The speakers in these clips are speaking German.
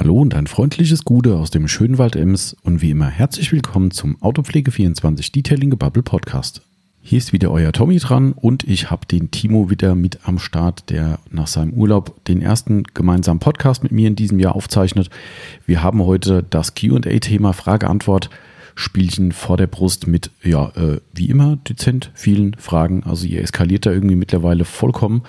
Hallo und ein freundliches Gude aus dem schönen Wald Ems und wie immer herzlich willkommen zum Autopflege24 Detailing Bubble Podcast. Hier ist wieder euer Tommy dran und ich habe den Timo wieder mit am Start, der nach seinem Urlaub den ersten gemeinsamen Podcast mit mir in diesem Jahr aufzeichnet. Wir haben heute das QA-Thema Frage-Antwort. Spielchen vor der Brust mit, ja, äh, wie immer, dezent vielen Fragen. Also ihr eskaliert da irgendwie mittlerweile vollkommen.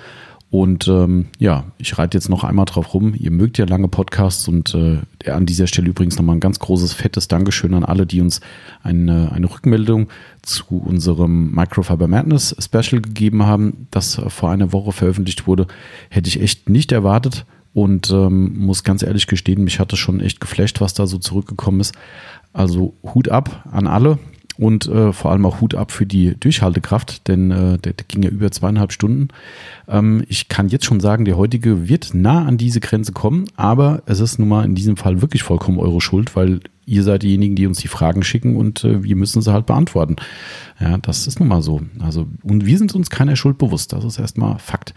Und ähm, ja, ich reite jetzt noch einmal drauf rum. Ihr mögt ja lange Podcasts und äh, an dieser Stelle übrigens nochmal ein ganz großes, fettes Dankeschön an alle, die uns eine, eine Rückmeldung zu unserem Microfiber Madness Special gegeben haben, das vor einer Woche veröffentlicht wurde. Hätte ich echt nicht erwartet und ähm, muss ganz ehrlich gestehen, mich hat es schon echt geflasht, was da so zurückgekommen ist. Also Hut ab an alle und äh, vor allem auch Hut ab für die Durchhaltekraft, denn äh, der, der ging ja über zweieinhalb Stunden. Ähm, ich kann jetzt schon sagen, der heutige wird nah an diese Grenze kommen, aber es ist nun mal in diesem Fall wirklich vollkommen eure Schuld, weil ihr seid diejenigen, die uns die Fragen schicken und äh, wir müssen sie halt beantworten. Ja, das ist nun mal so. Also, und wir sind uns keiner Schuld bewusst. Das ist erstmal Fakt.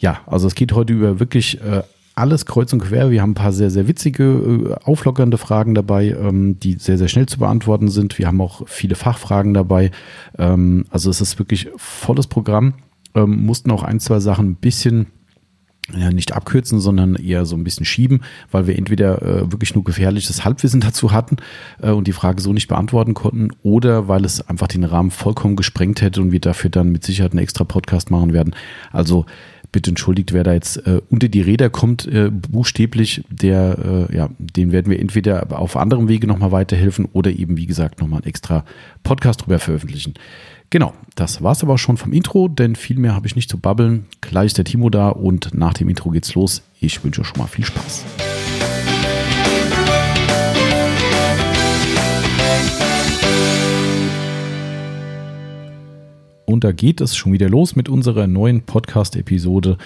Ja, also es geht heute über wirklich äh, alles kreuz und quer. Wir haben ein paar sehr, sehr witzige, äh, auflockernde Fragen dabei, ähm, die sehr, sehr schnell zu beantworten sind. Wir haben auch viele Fachfragen dabei. Ähm, also es ist wirklich volles Programm. Ähm, mussten auch ein, zwei Sachen ein bisschen ja, nicht abkürzen, sondern eher so ein bisschen schieben, weil wir entweder äh, wirklich nur gefährliches Halbwissen dazu hatten äh, und die Frage so nicht beantworten konnten oder weil es einfach den Rahmen vollkommen gesprengt hätte und wir dafür dann mit Sicherheit einen extra Podcast machen werden. Also bitte entschuldigt, wer da jetzt äh, unter die Räder kommt, äh, buchstäblich, der, äh, ja, den werden wir entweder auf anderem Wege nochmal weiterhelfen oder eben, wie gesagt, nochmal einen extra Podcast drüber veröffentlichen. Genau, das war's aber schon vom Intro, denn viel mehr habe ich nicht zu babbeln. Gleich ist der Timo da und nach dem Intro geht's los. Ich wünsche schon mal viel Spaß. Und da geht es schon wieder los mit unserer neuen Podcast-Episode,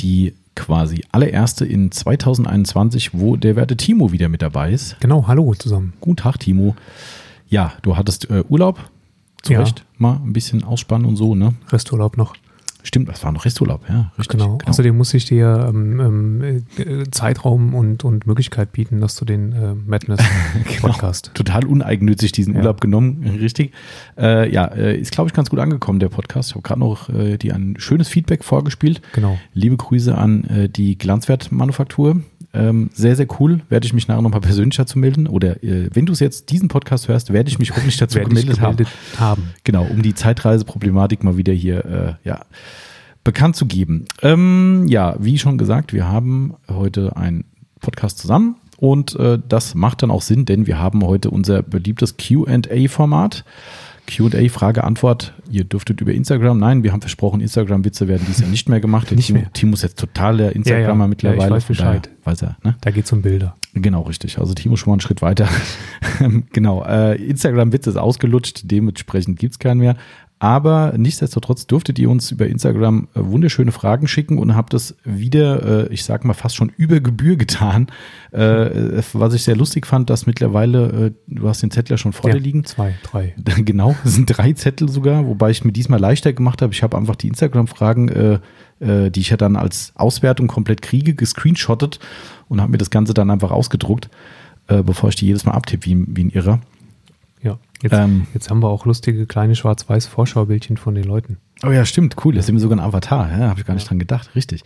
die quasi allererste in 2021, wo der werte Timo wieder mit dabei ist. Genau, hallo zusammen. Guten Tag, Timo. Ja, du hattest äh, Urlaub, zu Ja. Recht, mal ein bisschen ausspannen und so, ne? Resturlaub noch. Stimmt, das war noch Resturlaub, ja, richtig. Genau. Außerdem muss ich dir ähm, ähm, äh, Zeitraum und, und Möglichkeit bieten, dass du den äh, Madness Genau. Podcast. Total uneigennützig diesen Ja. Urlaub genommen, richtig. Äh, ja, äh, ist, glaube ich, ganz gut angekommen, der Podcast. Ich habe gerade noch äh, dir ein schönes Feedback vorgespielt. Genau. Liebe Grüße an äh, die Glanzwert-Manufaktur. Ähm, sehr, sehr cool. Werde ich mich nachher nochmal persönlich dazu melden. Oder äh, wenn du es jetzt diesen Podcast hörst, werde ich mich hoffentlich dazu ich gemeldet, haben. gemeldet haben. Genau, um die Zeitreiseproblematik mal wieder hier äh, ja, bekannt zu geben. Ähm, ja, wie schon gesagt, wir haben heute einen Podcast zusammen und äh, das macht dann auch Sinn, denn wir haben heute unser beliebtes QA-Format. QA, Frage, Antwort. Ihr dürftet über Instagram. Nein, wir haben versprochen, Instagram-Witze werden dies Jahr nicht mehr gemacht. Der Nicht Timo, mehr. Timo ist jetzt total der Instagrammer Ja, ja. mittlerweile. Ja, ich weiß Bescheid. Weiß er, ne? Da geht es um Bilder. Genau, richtig. Also Timo schon mal einen Schritt weiter. genau, äh, Instagram-Witz ist ausgelutscht, dementsprechend gibt's keinen mehr. Aber nichtsdestotrotz dürftet ihr uns über Instagram äh, wunderschöne Fragen schicken und habt das wieder, äh, ich sag mal, fast schon über Gebühr getan. Äh, was ich sehr lustig fand, dass mittlerweile, du hast den Zettel ja schon vor dir Ja, liegen. Zwei, drei. Genau, es sind drei Zettel sogar, wobei ich mir diesmal leichter gemacht habe. Ich habe einfach die Instagram-Fragen, die ich ja dann als Auswertung komplett kriege, gescreenshottet und habe mir das Ganze dann einfach ausgedruckt, bevor ich die jedes Mal abtippe wie, wie ein Irrer. Ja. Jetzt, Ähm. jetzt haben wir auch lustige kleine schwarz-weiß Vorschaubildchen von den Leuten. Oh ja, stimmt, cool. Das ist mir sogar ein Avatar, ja, habe ich gar nicht dran gedacht, richtig.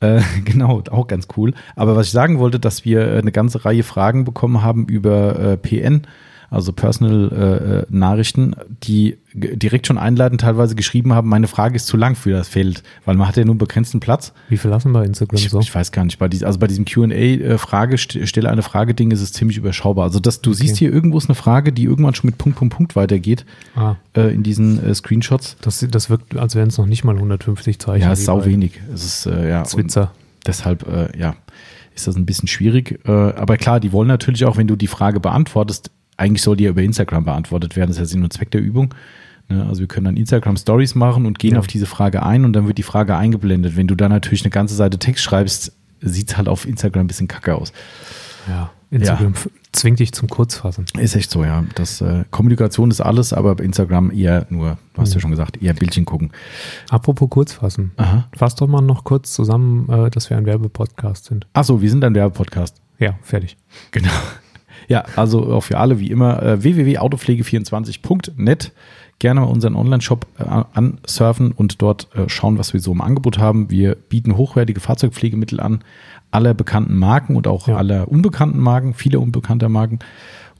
Äh, genau, auch ganz cool. Aber was ich sagen wollte, dass wir äh, eine ganze Reihe Fragen bekommen haben über äh, PN, also Personal äh, äh, Nachrichten, die direkt schon einleitend teilweise geschrieben haben, meine Frage ist zu lang für das Feld, weil man hat ja nur einen begrenzten Platz. Wie viel lassen wir Instagram Ich, so? ich weiß gar nicht, bei diesem, also bei diesem Q&A-Frage, st- stelle eine Frage-Ding ist es ziemlich überschaubar. Also das, du siehst hier irgendwo ist eine Frage, die irgendwann schon mit Punkt, Punkt, Punkt weitergeht Ah, äh, in diesen äh, Screenshots. das, das wirkt, als wären es noch nicht mal 150 Zeichen. Ja, ist sau bei wenig. Es ist, äh, ja, Zwitzer. deshalb, äh, ja, ist das ein bisschen schwierig. Äh, aber klar, die wollen natürlich auch, wenn du die Frage beantwortest, eigentlich soll die ja über Instagram beantwortet werden. Das ist ja Sinn und Zweck der Übung. Ne? Also wir können dann Instagram Stories machen und gehen Ja. auf diese Frage ein und dann wird die Frage eingeblendet. Wenn du dann natürlich eine ganze Seite Text schreibst, sieht es halt auf Instagram ein bisschen kacke aus. Ja. Instagram f- zwingt dich zum Kurzfassen. Ist echt so, ja. Das, äh, Kommunikation ist alles, aber bei Instagram eher nur, du hast ja schon gesagt, eher Bildchen gucken. Apropos Kurzfassen. Aha. Fass doch mal noch kurz zusammen, äh, dass wir ein Werbepodcast sind. Achso, wir sind ein Werbepodcast. Ja, fertig. Genau. Ja, also auch für alle wie immer äh, www.autopflege24.net. Gerne mal unseren Online-Shop äh, ansurfen und dort äh, schauen, was wir so im Angebot haben. Wir bieten hochwertige Fahrzeugpflegemittel an, aller bekannten Marken und auch Ja. aller unbekannten Marken, viele unbekannte Marken.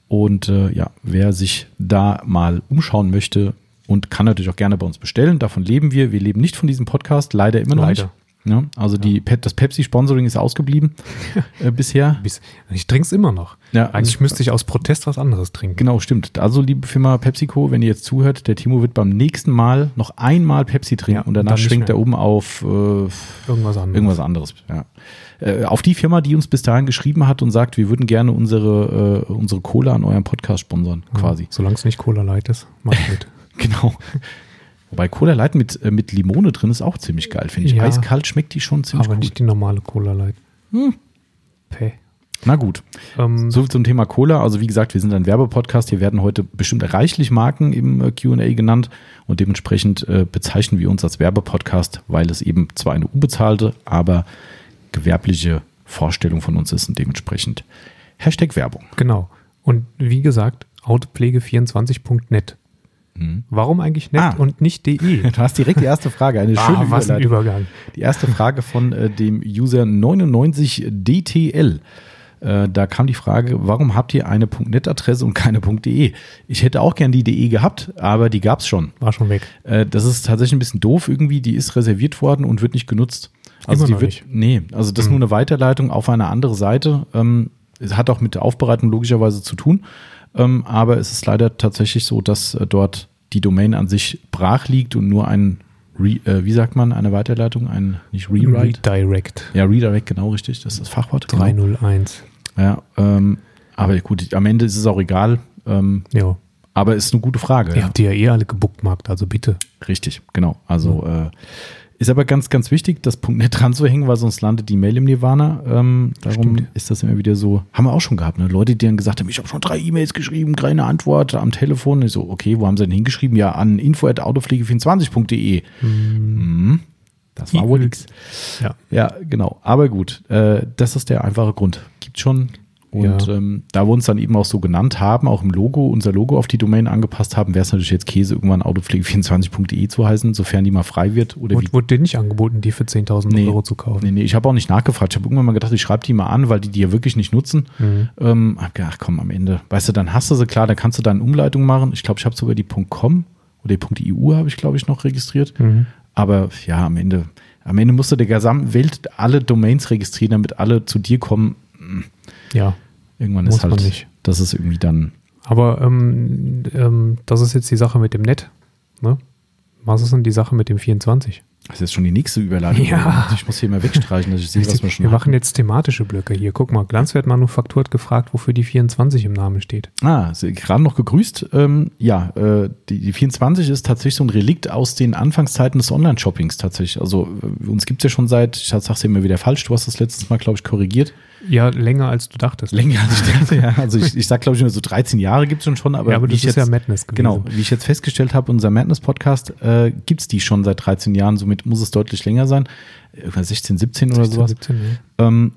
Und äh, ja, wer sich da mal umschauen möchte und kann natürlich auch gerne bei uns bestellen. Davon leben wir. Wir leben nicht von diesem Podcast, leider immer noch Leider. nicht. Ja, also die Pet, das Pepsi-Sponsoring ist ausgeblieben äh, bisher. Bis- Ich trinke es immer noch. Ja, Eigentlich müsste ich aus Protest was anderes trinken. Genau, stimmt. Also, liebe Firma PepsiCo, wenn ihr jetzt zuhört, der Timo wird beim nächsten Mal noch einmal Pepsi trinken Ja, und danach mehr. er um auf äh, Irgendwas anderes. irgendwas anderes. Ja. Äh, auf die Firma, die uns bis dahin geschrieben hat und sagt, wir würden gerne unsere, äh, unsere Cola an eurem Podcast sponsern, quasi. Ja, Solange es nicht Cola Light ist, mach ich mit. Genau. Wobei Cola Light mit, äh, mit Limone drin ist auch ziemlich geil, finde ich. Ja. Eiskalt schmeckt die schon ziemlich Aber gut. nicht die normale Cola Light. Hm. Na gut. Ähm, So zum Thema Cola. Also wie gesagt, wir sind ein Werbepodcast. Hier werden heute bestimmt reichlich Marken im äh, Q&A genannt und dementsprechend äh, bezeichnen wir uns als Werbepodcast, weil es eben zwar eine unbezahlte, aber gewerbliche Vorstellung von uns ist und dementsprechend Hashtag Werbung. Genau. Und wie gesagt, autopflege24.net. Warum eigentlich net Ah. und nicht de? Du hast direkt die erste Frage, eine schöne Ah, was ein. Übergang. Die erste Frage von äh, dem User 99DTL. Äh, da kam die Frage, warum habt ihr eine .net-Adresse und keine .de? Ich hätte auch gern die .de gehabt, aber die gab es schon. War schon weg. Äh, das ist tatsächlich ein bisschen doof irgendwie. Die ist reserviert worden und wird nicht genutzt. Also Immer die wird, nicht. nee, also das ist nur eine Weiterleitung auf eine andere Seite. Ähm, es hat auch mit der Aufbereitung logischerweise zu tun. Ähm, aber es ist leider tatsächlich so, dass äh, dort die Domain an sich brach liegt und nur ein, Re, äh, wie sagt man, eine Weiterleitung, ein, nicht Rewrite? Redirect Ja, Redirect, genau richtig, das ist das Fachwort. Genau. 301. Ja, ähm, aber gut, am Ende ist es auch egal. Ähm, Ja. aber ist eine gute Frage. Ihr habt die ja eh alle gebookmarkt, also bitte. Richtig, genau. Also äh, ist aber ganz, ganz wichtig, das .NET dran zu hängen, weil sonst landet die Mail im Nirvana. Ähm, darum Stimmt. ist das immer wieder so. Haben wir auch schon gehabt, ne? Leute, die dann gesagt haben, ich habe schon drei E-Mails geschrieben, keine Antwort am Telefon. Ich so, okay, wo haben sie denn hingeschrieben? Ja, an info.autopflege24.de. Mhm. Das war wohl Mhm. nix. Ja. Ja, genau. Aber gut, äh, das ist der einfache Grund. Gibt schon. Und Ja. ähm, da wir uns dann eben auch so genannt haben, auch im Logo, unser Logo auf die Domain angepasst haben, wäre es natürlich jetzt Käse, irgendwann autopflege24.de zu heißen, sofern die mal frei wird. Oder Wurde, wurde dir nicht angeboten, die für 10.000 Nee. Euro zu kaufen? Nee, nee, ich habe auch nicht nachgefragt. Ich habe irgendwann mal gedacht, ich schreibe die mal an, weil die die ja wirklich nicht nutzen. Mhm. Ähm, hab gedacht, ach komm, am Ende, weißt du, dann hast du sie, klar, dann kannst du deine Umleitung machen. Ich glaube, ich habe sogar die .com oder die .eu habe ich, glaube ich, noch registriert. Mhm. Aber ja, am Ende, am Ende musst du der gesamten Welt alle Domains registrieren, damit alle zu dir kommen. Ja. Irgendwann Muss ist halt, man nicht. das ist irgendwie dann, Aber ähm, ähm, das ist jetzt die Sache mit dem Net. Ne? Was ist denn die Sache mit dem 24? das ist jetzt schon die nächste Überleitung. Ja. Ich muss hier mal wegstreichen, dass ich sehe, was wir schon Wir machen jetzt thematische Blöcke hier. Guck mal, Glanzwertmanufaktur hat gefragt, wofür die 24 im Namen steht. Ah, gerade noch gegrüßt. Ähm, ja, äh, die, die 24 ist tatsächlich so ein Relikt aus den Anfangszeiten des Online-Shoppings tatsächlich. Also äh, uns gibt es ja schon seit, ich sag's dir immer wieder falsch, du hast das letztes Mal, glaube ich, korrigiert. Ja, länger als du dachtest. Länger als ich dachte, ja. Also ich, ich sag, glaube ich, nur so 13 Jahre gibt es schon, aber, ja, aber das ist jetzt, ja Madness gewesen. Genau, wie ich jetzt festgestellt habe, unser Madness-Podcast äh, gibt es die schon seit 13 Jahren, somit muss es deutlich länger sein. Irgendwann 16, 17 oder 16, sowas. 17, ja. Ähm,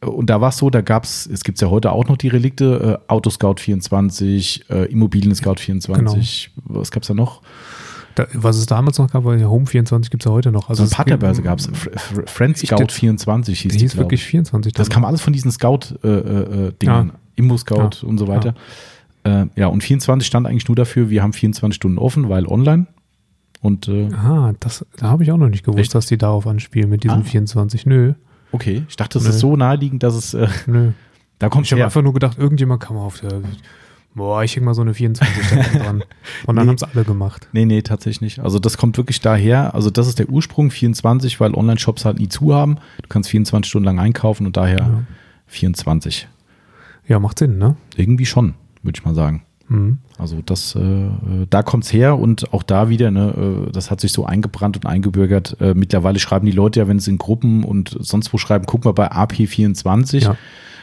und da war es so, da gab es, es gibt ja heute auch noch die Relikte, äh, Autoscout 24, äh, Immobilien Scout 24, Genau. was gab es da noch? Da, was es damals noch gab, ja Home 24 gibt es ja heute noch. Also eine es Partnerbörse gab es, Friend Scout dachte- 24 hieß Die hieß wirklich ich. 24. Das kam alles von diesen Scout-Dingern, äh, Ja. Immo-Scout Ja. und so weiter. Äh, ja, und 24 stand eigentlich nur dafür, wir haben 24 Stunden offen, weil online. Und äh, Ah, das, da habe ich auch noch nicht gewusst, Echt? dass die darauf anspielen mit diesen Ah. 24. Nö, okay, ich dachte, das Nö. ist so naheliegend, dass es, äh, nö. da kommt Ich habe einfach nur gedacht, irgendjemand kam auf der, boah, ich hänge mal so eine 24 da dran. Und dann Nee. haben es alle gemacht. Nee, nee, tatsächlich nicht. Also das kommt wirklich daher. Also das ist der Ursprung 24, weil Online-Shops halt nie zu haben. Du kannst 24 Stunden lang einkaufen und daher Ja. 24. Ja, macht Sinn, ne? Irgendwie schon, würde ich mal sagen. Mhm. Also das, äh, äh, da kommt's her und auch da wieder, ne, äh, das hat sich so eingebrannt und eingebürgert. Äh, mittlerweile schreiben die Leute ja, wenn sie in Gruppen und sonst wo schreiben, guck mal bei AP24. Ja.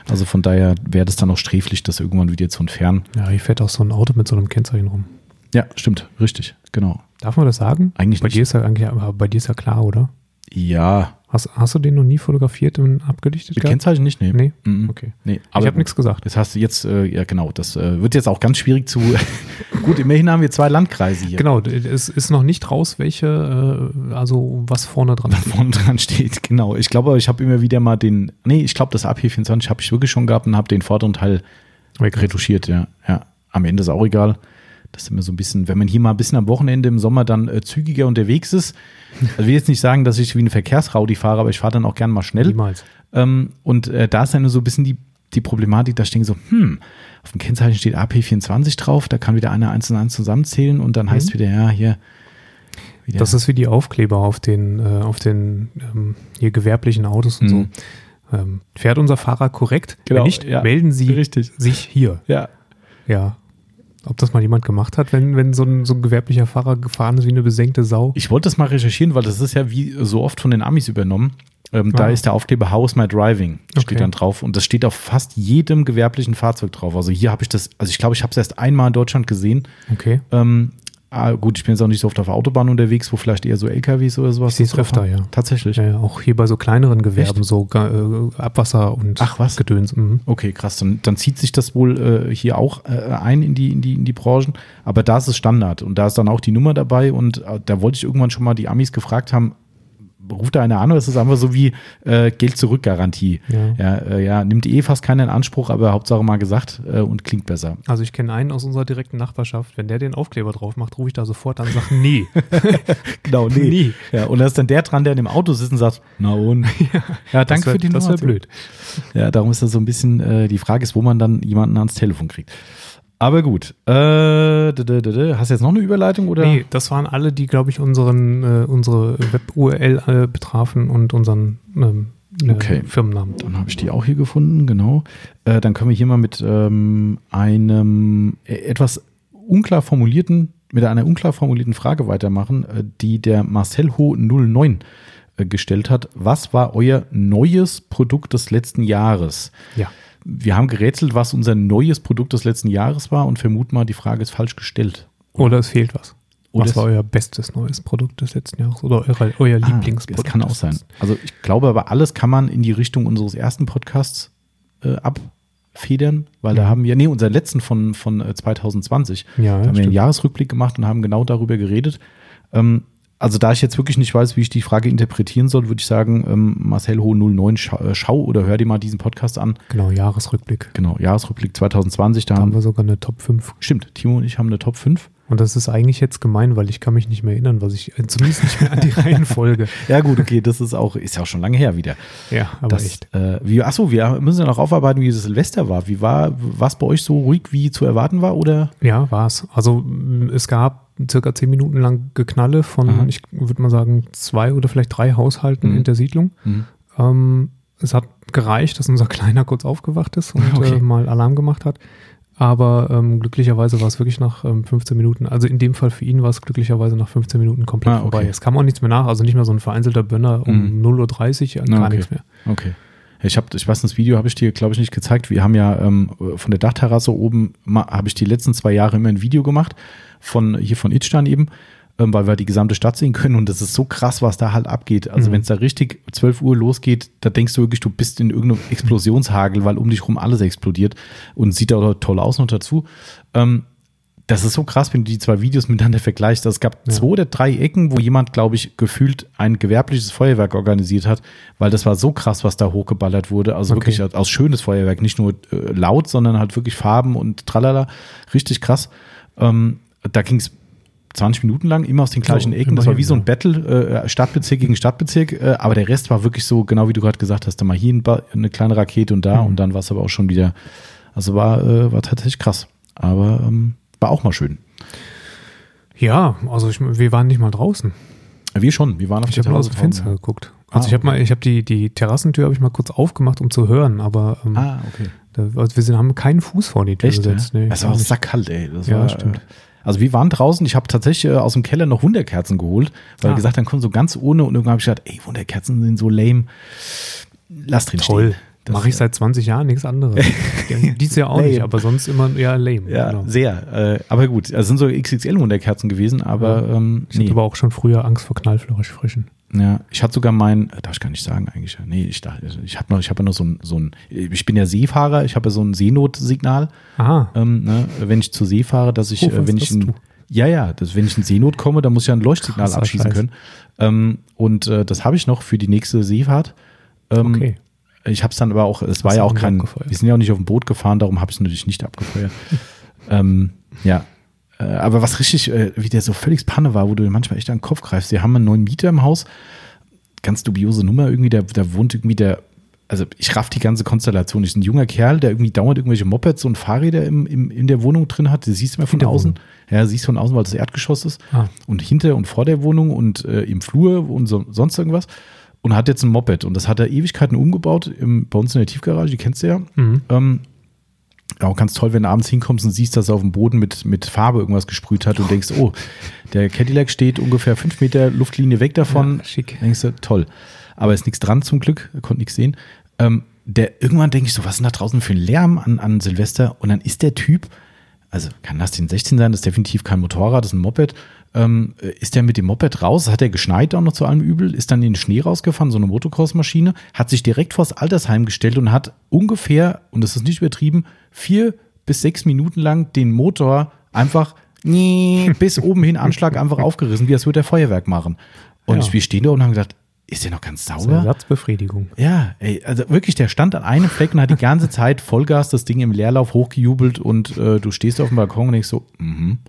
Also von daher wäre das dann auch sträflich, das irgendwann wieder zu entfernen. Ja, hier fährt auch so ein Auto mit so einem Kennzeichen rum. Ja, stimmt, richtig, genau. Darf man das sagen? Eigentlich bei nicht. dir ist ja eigentlich, aber bei dir ist ja klar, oder? Ja, Hast, hast du den noch nie fotografiert und abgelichtet? mit? Kennzeichen nicht, nee. Nee? Mhm. Okay. Nee, ich habe nichts gesagt. Das hast du jetzt, äh, ja genau, das äh, wird jetzt auch ganz schwierig zu. Gut, immerhin haben wir zwei Landkreise hier. Genau, es ist noch nicht raus, welche, äh, also was vorne dran Da steht. vorne dran steht, genau. Ich glaube, ich habe immer wieder mal den, nee, ich glaube, das AP24 habe ich wirklich schon gehabt und habe den vorderen Teil retuschiert, ja. ja. Am Ende ist auch egal. Das ist immer so ein bisschen, wenn man hier mal ein bisschen am Wochenende im Sommer dann äh, zügiger unterwegs ist. Also ich will jetzt nicht sagen, dass ich wie eine Verkehrsraudi fahre, aber ich fahre dann auch gern mal schnell. Niemals. Ähm, und äh, da ist dann so ein bisschen die, die Problematik, da stehen so, hm, auf dem Kennzeichen steht AP24 drauf, da kann wieder einer eins und eins zusammenzählen und dann heißt wieder, ja, hier. Wieder, Das ist wie die Aufkleber auf den, äh, auf den ähm, hier gewerblichen Autos und Mhm. so. Ähm, fährt unser Fahrer korrekt? Genau, Wenn nicht, ja. melden Sie Richtig. sich hier. ja, Ja. Ob das mal jemand gemacht hat, wenn, wenn so, ein, so ein gewerblicher Fahrer gefahren ist wie eine besenkte Sau? Ich wollte das mal recherchieren, weil das ist ja wie so oft von den Amis übernommen. Ähm, Da Ah. ist der Aufkleber House My Driving, steht Okay. dann drauf. Und das steht auf fast jedem gewerblichen Fahrzeug drauf. Also hier habe ich das, also ich glaube, ich habe es erst einmal in Deutschland gesehen. Okay. Ähm, ah, gut, ich bin jetzt auch nicht so oft auf der Autobahn unterwegs, wo vielleicht eher so LKWs oder sowas. Ich sehe öfter, ja. Tatsächlich. Ja, ja, auch hier bei so kleineren Gewerben, Echt? so äh, Abwasser und Ach, was? Gedöns. Mhm. Okay, krass. Dann, dann zieht sich das wohl äh, hier auch äh, ein in die, in, die, in die Branchen. Aber da ist es Standard und da ist dann auch die Nummer dabei. Und äh, da wollte ich irgendwann schon mal die Amis gefragt haben, ruft da einer an oder ist es einfach so wie äh, Geld-Zurück-Garantie? Ja. Ja, äh, ja, nimmt eh fast keiner in Anspruch, aber Hauptsache mal gesagt äh, und klingt besser. Also ich kenne einen aus unserer direkten Nachbarschaft, wenn der den Aufkleber drauf macht, rufe ich da sofort an und sage, nee. Genau, Nie. Ja, und da ist dann der dran, der in dem Auto sitzt und sagt, na und? Ja, danke das wär, für die Das wäre blöd. Ja, darum ist das so ein bisschen, äh, die Frage ist, wo man dann jemanden ans Telefon kriegt. Aber gut. Äh. Hast du jetzt noch eine Überleitung oder? Nee, das waren alle, die, glaube ich, unseren, äh, unsere Web-URL äh, betrafen und unseren ähm, äh, Okay. Firmennamen. Dann habe ich die auch hier gefunden, genau. Äh, dann können wir hier mal mit ähm, einem äh, etwas unklar formulierten, mit einer unklar formulierten Frage weitermachen, äh, die der Marcel Ho 09 äh, gestellt hat. Was war euer neues Produkt des letzten Jahres? Ja. Wir haben gerätselt, was unser neues Produkt des letzten Jahres war und vermuten mal, die Frage ist falsch gestellt. Oder es fehlt was. Oder was es- war euer bestes neues Produkt des letzten Jahres? Oder euer, euer Ah, Lieblingsprodukt? Das kann auch sein. Also ich glaube aber, alles kann man in die Richtung unseres ersten Podcasts äh, abfedern, weil da Mhm. haben wir, nee, unseren letzten von, von äh, 2020, Ja, da ja haben wir einen stimmt. Jahresrückblick gemacht und haben genau darüber geredet. Ähm, also da ich jetzt wirklich nicht weiß, wie ich die Frage interpretieren soll, würde ich sagen, ähm, Marcel Ho 09, schau, äh, schau oder hör dir mal diesen Podcast an. Genau, Jahresrückblick. Genau, Jahresrückblick 2020, da Da haben haben wir sogar eine Top 5. Stimmt, Timo und ich haben eine Top 5. Und das ist eigentlich jetzt gemein, weil ich kann mich nicht mehr erinnern, was ich, äh, zumindest nicht mehr an die Reihenfolge. Ja gut, okay, das ist auch, ist ja auch schon lange her wieder. Ja, aber das, echt. Äh, wie, achso, wir müssen ja noch aufarbeiten, wie das Silvester war. Wie war was bei euch so ruhig, wie zu erwarten war? Oder? Ja, war's. Also m, es gab circa zehn Minuten lang Geknalle von, Aha. ich würde mal sagen, zwei oder vielleicht drei Haushalten Mhm. in der Siedlung. Ähm, es hat gereicht, dass unser Kleiner kurz aufgewacht ist und Okay. äh, mal Alarm gemacht hat. Aber ähm, glücklicherweise war es wirklich nach ähm, 15 Minuten, also in dem Fall für ihn war es glücklicherweise nach 15 Minuten komplett Ah, okay. vorbei. Es kam auch nichts mehr nach, also nicht mehr so ein vereinzelter Bönner um Mhm. 0.30 Uhr, gar okay. nichts mehr. Okay. Ich habe, ich weiß, das Video habe ich dir, glaube ich, nicht gezeigt. Wir haben ja ähm, von der Dachterrasse oben, habe ich die letzten zwei Jahre immer ein Video gemacht, von hier von Itstein eben, ähm, weil wir die gesamte Stadt sehen können und das ist so krass, was da halt abgeht. Also Mhm. wenn es da richtig 12 Uhr losgeht, da denkst du wirklich, du bist in irgendeinem Explosionshagel, weil um dich rum alles explodiert und sieht auch toll aus noch dazu. Ähm, das ist so krass, wenn du die zwei Videos miteinander vergleichst. Also Es gab Ja. zwei oder drei Ecken, wo jemand, glaube ich, gefühlt ein gewerbliches Feuerwerk organisiert hat, weil das war so krass, was da hochgeballert wurde. Also Okay. wirklich aus schönes Feuerwerk, nicht nur äh, laut, sondern halt wirklich Farben und tralala. Richtig krass. Ähm, da ging es 20 Minuten lang, immer aus den gleichen Oh, Ecken. Das war wie so ein ja. Battle, äh, Stadtbezirk gegen Stadtbezirk. Äh, aber der Rest war wirklich so, genau wie du gerade gesagt hast, da mal hier ein eine kleine Rakete und da Mhm. und dann war es aber auch schon wieder, also war, äh, war tatsächlich krass. Aber ähm, war auch mal schön. Ja, also ich, wir waren nicht mal draußen. Wir schon, wir waren auf Ich der habe mal aus dem Fenster draußen, geguckt. Ah, Also ich habe okay. mal, ich habe die, die Terrassentür habe ich mal kurz aufgemacht, um zu hören, aber ähm, ja. Ah, okay. da, also wir sind, haben keinen Fuß vor die Tür Echt? gesetzt. ja? Nee, es war nicht. sackkalt, ey. Das Ja, war, stimmt. Äh, also wir waren draußen, ich habe tatsächlich äh, aus dem Keller noch Wunderkerzen geholt, weil Ah. gesagt, dann kommen so ganz ohne und irgendwann habe ich gedacht, ey, Wunderkerzen sind so lame. Lass drin Toll. stehen. Das, Mache ich seit 20 Jahren nichts anderes. Ja, Dies Jahr auch Lame. nicht, aber sonst immer eher lame. Ja, genau. sehr. Äh, aber gut, es sind so XXL-Wunderkerzen gewesen, aber ähm, Ich hatte nee. aber auch schon früher Angst vor Knallfrischen. Ja, ich hatte sogar mein, äh, darf ich gar nicht sagen eigentlich. Nee, ich dachte, ich habe noch, ich habe ja noch so ein, so ein, ich bin ja Seefahrer, ich habe ja so ein Seenotsignal. Aha. Ähm, ne, wenn ich zur See fahre, dass ich, Oh, äh, wenn ich hast in, du? ja, ja, dass, wenn ich in Seenot komme, dann muss ich ja ein Leuchtsignal Krasser abschießen Scheiß. können. Ähm, und äh, das habe ich noch für die nächste Seefahrt. Ähm, Okay. Ich habe es dann aber auch, es war ja auch kein, wir sind ja auch nicht auf dem Boot gefahren, darum habe ich es natürlich nicht abgefeuert. ähm, ja. Äh, aber was richtig, äh, wie der so völlig Panne war, wo du manchmal echt an den Kopf greifst. Wir haben einen neuen Mieter im Haus, ganz dubiose Nummer irgendwie, der wohnt irgendwie der, also ich raff die ganze Konstellation. Ist ein junger Kerl, der irgendwie dauernd irgendwelche Mopeds und Fahrräder im, im, in der Wohnung drin hat. Das siehst du mal von außen. Wohnung? Ja, siehst von außen, weil das Erdgeschoss ist. Ah. Und hinter und vor der Wohnung und äh, im Flur und so, sonst irgendwas. Und hat jetzt ein Moped. Und das hat er Ewigkeiten umgebaut im, bei uns in der Tiefgarage, die kennst du ja. Mhm. Ähm, ja, auch ganz toll, wenn du abends hinkommst und siehst, dass er auf dem Boden mit, mit Farbe irgendwas gesprüht hat und denkst, oh, der Cadillac steht ungefähr fünf Meter Luftlinie weg davon. Ja, schick. Denkst du, toll. Aber ist nichts dran zum Glück, konnte nichts sehen. Ähm, der, irgendwann denke ich so, was ist denn da draußen für ein Lärm an, an Silvester? Und dann ist der Typ, also kann das den 16 sein, das ist definitiv kein Motorrad, das ist ein Moped. Ähm, ist der mit dem Moped raus, hat er geschneit auch noch zu allem Übel, ist dann in den Schnee rausgefahren, so eine Motocross-Maschine, hat sich direkt vors Altersheim gestellt und hat ungefähr, und das ist nicht übertrieben, vier bis sechs Minuten lang den Motor einfach bis oben hin Anschlag einfach aufgerissen, wie als würde er Feuerwerk machen. Und Ja. wir stehen da und haben gedacht, ist der noch ganz Das ist sauber? Ersatzbefriedigung. Ja, ey, also wirklich, der stand an einem Fleck und hat die ganze Zeit Vollgas das Ding im Leerlauf hochgejubelt und äh, du stehst auf dem Balkon und denkst so, mhm.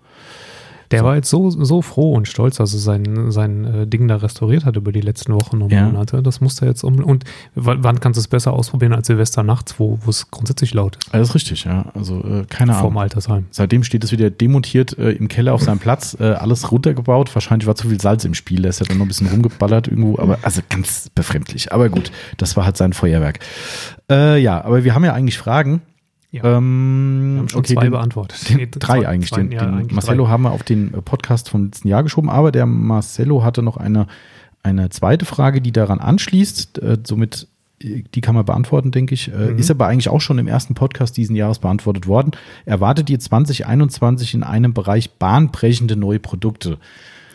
Der war jetzt so, so froh und stolz, dass er sein, sein äh, Ding da restauriert hat über die letzten Wochen und Ja. Monate. Das musste er jetzt um. Und wann kannst du es besser ausprobieren als Silvester nachts, wo es grundsätzlich laut ist? Das ist richtig, ja. Also äh, keine Vorm Ahnung. Altersheim. Seitdem steht es wieder demontiert äh, im Keller auf seinem Platz, äh, alles runtergebaut. Wahrscheinlich war zu viel Salz im Spiel, da ist er dann noch ein bisschen rumgeballert irgendwo, aber also ganz befremdlich. Aber gut, das war halt sein Feuerwerk. Äh, ja, aber wir haben ja eigentlich Fragen. Ja. Ähm, Wir haben schon okay, zwei den, beantwortet. Den, drei zwei- eigentlich. zwei- Den, ja, den eigentlich Marcello drei. haben wir auf den äh, Podcast vom letzten Jahr geschoben, aber der Marcello hatte noch eine, eine zweite Frage, die daran anschließt. Äh, somit, äh, die kann man beantworten, denke ich. Äh, Mhm. Ist aber eigentlich auch schon im ersten Podcast diesen Jahres beantwortet worden. Erwartet ihr 2021 in einem Bereich bahnbrechende neue Produkte?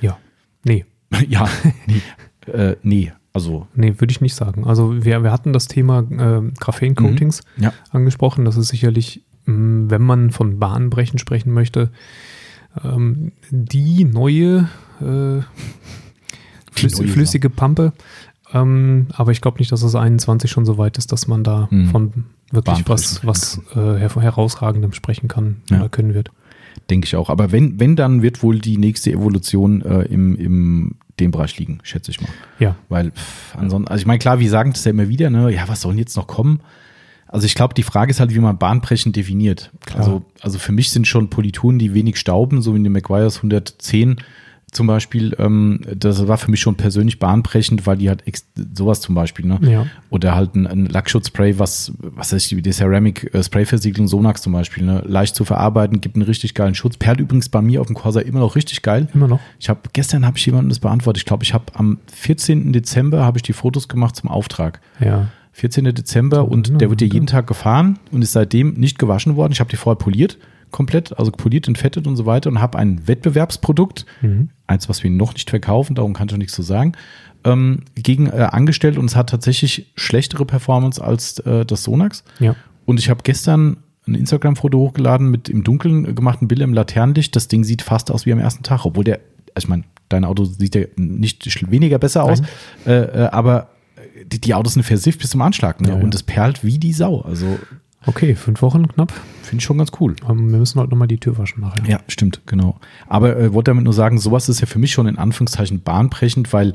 Ja. Nee. ja, nee. äh, nee. Also, Nee, würde ich nicht sagen. Also wir, wir hatten das Thema äh, Graphen-Coatings ja. angesprochen. Das ist sicherlich, mh, wenn man von Bahnbrechen sprechen möchte, ähm, die neue äh, flüss neue flüssige Pampe. Ähm, aber ich glaube nicht, dass es 21 schon so weit ist, dass man da Mhm. von wirklich was, was äh, her herausragendem sprechen kann Ja. oder können wird. Denke ich auch. Aber wenn, wenn, dann wird wohl die nächste Evolution äh, im, im dem Bereich liegen, schätze ich mal. Ja, Weil pff, ansonsten, also ich meine, klar, wir sagen das ja immer wieder, ne, ja, was soll denn jetzt noch kommen? Also ich glaube, die Frage ist halt, wie man Bahnbrechen definiert. Klar. Also, also für mich sind schon Polituren, die wenig stauben, so wie die McGuire's 110 zum Beispiel, ähm, das war für mich schon persönlich bahnbrechend, weil die halt ex sowas zum Beispiel, ne? Ja. Oder halt ein, ein Lackschutzspray, was, was weiß ich, die Ceramic äh, Sprayversiegelung Sonax zum Beispiel, ne? Leicht zu verarbeiten, gibt einen richtig geilen Schutz. Perlt übrigens bei mir auf dem Corsa immer noch richtig geil. immer noch. Ich habe gestern habe ich jemandem das beantwortet. Ich glaube, ich habe am 14. Dezember habe ich die Fotos gemacht zum Auftrag. Ja. 14. Dezember und der wird ja ja. jeden Tag gefahren und ist seitdem nicht gewaschen worden. Ich habe die vorher poliert, komplett, also poliert, entfettet und so weiter und habe ein Wettbewerbsprodukt, Mhm. eins, was wir noch nicht verkaufen, darum kann ich noch nichts zu sagen, ähm, gegen äh, angestellt und es hat tatsächlich schlechtere Performance als äh, das Sonax. Ja. Und ich habe gestern ein Instagram-Foto hochgeladen mit im Dunkeln gemachten Bild im Laternenlicht. Das Ding sieht fast aus wie am ersten Tag, obwohl der, also ich meine, dein Auto sieht ja nicht weniger besser aus, äh, äh, aber die, die Autos sind versifft bis zum Anschlag, ne? Ja, ja. Und es perlt wie die Sau. Also Okay, fünf Wochen knapp. finde ich schon ganz cool. Ähm, wir müssen heute nochmal die Tür waschen nachher. Ja, stimmt, genau. Aber äh, wollte damit nur sagen, sowas ist ja für mich schon in Anführungszeichen bahnbrechend, weil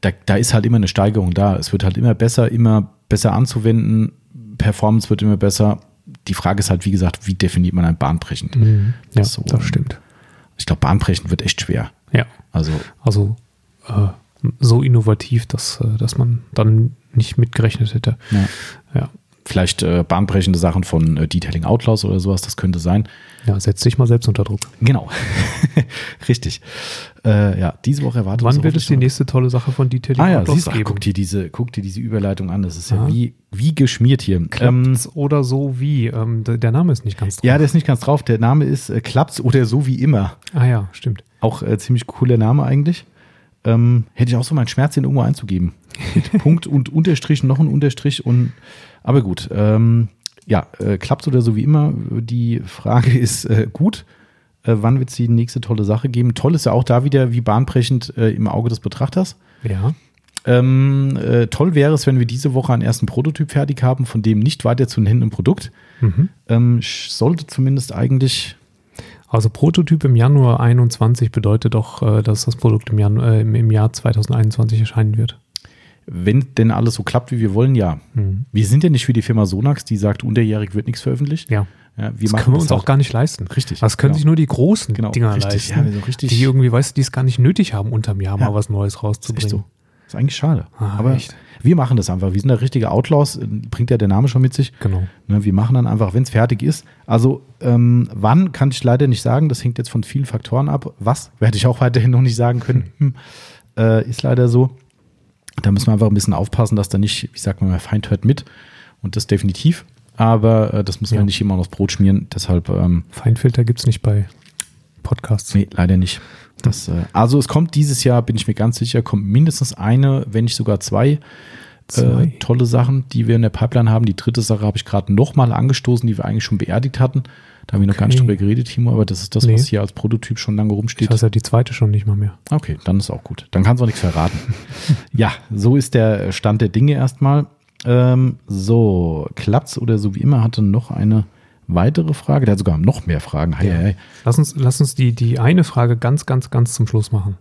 da, da ist halt immer eine Steigerung da. Es wird halt immer besser, immer besser anzuwenden. Performance wird immer besser. Die Frage ist halt, wie gesagt, wie definiert man ein bahnbrechend? Mhm. Ja, So. das stimmt. Ich glaube, bahnbrechend wird echt schwer. Ja. Also, Also äh, so innovativ, dass, äh, dass man dann nicht mitgerechnet hätte. ja. Ja. Vielleicht äh, bahnbrechende Sachen von äh, Detailing Outlaws oder sowas, das könnte sein. Ja, setz dich mal selbst unter Druck. Genau. Richtig. Äh, ja, diese Woche erwartet Wann wird es die nächste tolle Sache von Detailing Ah ja, Outlaws siehst du, ach, geben? guck dir diese, guck dir diese Überleitung an. Das ist ja Aha. wie, wie geschmiert hier. Ähm, Klappt's oder so wie? Ähm, der Name ist nicht ganz drauf. ja, der ist nicht ganz drauf. Der Name ist äh, Klappt's oder so wie immer. Ah ja, stimmt. Auch äh, ziemlich cooler Name eigentlich. ähm, hätte ich auch so meinen Schmerz, den irgendwo einzugeben. Mit Punkt und Unterstrich, noch ein Unterstrich und aber gut. Ähm, ja, äh, klappt oder so wie immer. Die Frage ist äh, gut. Äh, wann wird es die nächste tolle Sache geben? Toll ist ja auch da wieder wie bahnbrechend äh, im Auge des Betrachters. Ja. Ähm, äh, toll wäre es, wenn wir diese Woche einen ersten Prototyp fertig haben, von dem nicht weiter zu nennenden Produkt. Mhm. Ähm, sollte zumindest eigentlich, Also Prototyp im Januar 21 bedeutet doch, äh, dass das Produkt im, Janu äh, im- im Jahr 2021 erscheinen wird. Wenn denn alles so klappt, wie wir wollen, ja. Mhm. Wir sind ja nicht wie die Firma Sonax, die sagt, unterjährig wird nichts veröffentlicht. Ja. Ja, wir Das können wir uns halt. auch gar nicht leisten. Richtig, Das können genau. sich nur die großen Genau, Dinger richtig, leisten. ja, so richtig- die irgendwie, weißt du, die es gar nicht nötig haben, unterm Jahr Ja. mal was Neues Ist rauszubringen. echt so. Ist eigentlich schade. Ah, Aber echt? wir machen das einfach. Wir sind da richtige Outlaws, äh, bringt ja der Name schon mit sich. Genau. Ne, wir machen dann einfach, wenn es fertig ist. Also ähm, wann kann ich leider nicht sagen. Das hängt jetzt von vielen Faktoren ab. Was werde ich auch weiterhin noch nicht sagen können. Hm. Äh, ist leider so. Da müssen wir einfach ein bisschen aufpassen, dass da nicht, wie sagt man mal, Feind hört mit. Und das definitiv. Aber äh, das müssen Ja. wir nicht immer aufs Brot schmieren. Deshalb, ähm, Feinfilter gibt es nicht bei Podcasts. nee, leider nicht. Das, äh, also es kommt dieses Jahr, bin ich mir ganz sicher, kommt mindestens eine, wenn nicht sogar zwei, Zwei. Äh, tolle Sachen, die wir in der Pipeline haben. Die dritte Sache habe ich gerade nochmal angestoßen, die wir eigentlich schon beerdigt hatten. Da haben wir noch gar nicht Okay. drüber geredet, Timo, aber das ist das, Nee. was hier als Prototyp schon lange rumsteht. weiß ja die zweite schon nicht mal mehr. Okay, dann ist auch gut. Dann kannst du auch nichts verraten. ja, so ist der Stand der Dinge erstmal. Ähm, so, klappt's oder so wie immer hatte noch eine weitere Frage. Der hat sogar noch mehr Fragen. Hei, Ja. hei, Lass uns, lass uns die, die eine Frage ganz, ganz, ganz zum Schluss machen.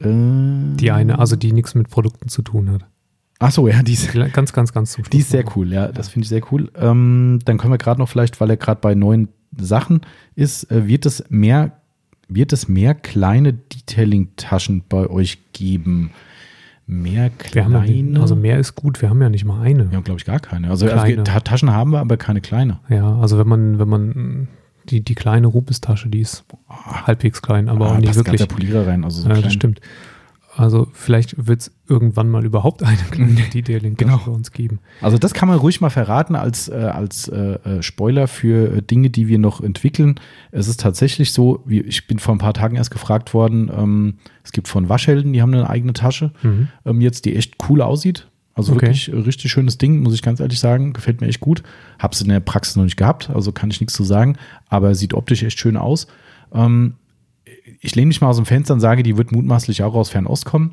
hei. Äh, Die eine, also die nichts mit Produkten zu tun hat. ach so, ja, die ist, Ganz, ganz, ganz zum Schluss. die ist sehr cool. Ja, das finde ich sehr cool. Ähm, dann können wir gerade noch vielleicht, weil er gerade bei neuen Sachen ist, äh, wird es mehr, wird es mehr kleine Detailing-Taschen bei euch geben? Mehr haben ja, kleine? also mehr ist gut, wir haben ja nicht mal eine. Wir haben, glaube ich, gar keine. Also, also Kleine. Ta- Taschen haben wir, aber keine kleine. Ja, also wenn man, wenn man die, die kleine Rupestasche, die ist halbwegs klein, aber auch Ah, nicht passt wirklich. ganzer Polierer rein. Also so Ja, das stimmt. Also vielleicht wird es irgendwann mal überhaupt eine kleine Detailing Genau. bei uns geben. Also das kann man ruhig mal verraten als, äh, als äh, äh, Spoiler für äh, Dinge, die wir noch entwickeln. Es ist tatsächlich so, wie, ich bin vor ein paar Tagen erst gefragt worden, ähm, es gibt von Waschhelden, die haben eine eigene Tasche, Mhm. ähm, jetzt, die echt cool aussieht. Also Okay. wirklich äh, richtig schönes Ding, muss ich ganz ehrlich sagen. Gefällt mir echt gut. Hab's in der Praxis noch nicht gehabt, also kann ich nichts zu sagen, aber sieht optisch echt schön aus. Ähm, ich lehne mich mal aus dem Fenster und sage, die wird mutmaßlich auch aus Fernost kommen,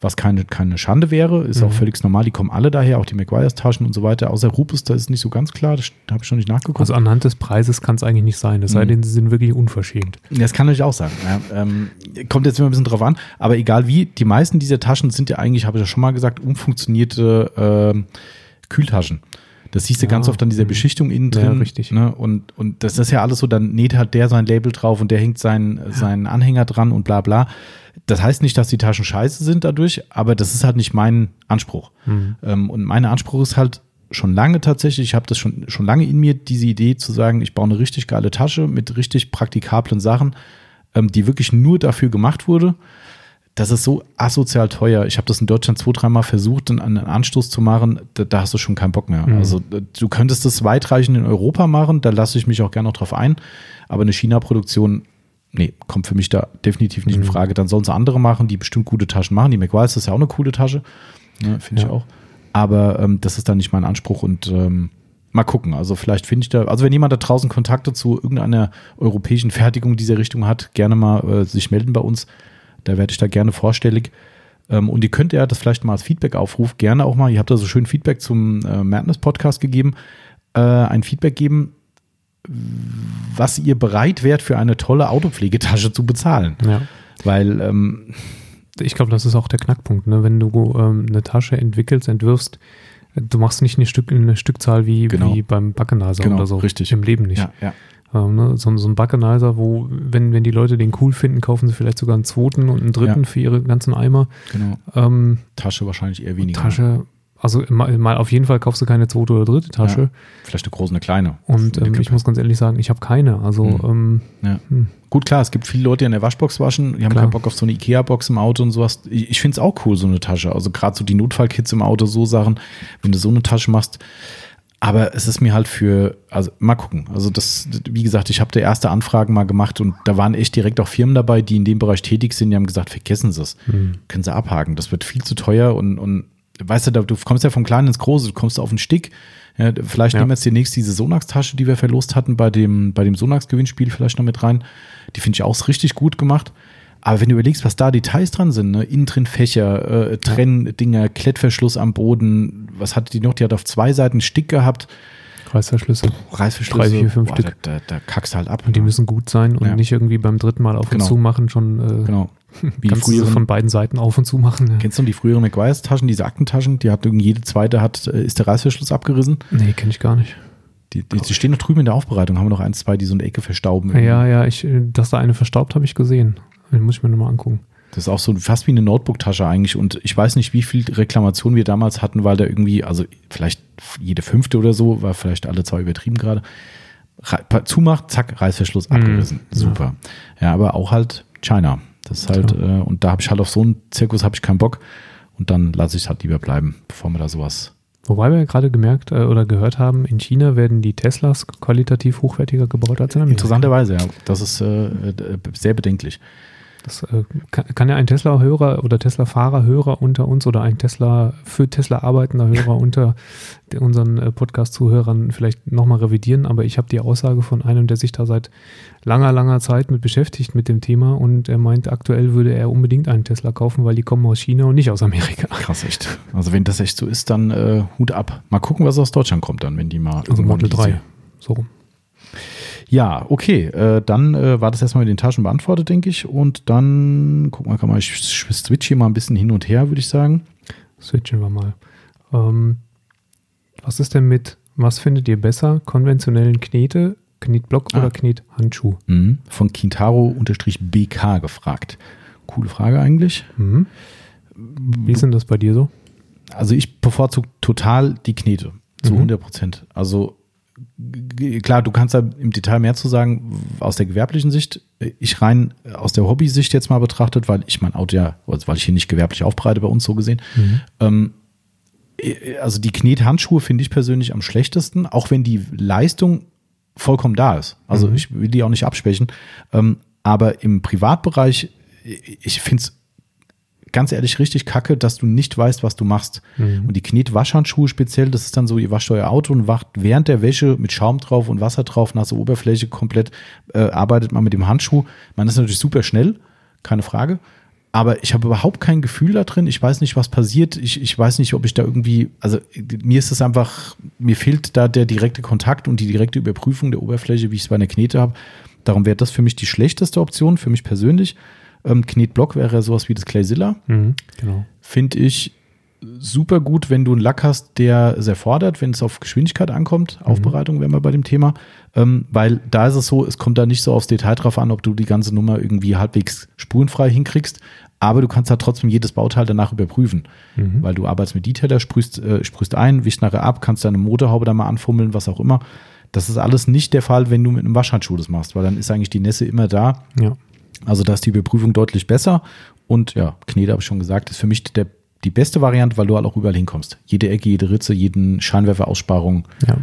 was keine, keine Schande wäre, ist auch Mhm. völlig normal, die kommen alle daher, auch die McGuire's-Taschen und so weiter, außer Rupus, da ist nicht so ganz klar, das habe ich schon nicht nachgeguckt. Also anhand des Preises kann es eigentlich nicht sein, es sei Mhm. denn, sie sind wirklich unverschämt. Das kann ich auch sagen. Ja, ähm, kommt jetzt immer ein bisschen drauf an, aber egal wie, die meisten dieser Taschen sind ja eigentlich, habe ich ja schon mal gesagt, umfunktionierte ähm, Kühltaschen. Das siehst du Ja, ganz oft an dieser mhm. Beschichtung innen Ja, drin. richtig. Ne? Und, und das ist ja alles so, dann näht halt der sein Label drauf und der hängt seinen, seinen Anhänger dran und bla bla. Das heißt nicht, dass die Taschen scheiße sind dadurch, aber das ist halt nicht mein Anspruch. Mhm. Ähm, und mein Anspruch ist halt schon lange tatsächlich, ich habe das schon, schon lange in mir, diese Idee zu sagen, ich baue eine richtig geile Tasche mit richtig praktikablen Sachen, ähm, die wirklich nur dafür gemacht wurde. Das ist so asozial teuer. Ich habe das in Deutschland zwei, dreimal versucht, einen, Anstoß zu machen. Da, da hast du schon keinen Bock mehr. Mhm. Also äh, du könntest das weitreichend in Europa machen, da lasse ich mich auch gerne noch drauf ein. Aber eine China-Produktion, nee, kommt für mich da definitiv nicht in Mhm. Frage. Dann sollen sie andere machen, die bestimmt gute Taschen machen. Die McWise ist ja auch eine coole Tasche. Ne, Finde ich Ja. auch. Aber ähm, das ist dann nicht mein Anspruch und ähm, mal gucken. Also vielleicht finde ich da, also wenn jemand da draußen Kontakte zu irgendeiner europäischen Fertigung dieser Richtung hat, gerne mal äh, sich melden bei uns. Da werde ich da gerne vorstellig. Ähm, und ihr könnt ja das vielleicht mal als Feedback-Aufruf gerne auch mal, ihr habt da so schön Feedback zum äh, Madness-Podcast gegeben, äh, ein Feedback geben, was ihr bereit wärt für eine tolle Autopflegetasche zu bezahlen. Ja. Weil ähm, Ich glaube, das ist auch der Knackpunkt, ne? wenn du ähm, eine Tasche entwickelst, entwirfst, du machst nicht eine, Stück, eine Stückzahl wie, Genau. wie beim Backenizer Genau, oder so. richtig. Im Leben nicht. ja, ja. Ähm, ne? so, so ein Backenizer, wo, wenn, wenn die Leute den cool finden, kaufen sie vielleicht sogar einen zweiten und einen dritten Ja. für ihre ganzen Eimer. Genau. Ähm, Tasche wahrscheinlich eher weniger. Tasche, also mal, mal auf jeden Fall kaufst du keine zweite oder dritte Tasche. Ja. Vielleicht eine große, eine kleine. Und Eine ähm, ich muss ganz ehrlich sagen, ich habe keine. Also Hm. ähm, Ja. hm, Gut, klar, es gibt viele Leute, die an der Waschbox waschen, die haben Klar. keinen Bock auf so eine Ikea-Box im Auto und sowas. Ich, ich finde es auch cool, so eine Tasche. Also gerade so die Notfallkits im Auto, so Sachen, wenn du so eine Tasche machst. Aber es ist mir halt für, also mal gucken. Also das, wie gesagt, ich habe da erste Anfragen mal gemacht und da waren echt direkt auch Firmen dabei, die in dem Bereich tätig sind, die haben gesagt, vergessen Sie es. Hm. Können Sie abhaken. Das wird viel zu teuer und, und weißt du, du kommst ja vom Kleinen ins Große, du kommst auf den Stick. Ja, vielleicht Ja. nehmen wir jetzt demnächst diese Sonax-Tasche, die wir verlost hatten bei dem, bei dem Sonax-Gewinnspiel vielleicht noch mit rein. Die finde ich auch richtig gut gemacht. Aber wenn du überlegst, was da Details dran sind, ne? innen drin Fächer, äh, Trenndinger, Klettverschluss am Boden, was hatte die noch? Die hat auf zwei Seiten Stick gehabt, Reißverschlüsse. Reißverschlüsse. Drei, vier, fünf Boah, Stück. Da, da, kackst du halt ab. Und die ne? müssen gut sein und Ja. nicht irgendwie beim dritten Mal auf Genau. und zu machen schon äh, genau. Wie kannst früheren, von beiden Seiten auf und zu machen. Ja. kennst du die früheren McGuire's-Taschen, diese Aktentaschen? Die hat irgendwie jede zweite hat, äh, ist der Reißverschluss abgerissen. Nee, kenne ich gar nicht. Die, die, die stehen noch drüben in der Aufbereitung, haben wir noch ein, zwei, die so eine Ecke verstauben. Ja, ja, ich, äh, dass da eine verstaubt, habe ich gesehen. Den muss ich mir nochmal angucken. Das ist auch so fast wie eine Notebook-Tasche eigentlich. Und ich weiß nicht, wie viel Reklamationen wir damals hatten, weil da irgendwie, also vielleicht jede fünfte oder so, war vielleicht alle zwei übertrieben gerade. Zumacht, zack, Reißverschluss abgerissen. Ja. Super. Ja. aber auch halt China. Das ist halt, äh, und da habe ich halt auf so einen Zirkus habe ich keinen Bock. Und dann lasse ich es halt lieber bleiben, bevor wir da sowas. Wobei wir ja gerade gemerkt äh, oder gehört haben, in China werden die Teslas qualitativ hochwertiger gebaut als in Amerika. Interessanterweise, ja. Das ist äh, äh, sehr bedenklich. Das äh, kann, kann ja ein Tesla-Hörer oder Tesla-Fahrer-Hörer unter uns oder ein Tesla für Tesla arbeitender Hörer unter unseren äh, Podcast-Zuhörern vielleicht nochmal revidieren. Aber ich habe die Aussage von einem, der sich da seit langer, langer Zeit mit beschäftigt mit dem Thema und er meint, aktuell würde er unbedingt einen Tesla kaufen, weil die kommen aus China und nicht aus Amerika. Krass, echt. Also wenn das echt so ist, dann äh, Hut ab. Mal gucken, was aus Deutschland kommt dann, wenn die mal Also Model diese- 3. So rum. Ja, okay. Äh, dann äh, war das erstmal mit den Taschen beantwortet, denke ich. Und dann, guck mal, kann man, ich switch hier mal ein bisschen hin und her, würde ich sagen. Switchen wir mal. Ähm, was ist denn mit, was findet ihr besser? Konventionellen Knete, Knetblock Ah. oder Knethandschuh? Mhm. Von Kintaro-BK gefragt. Coole Frage eigentlich. Mhm. Wie ist denn das bei dir so? Also ich bevorzuge total die Knete. Zu Mhm. 100 Prozent. Also klar, du kannst da im Detail mehr zu sagen aus der gewerblichen Sicht. Ich rein aus der Hobby-Sicht jetzt mal betrachtet, weil ich mein Auto ja, also weil ich hier nicht gewerblich aufbereite bei uns so gesehen. Ähm, also die Knethandschuhe finde ich persönlich am schlechtesten, auch wenn die Leistung vollkommen da ist. Also Mhm. ich will die auch nicht absprechen. Ähm, aber im Privatbereich, ich finde es ganz ehrlich richtig kacke, dass du nicht weißt, was du machst. Mhm. Und die Knetwaschhandschuhe speziell, das ist dann so, ihr wascht euer Auto und wacht während der Wäsche mit Schaum drauf und Wasser drauf, nasse Oberfläche komplett, äh, arbeitet man mit dem Handschuh. Man ist natürlich super schnell, keine Frage. Aber ich habe überhaupt kein Gefühl da drin. Ich weiß nicht, was passiert. Ich, ich weiß nicht, ob ich da irgendwie, also mir ist es einfach, mir fehlt da der direkte Kontakt und die direkte Überprüfung der Oberfläche, wie ich es bei einer Knete habe. Darum wäre das für mich die schlechteste Option, für mich persönlich. Ähm, Knetblock wäre sowas wie das Clayzilla Mhm, genau. finde ich super gut, wenn du einen Lack hast, der sehr fordert, wenn es auf Geschwindigkeit ankommt. Aufbereitung wären wir bei dem Thema. Ähm, weil da ist es so, es kommt da nicht so aufs Detail drauf an, ob du die ganze Nummer irgendwie halbwegs spurenfrei hinkriegst. Aber du kannst da trotzdem jedes Bauteil danach überprüfen. Mhm. Weil du arbeitest mit Detailer, sprühst, äh, sprühst ein, wischst nachher ab, kannst deine Motorhaube da mal anfummeln, was auch immer. Das ist alles nicht der Fall, wenn du mit einem Waschhandschuh das machst, weil dann ist eigentlich die Nässe immer da. Ja. Also da ist die Überprüfung deutlich besser. Und ja, Knete habe ich schon gesagt, ist für mich der, die beste Variante, weil du halt auch überall hinkommst. Jede Ecke, jede Ritze, jeden Scheinwerferaussparung. ja.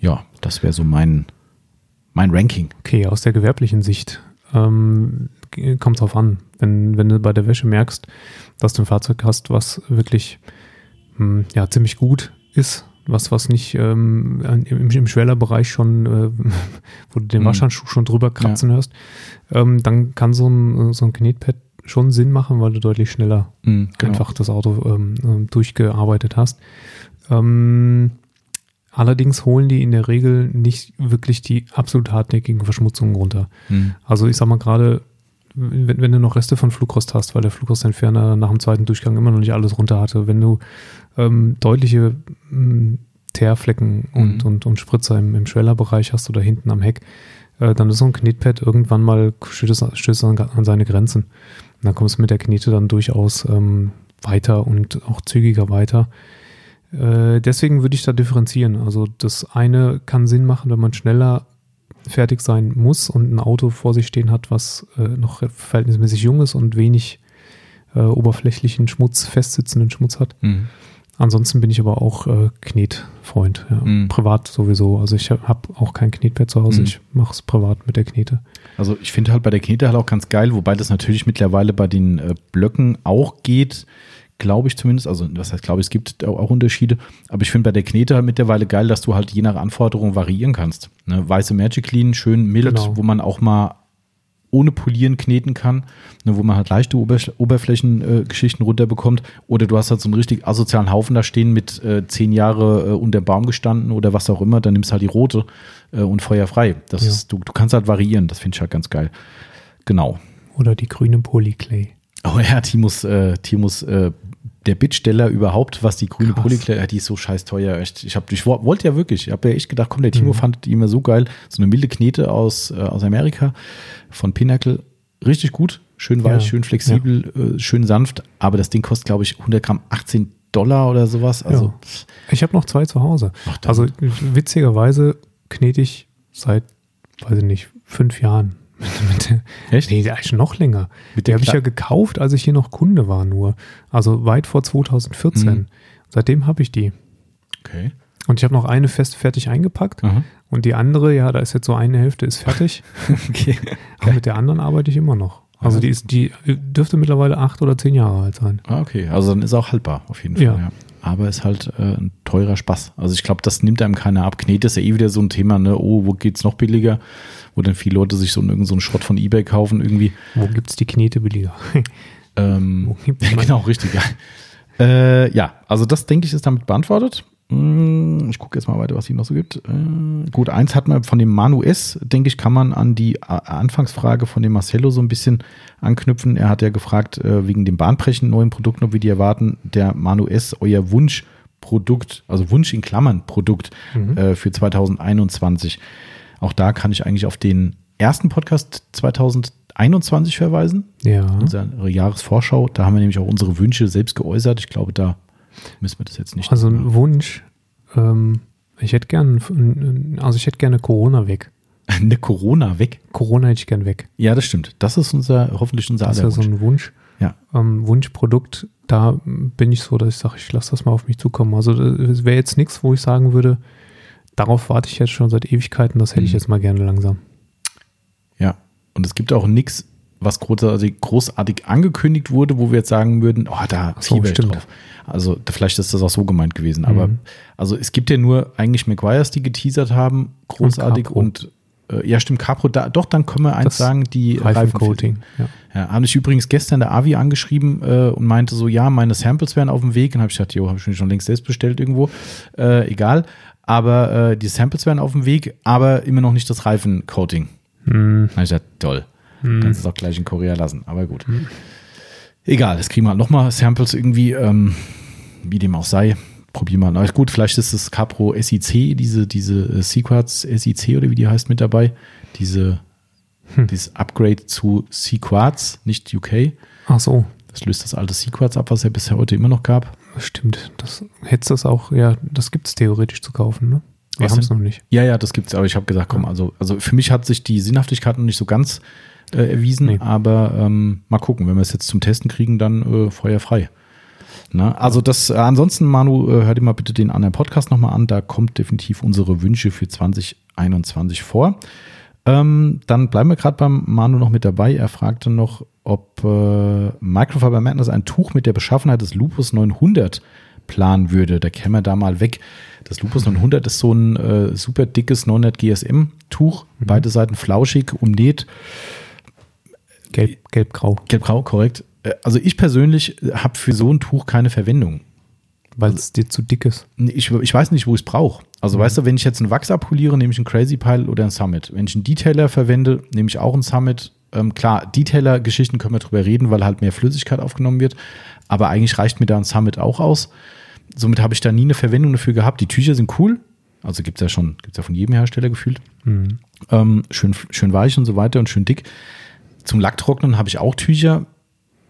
Ja, das wäre so mein, mein Ranking. Okay, aus der gewerblichen Sicht ähm, kommt es drauf an. Wenn, wenn du bei der Wäsche merkst, dass du ein Fahrzeug hast, was wirklich hm, ja, ziemlich gut ist, was, was nicht ähm, im, im Schwellerbereich schon, äh, wo du den Mhm. Waschhandschuh schon drüber kratzen hörst, ähm, dann kann so ein, so ein Knetpad schon Sinn machen, weil du deutlich schneller Mhm, einfach das Auto ähm, ähm, durchgearbeitet hast. Ähm, allerdings holen die in der Regel nicht wirklich die absolut hartnäckigen Verschmutzungen runter. Mhm. Also ich sag mal gerade, wenn, wenn du noch Reste von Flugrost hast, weil der Flugrostentferner nach dem zweiten Durchgang immer noch nicht alles runter hatte, wenn du ähm, deutliche mh, Teerflecken und, Mhm. und, und Spritzer im, im Schwellerbereich hast oder hinten am Heck, äh, dann ist so ein Knetpad irgendwann mal stößt, stößt an, an seine Grenzen. Und dann kommst du mit der Knete dann durchaus ähm, weiter und auch zügiger weiter. Äh, deswegen würde ich da differenzieren. Also das eine kann Sinn machen, wenn man schneller fertig sein muss und ein Auto vor sich stehen hat, was äh, noch verhältnismäßig jung ist und wenig äh, oberflächlichen Schmutz, festsitzenden Schmutz hat. Mhm. Ansonsten bin ich aber auch äh, Knetfreund. Ja. Mhm. Privat sowieso. Also ich habe auch kein Knetpad zu Hause. Mhm. Ich mache es privat mit der Knete. Also ich finde halt bei der Knete halt auch ganz geil, wobei das natürlich mittlerweile bei den äh, Blöcken auch geht, glaube ich zumindest. Also was heißt glaube ich, es gibt auch, auch Unterschiede. Aber ich finde bei der Knete halt mittlerweile geil, dass du halt je nach Anforderung variieren kannst. Ne? Weiße Magic Clean, schön mild, Genau. wo man auch mal ohne Polieren kneten kann, ne, wo man halt leichte Oberfl Oberflächengeschichten äh, runterbekommt. Oder du hast halt so einen richtig asozialen Haufen da stehen mit äh, zehn Jahre äh, unter Baum gestanden oder was auch immer, dann nimmst halt die rote äh, und feuerfrei. Das Ja. ist, du, du kannst halt variieren, das finde ich halt ganz geil. Genau. Oder die grüne Polyclay. Oh ja, Timus, äh, Timus, äh, der Bittsteller überhaupt, was die grüne ja, die ist so scheiß teuer. Echt. Ich, hab, ich wo- wollte ja wirklich, ich habe ja echt gedacht, komm, der Timo Mhm. fand die immer so geil. So eine milde Knete aus, äh, aus Amerika von Pinnacle. Richtig gut, schön weich, Ja. schön flexibel, äh, schön sanft. Aber das Ding kostet, glaube ich, 100 Gramm 18 Dollar oder sowas. Also, Ja. Ich habe noch zwei zu Hause. Ach, Also witzigerweise knete ich seit, weiß ich nicht, fünf Jahren. Der, Echt? Nee, eigentlich noch länger. Mit Die der habe ich ja gekauft, als ich hier noch Kunde war nur. Also weit vor 2014. Mhm. Seitdem habe ich die. Okay. Und ich habe noch eine fest fertig eingepackt. Aha. Und die andere, ja, da ist jetzt so eine Hälfte ist fertig. okay. Aber mit der anderen arbeite ich immer noch. Also die ist, die dürfte mittlerweile acht oder zehn Jahre alt sein. Ah, okay. Also dann ist auch haltbar, auf jeden Fall. Ja. Ja. Aber ist halt äh, ein teurer Spaß. Also ich glaube, das nimmt einem keiner ab. Knete ist ja eh wieder so ein Thema, ne? Oh, wo geht's noch billiger? Wo dann viele Leute sich so irgendeinen so einen Schrott von Ebay kaufen irgendwie. Wo gibt's die Knete billiger? Ähm, Wo gibt's genau, richtig. Ja. Äh, ja, also das denke ich ist damit beantwortet. Hm, Ich gucke jetzt mal weiter, was hier noch so gibt. Äh, gut, eins hat man von dem Manu S, denke ich, kann man an die A- Anfangsfrage von dem Marcello so ein bisschen anknüpfen. Er hat ja gefragt, äh, wegen dem Bahnbrechen neuen Produkten, ob wir die erwarten. Der Manu S, euer Wunschprodukt, also Wunsch in Klammern Produkt Mhm. äh, für 2021. Auch da kann ich eigentlich auf den ersten Podcast 2021 verweisen Ja. unsere Jahresvorschau. Da haben wir nämlich auch unsere Wünsche selbst geäußert. Ich glaube, da müssen wir das jetzt nicht. Also ein Wunsch, ähm, ich hätte gern, also ich hätte gerne Corona weg. eine Corona weg. Corona hätte ich gern weg. Ja, das stimmt. Das ist unser, hoffentlich unser Das ist ja so ein Wunsch. Ja. Ähm, Wunschprodukt, da bin ich so, dass ich sage, ich lasse das mal auf mich zukommen. Also es wäre jetzt nichts, wo ich sagen würde, darauf warte ich jetzt schon seit Ewigkeiten, das hätte ich Mhm. jetzt mal gerne langsam. Ja. Und es gibt auch nichts, was großartig, großartig angekündigt wurde, wo wir jetzt sagen würden, oh, da Ach so, fieber ich stimmt. drauf. Also vielleicht ist das auch so gemeint gewesen. Aber Mhm. also es gibt ja nur eigentlich McGuire's, die geteasert haben, großartig Capro. und, äh, ja, stimmt, Capro, da, doch, dann können wir eins Das sagen, die Reifencoating. Ja. Ja, habe ich übrigens gestern der Avi angeschrieben äh, und meinte so, ja, meine Samples wären auf dem Weg. Und habe ich gesagt, jo, habe ich mir schon längst selbst bestellt irgendwo. Äh, egal. Aber äh, die Samples wären auf dem Weg, aber immer noch nicht das Reifencoating. Hm, habe ich gesagt, toll. hm. Kannst es auch gleich in Korea lassen. Aber gut. Egal, das kriegen wir halt nochmal Samples irgendwie, ähm, wie dem auch sei. Probier mal. Na gut, vielleicht ist das Capro SIC, diese, diese äh, Sequats SIC oder wie die heißt mit dabei. Diese, Hm. dieses Upgrade zu Sequats, nicht UK. Ach so, Das löst das alte Sequats ab, was es ja bisher heute immer noch gab. Stimmt. Das hättest das auch, ja, das gibt es theoretisch zu kaufen, ne? Wir haben es noch nicht. Ja, ja, das gibt's. Aber ich habe gesagt, komm, also, also für mich hat sich die Sinnhaftigkeit noch nicht so ganz äh, erwiesen, Nee. aber ähm, mal gucken, wenn wir es jetzt zum Testen kriegen, dann äh, feuerfrei. Na, also das, äh, ansonsten, Manu, äh, hör dir mal bitte den anderen Podcast nochmal an. Da kommt definitiv unsere Wünsche für 2021 vor. Ähm, dann bleiben wir gerade beim Manu noch mit dabei. Er fragte noch, ob äh, Microfiber Madness ein Tuch mit der Beschaffenheit des Lupus 900 planen würde. Da käme er da mal weg. Das Lupus 900 ist so ein äh, super dickes 900 GSM Tuch, beide Seiten flauschig, umnäht, Gelb, gelb-grau. gelb-grau, korrekt. Äh, Also ich persönlich habe für so ein Tuch keine Verwendung. Weil es dir zu dick ist. Ich, ich weiß nicht, wo ich es brauche. Also weißt du, wenn ich jetzt einen Wachs abpoliere, nehme ich einen Crazy Pile oder einen Summit. Wenn ich einen Detailer verwende, nehme ich auch einen Summit. Ähm, klar, Detailer-Geschichten können wir drüber reden, weil halt mehr Flüssigkeit aufgenommen wird. Aber eigentlich reicht mir da ein Summit auch aus. Somit habe ich da nie eine Verwendung dafür gehabt. Die Tücher sind cool. Also gibt es ja schon, gibt es ja von jedem Hersteller gefühlt. Mhm. Ähm, schön, schön weich und so weiter und schön dick. Zum Lacktrocknen habe ich auch Tücher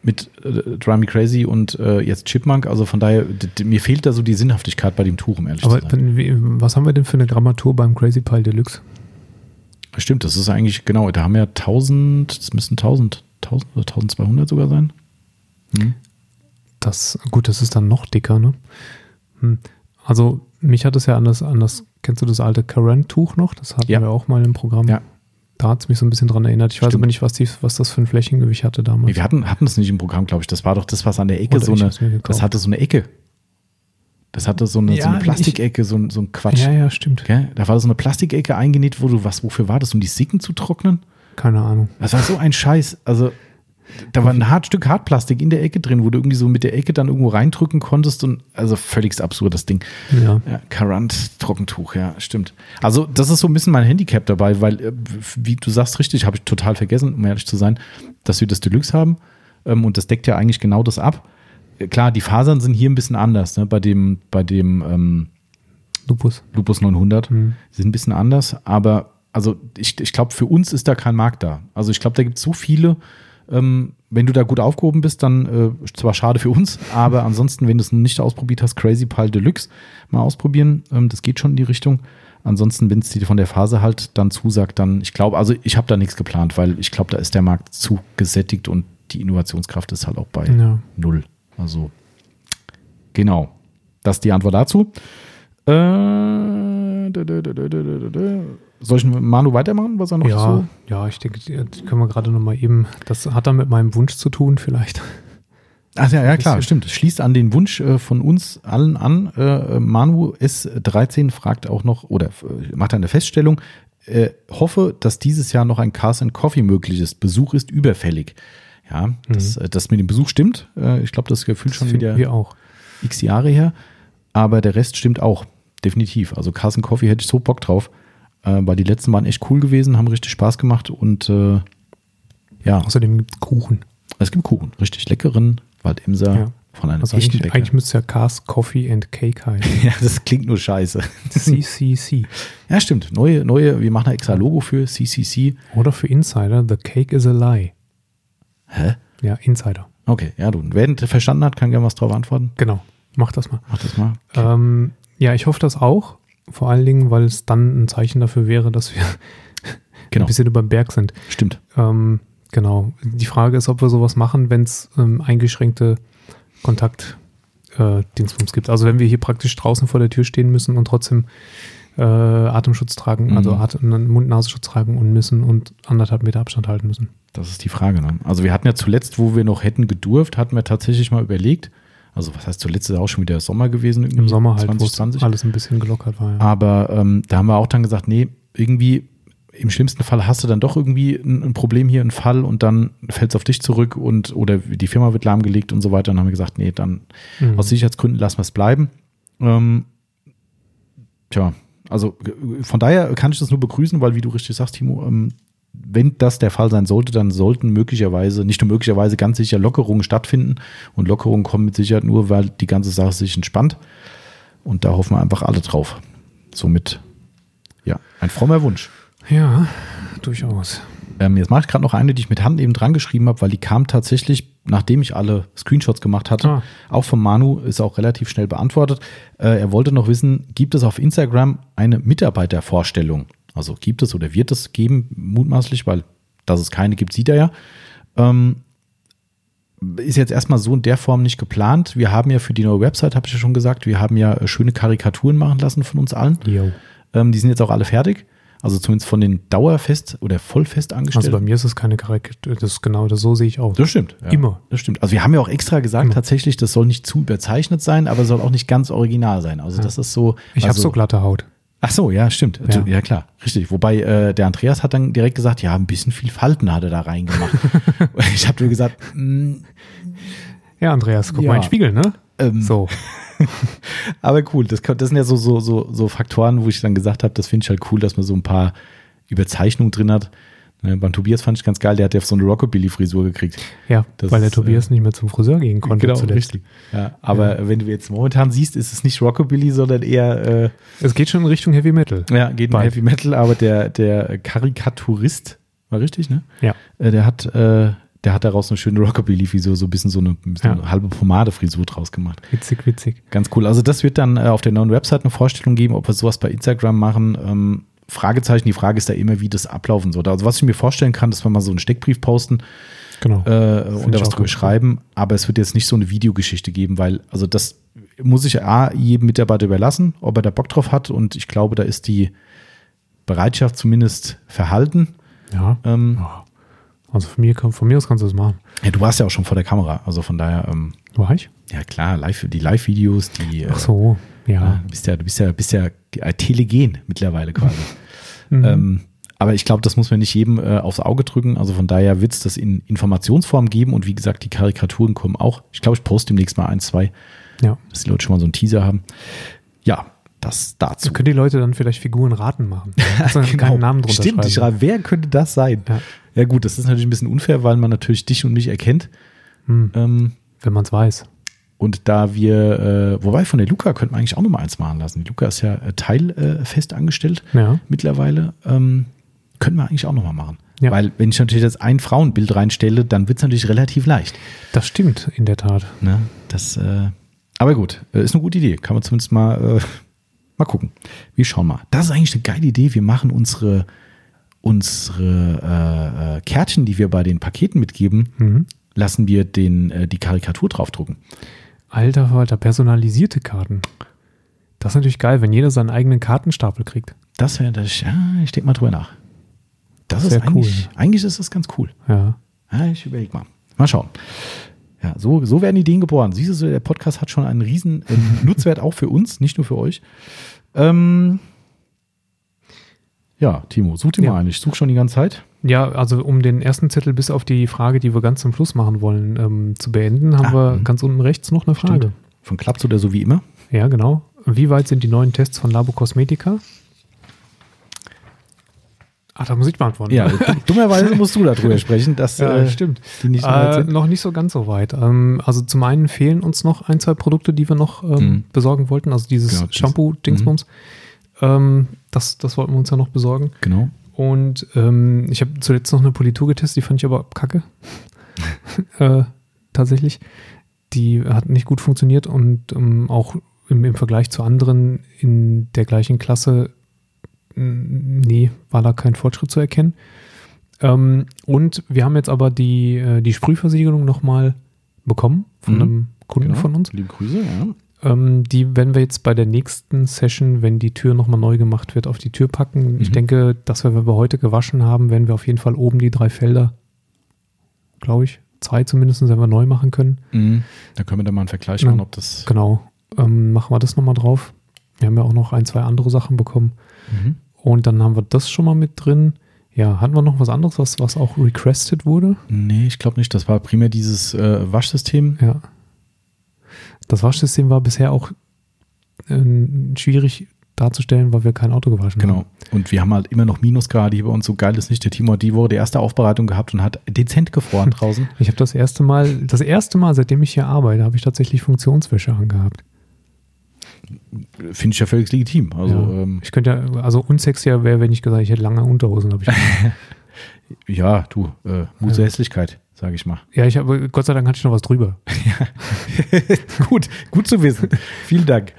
mit äh, Dry Me Crazy und äh, jetzt Chipmunk. Also von daher, mir fehlt da so die Sinnhaftigkeit bei dem Tuch, um ehrlich Aber zu sein. wie, was haben wir denn für eine Grammatur beim Crazy Pile Deluxe? Stimmt, das ist eigentlich, genau, da haben wir 1000, das müssen 1000, 1000 oder 1200 sogar sein. Hm. Das, gut, das ist dann noch dicker, ne? Hm. Also mich hat es ja anders, anders, kennst du das alte Current-Tuch noch? Das hatten Ja. wir auch mal im Programm. Ja. Da hat es mich so ein bisschen dran erinnert. Ich weiß Stimmt. aber nicht, was, die, was das für ein Flächengewicht hatte damals. Nee, wir hatten, hatten das nicht im Programm, glaube ich. Das war doch das, was an der Ecke Oder so eine, das hatte so eine Ecke. Das hatte so eine, so Ja, eine ich- Plastikecke, so, ein- so ein Quatsch. ja, ja, stimmt. Gell? Da war so eine Plastikecke eingenäht, wo du, was, wofür war das? Um die Sicken zu trocknen? Keine Ahnung. Das war so ein Scheiß. Also, da war ein hart Stück Hartplastik in der Ecke drin, wo du irgendwie so mit der Ecke dann irgendwo reindrücken konntest und also völlig absurd, das Ding. Ja. Ja, Current Trockentuch, ja, stimmt. Also, das ist so ein bisschen mein Handicap dabei, weil, äh, wie du sagst, richtig, habe ich total vergessen, um ehrlich zu sein, dass wir das Deluxe haben. Ähm, und das deckt ja eigentlich genau das ab. Äh, Klar, die Fasern sind hier ein bisschen anders, ne? Bei dem, bei dem ähm, Lupus. Lupus 900 Mhm. sind ein bisschen anders, aber also ich, ich glaube, für uns ist da kein Markt da. Also ich glaube, da gibt es so viele. Ähm, wenn du da gut aufgehoben bist, dann äh, zwar schade für uns, aber ansonsten, wenn du es noch nicht ausprobiert hast, Crazy Pile Deluxe mal ausprobieren. Ähm, das geht schon in die Richtung. Ansonsten, wenn es dir von der Phase halt dann zusagt, dann, ich glaube, also ich habe da nichts geplant, weil ich glaube, da ist der Markt zu gesättigt und die Innovationskraft ist halt auch bei Ja. null. Also, genau. Das ist die Antwort dazu. Äh, Soll ich mit Manu weitermachen, was er noch Ja, so? ja, ich denke, können wir gerade noch mal eben, das hat dann mit meinem Wunsch zu tun vielleicht. Ach ja, ja klar, stimmt. Es schließt an den Wunsch äh, von uns allen an. Äh, Manu S13 fragt auch noch oder äh, macht eine Feststellung. Äh, hoffe, dass dieses Jahr noch ein Cars and Coffee möglich ist. Besuch ist überfällig. Ja, das, äh, das mit dem Besuch stimmt. Äh, ich glaube, das Gefühl schon Mhm. Das wieder finden Wir auch. x Jahre her. Aber der Rest stimmt auch. Definitiv. Also Cars and Coffee hätte ich so Bock drauf. Äh, weil die letzten waren echt cool gewesen, haben richtig Spaß gemacht und äh, ja, Außerdem gibt es Kuchen. es gibt Kuchen. Richtig leckeren Waldemser Ja. von einem Also echten eigentlich, eigentlich müsste es ja Cars, Coffee and Cake heißen. Ja, das klingt nur scheiße. CCC. Ja, stimmt. Neue, neue, wir machen ein extra Logo für CCC. Oder für Insider, The Cake is a Lie. Hä? Ja, Insider. Okay, ja, du. Wer verstanden hat, kann gerne was drauf antworten. Genau. Mach das mal. Mach das mal. Ähm, ja, ich hoffe das auch. Vor allen Dingen, weil es dann ein Zeichen dafür wäre, dass wir Genau. ein bisschen über den Berg sind. Stimmt. Ähm, genau. Die Frage ist, ob wir sowas machen, wenn es ähm, eingeschränkte Kontakt äh, gibt. Also wenn wir hier praktisch draußen vor der Tür stehen müssen und trotzdem äh, Atemschutz tragen, Mhm. also Atem Mund-Nasenschutz tragen und müssen und anderthalb Meter Abstand halten müssen. Das ist die Frage. Ne? Also wir hatten ja zuletzt, wo wir noch hätten gedurft, hatten wir tatsächlich mal überlegt. Also was heißt zuletzt ist auch schon wieder Sommer gewesen. irgendwie, Im Sommer halt, wo es 2020. alles ein bisschen gelockert war. Ja. Aber ähm, da haben wir auch dann gesagt, nee, irgendwie im schlimmsten Fall hast du dann doch irgendwie ein, ein Problem hier, einen Fall und dann fällt es auf dich zurück und oder die Firma wird lahmgelegt und so weiter. Und dann haben wir gesagt, nee, dann Mhm. aus Sicherheitsgründen lassen wir es bleiben. Ähm, tja, also äh, von daher kann ich das nur begrüßen, weil wie du richtig sagst, Timo, ähm, wenn das der Fall sein sollte, dann sollten möglicherweise, nicht nur möglicherweise, ganz sicher Lockerungen stattfinden. Und Lockerungen kommen mit Sicherheit nur, weil die ganze Sache sich entspannt. Und da hoffen wir einfach alle drauf. Somit, ja, ein frommer Wunsch. ja, durchaus. Ähm, jetzt mache ich gerade noch eine, die ich mit Hand eben dran geschrieben habe, weil die kam tatsächlich, nachdem ich alle Screenshots gemacht hatte, Ah. auch von Manu, ist auch relativ schnell beantwortet. Äh, er wollte noch wissen, gibt es auf Instagram eine Mitarbeitervorstellung? Also gibt es oder wird es geben, mutmaßlich, weil dass es keine gibt, sieht er ja. Ähm, ist jetzt erstmal so in der Form nicht geplant. Wir haben ja für die neue Website, habe ich ja schon gesagt, wir haben ja äh, schöne Karikaturen machen lassen von uns allen. Ähm, die sind jetzt auch alle fertig. Also zumindest von den Dauerfest oder Vollfest angestellten. Also bei mir ist es keine Karikatur, das ist genau das, so sehe ich aus. Das stimmt. Ja. Immer. Das stimmt. Also wir haben ja auch extra gesagt, Immer. tatsächlich, das soll nicht zu überzeichnet sein, aber soll auch nicht ganz original sein. Also das ist so. Ich habe also, so glatte Haut. Ach so, ja, stimmt. Ja. Ja, klar, richtig. Wobei äh, der Andreas hat dann direkt gesagt, ja, ein bisschen viel Falten hat er da reingemacht. ich habe nur gesagt, mm, Ja, Andreas, guck Ja. mal in den Spiegel, ne? ähm, So. aber cool. Das, das sind ja so, so, so, so Faktoren, wo ich dann gesagt habe, das finde ich halt cool, dass man so ein paar Überzeichnungen drin hat. Ne, beim Tobias fand ich ganz geil, der hat ja so eine Rockabilly-Frisur gekriegt. Ja, Das weil der ist, Tobias nicht mehr zum Friseur gehen konnte Genau, zuletzt. richtig. Ja, aber wenn du jetzt momentan siehst, ist es nicht Rockabilly, sondern eher, äh, Es geht schon in Richtung Heavy Metal. ja, geht in. Heavy Metal, aber der, der Karikaturist, war richtig, ne? Ja. Äh, der hat, äh, der hat daraus eine schöne Rockabilly-Frisur, so ein bisschen so eine, so eine Ja. halbe Pomade-Frisur draus gemacht. Witzig, witzig. Ganz cool. Also das wird dann äh, auf der neuen Website eine Vorstellung geben, ob wir sowas bei Instagram machen. Ähm, Fragezeichen, die Frage ist da immer, wie das ablaufen soll. Also was ich mir vorstellen kann, dass wir mal so einen Steckbrief posten Genau. äh, und da was drüber schreiben, aber es wird jetzt nicht so eine Videogeschichte geben, weil, also das muss ich A, jedem Mitarbeiter überlassen, ob er da Bock drauf hat. Und ich glaube, da ist die Bereitschaft zumindest verhalten. Ja. Ähm, Ja. Also von mir, von mir aus kannst du das machen. ja, du warst ja auch schon vor der Kamera. Also von daher, ähm, War ich? ja klar, live, die Live-Videos, die. Ach so, Äh, ja. du bist ja, du bist ja, bist ja äh, telegen mittlerweile quasi. Mhm. Ähm, aber ich glaube, das muss man nicht jedem äh, aufs Auge drücken. Also von daher wird es das in Informationsform geben und wie gesagt, die Karikaturen kommen auch. Ich glaube, ich poste demnächst mal ein, zwei, ja. dass die Leute schon mal so einen Teaser haben. Ja, das dazu. So können die Leute dann vielleicht Figuren raten machen. Also keinen Namen drunter Stimmt, ich schreibe, wer könnte das sein? Ja. Ja. gut, das ist natürlich ein bisschen unfair, weil man natürlich dich und mich erkennt. Hm, Ähm, wenn man es weiß. Und da wir, äh, wobei von der Luca könnte man eigentlich auch noch mal eins machen lassen. Die Luca ist ja äh, teilfest äh, angestellt Ja. mittlerweile. Ähm, können wir eigentlich auch noch mal machen. Ja. Weil wenn ich natürlich jetzt ein Frauenbild reinstelle, dann wird es natürlich relativ leicht. Das stimmt, in der Tat. Ne? Das, äh, aber gut, äh, ist eine gute Idee. Kann man zumindest mal, äh, mal gucken. Wir schauen mal. Das ist eigentlich eine geile Idee. Wir machen unsere, unsere äh, äh, Kärtchen, die wir bei den Paketen mitgeben, Mhm. lassen wir den, äh, die Karikatur draufdrucken. Alter Falter, personalisierte Karten. Das ist natürlich geil, wenn jeder seinen eigenen Kartenstapel kriegt. Das wäre, das, ja, ich denke mal drüber nach. Das, Das ist wär cool. eigentlich, eigentlich ist das ganz cool. Ja. Ja, ich überlege mal. Mal schauen. Ja, so, so werden Ideen geboren. Siehst du, der Podcast hat schon einen riesen äh, Nutzwert auch für uns, nicht nur für euch. Ähm, ja, Timo, such dir Ja. mal einen. Ich suche schon die ganze Zeit. Ja, also um den ersten Zettel bis auf die Frage, die wir ganz zum Schluss machen wollen, ähm, zu beenden, haben Ah, wir mhm. ganz unten rechts noch eine Frage. Stimmt. Von klappt oder so wie immer. Ja, genau. Wie weit sind die neuen Tests von Labo Cosmetica? Ach, da muss ich beantworten. Ja, dummerweise musst du darüber sprechen, dass Ja, äh, stimmt. die nicht so weit Äh, noch nicht so ganz so weit. Ähm, also zum einen fehlen uns noch ein, zwei Produkte, die wir noch ähm, Mhm. besorgen wollten. Also dieses Genau, Shampoo-Dingsbums. Ähm, das, das wollten wir uns ja noch besorgen. Genau. Und ähm, ich habe zuletzt noch eine Politur getestet, die fand ich aber kacke. äh, tatsächlich. Die hat nicht gut funktioniert und ähm, auch im, im Vergleich zu anderen in der gleichen Klasse, nee, war da kein Fortschritt zu erkennen. Ähm, und wir haben jetzt aber die, äh, die Sprühversiegelung nochmal bekommen von Mhm. einem Kunden genau. von uns. Liebe Grüße, ja. Ähm, die werden wir jetzt bei der nächsten Session, wenn die Tür nochmal neu gemacht wird, auf die Tür packen. Ich Mhm. denke, dass wir, wenn wir heute gewaschen haben, werden wir auf jeden Fall oben die drei Felder, glaube ich, zwei zumindest, wenn wir neu machen können. Mhm. Da können wir dann mal einen Vergleich machen, ob das. Genau. Ähm, machen wir das nochmal drauf. Wir haben ja auch noch ein, zwei andere Sachen bekommen. Mhm. Und dann haben wir das schon mal mit drin. Ja, hatten wir noch was anderes, was, was auch requested wurde? Nee, ich glaube nicht. Das war primär dieses äh, Waschsystem. Ja. Das Waschsystem war bisher auch äh, schwierig darzustellen, weil wir kein Auto gewaschen haben. Genau. Und wir haben halt immer noch Minusgrade hier bei uns. So geil ist nicht. Der Timo hat die Woche die erste Aufbereitung gehabt und hat dezent gefroren draußen. Ich habe das erste Mal, das erste Mal, seitdem ich hier arbeite, habe ich tatsächlich Funktionswäsche angehabt. Finde ich ja völlig legitim. Also, ja. ähm, ich könnte ja, also unsexier wäre, wenn ich gesagt hätte, ich hätte lange Unterhosen. Ich ja, du, äh, Mut zur Ja. Hässlichkeit, sage ich mal. ja, ich habe, Gott sei Dank hatte ich noch was drüber. gut, gut zu wissen. Vielen Dank.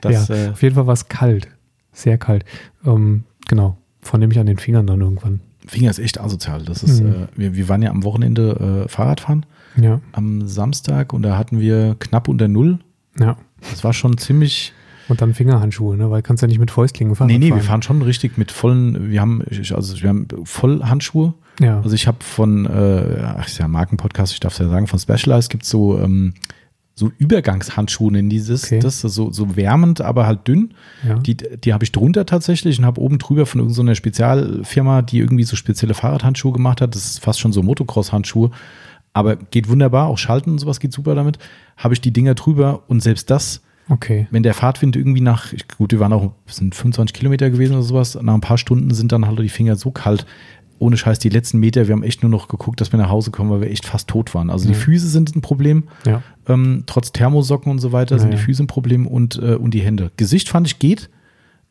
Das, ja, äh, auf jeden Fall war es kalt. Sehr kalt. Ähm, genau. Von dem ich an den Fingern dann irgendwann. Finger ist echt asozial. Das ist, Mhm. äh, wir, wir waren ja am Wochenende äh, Fahrradfahren Ja, am Samstag und da hatten wir knapp unter Null. ja. Das war schon ziemlich. Und dann Fingerhandschuhe, ne? Weil kannst ja nicht mit Fäustlingen fahren. nee, nee, wir fahren schon richtig mit vollen. Wir haben, also wir haben Vollhandschuhe. Ja. Also ich habe von, äh, ach ist ja Markenpodcast, ich darf es ja sagen, von Specialized gibt es so, ähm, so Übergangshandschuhe in dieses, Okay. das ist so, so wärmend, aber halt dünn. ja. Die, die habe ich drunter tatsächlich und habe oben drüber von irgendeiner Spezialfirma, die irgendwie so spezielle Fahrradhandschuhe gemacht hat. Das ist fast schon so Motocross-Handschuhe. Aber geht wunderbar, auch Schalten und sowas geht super damit. Habe ich die Dinger drüber und selbst das, okay. wenn der Fahrtwind irgendwie nach, gut, wir waren auch, sind 25 Kilometer gewesen oder sowas, nach ein paar Stunden sind dann halt die Finger so kalt. Ohne Scheiß, die letzten Meter, wir haben echt nur noch geguckt, dass wir nach Hause kommen, weil wir echt fast tot waren. Also die Ja. Füße sind ein Problem. Ja. Ähm, trotz Thermosocken und so weiter sind Ja, die. Füße ein Problem und, äh, und die Hände. Gesicht fand ich geht.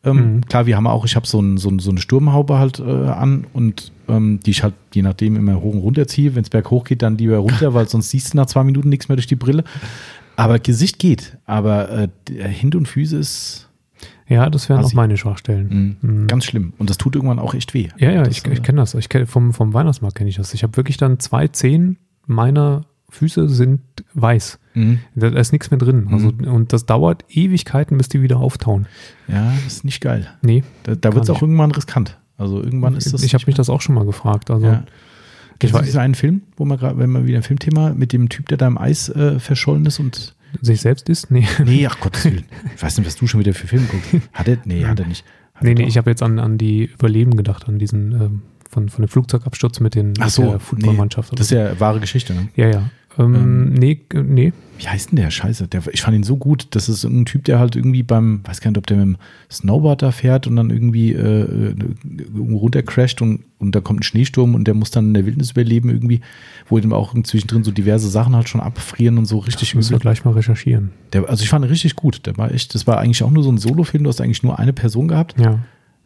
Ähm, Mhm. Klar, wir haben auch, ich habe so, ein, so, ein, so eine Sturmhaube halt äh, an und ähm, die ich halt je nachdem immer hoch und runter ziehe. Wenn es berghoch geht, dann lieber runter, weil sonst siehst du nach zwei Minuten nichts mehr durch die Brille. Aber Gesicht geht. Aber äh, die- Hände und Füße ist Ja, das wären auch meine Schwachstellen. mh, Mhm. ganz schlimm. Und das tut irgendwann auch echt weh. Ja, ja, das, ich, ich äh, kenne das. Ich kenn, vom, vom Weihnachtsmarkt kenne ich das. Ich habe wirklich dann zwei Zehen meiner Füße sind weiß. Mhm. Da, da ist nichts mehr drin. Also, Und das dauert Ewigkeiten, bis die wieder auftauen. Ja, das ist nicht geil. Nee. Da, da wird es auch irgendwann riskant. Also irgendwann ist das. Ich habe mich das auch schon mal gefragt. Also, Ja. Weiß, diesen einen Film, wo man gerade, wenn man wieder ein Filmthema mit dem Typ, der da im Eis äh, verschollen ist und. sich selbst ist? Nee. Nee, ach Gottes Willen. Ich weiß nicht, was du schon wieder für Filme guckst. Hat er? Nee, hat er nicht. Hat Nee, nee, doch? ich habe jetzt an, an die Überleben gedacht, an diesen ähm, von, von dem Flugzeugabsturz mit, den, Ach mit so, der nee, Footballmannschaft. das ist ja wahre Geschichte, ne? ja, ja. Ähm, Ähm, nee, äh, nee. Wie heißt denn der? Scheiße. Der, ich fand ihn so gut. Das ist ein Typ, der halt irgendwie beim, weiß gar nicht, ob der mit dem Snowboard da fährt und dann irgendwie äh, runtercrasht und, und da kommt ein Schneesturm und der muss dann in der Wildnis überleben irgendwie, wo ihm auch zwischendrin so diverse Sachen halt schon abfrieren und so richtig Das müssen wir gleich mal recherchieren. Der, also ich fand ihn richtig gut. Der war echt, das war eigentlich auch nur so ein Solo-Film. Du hast eigentlich nur eine Person gehabt. Ja.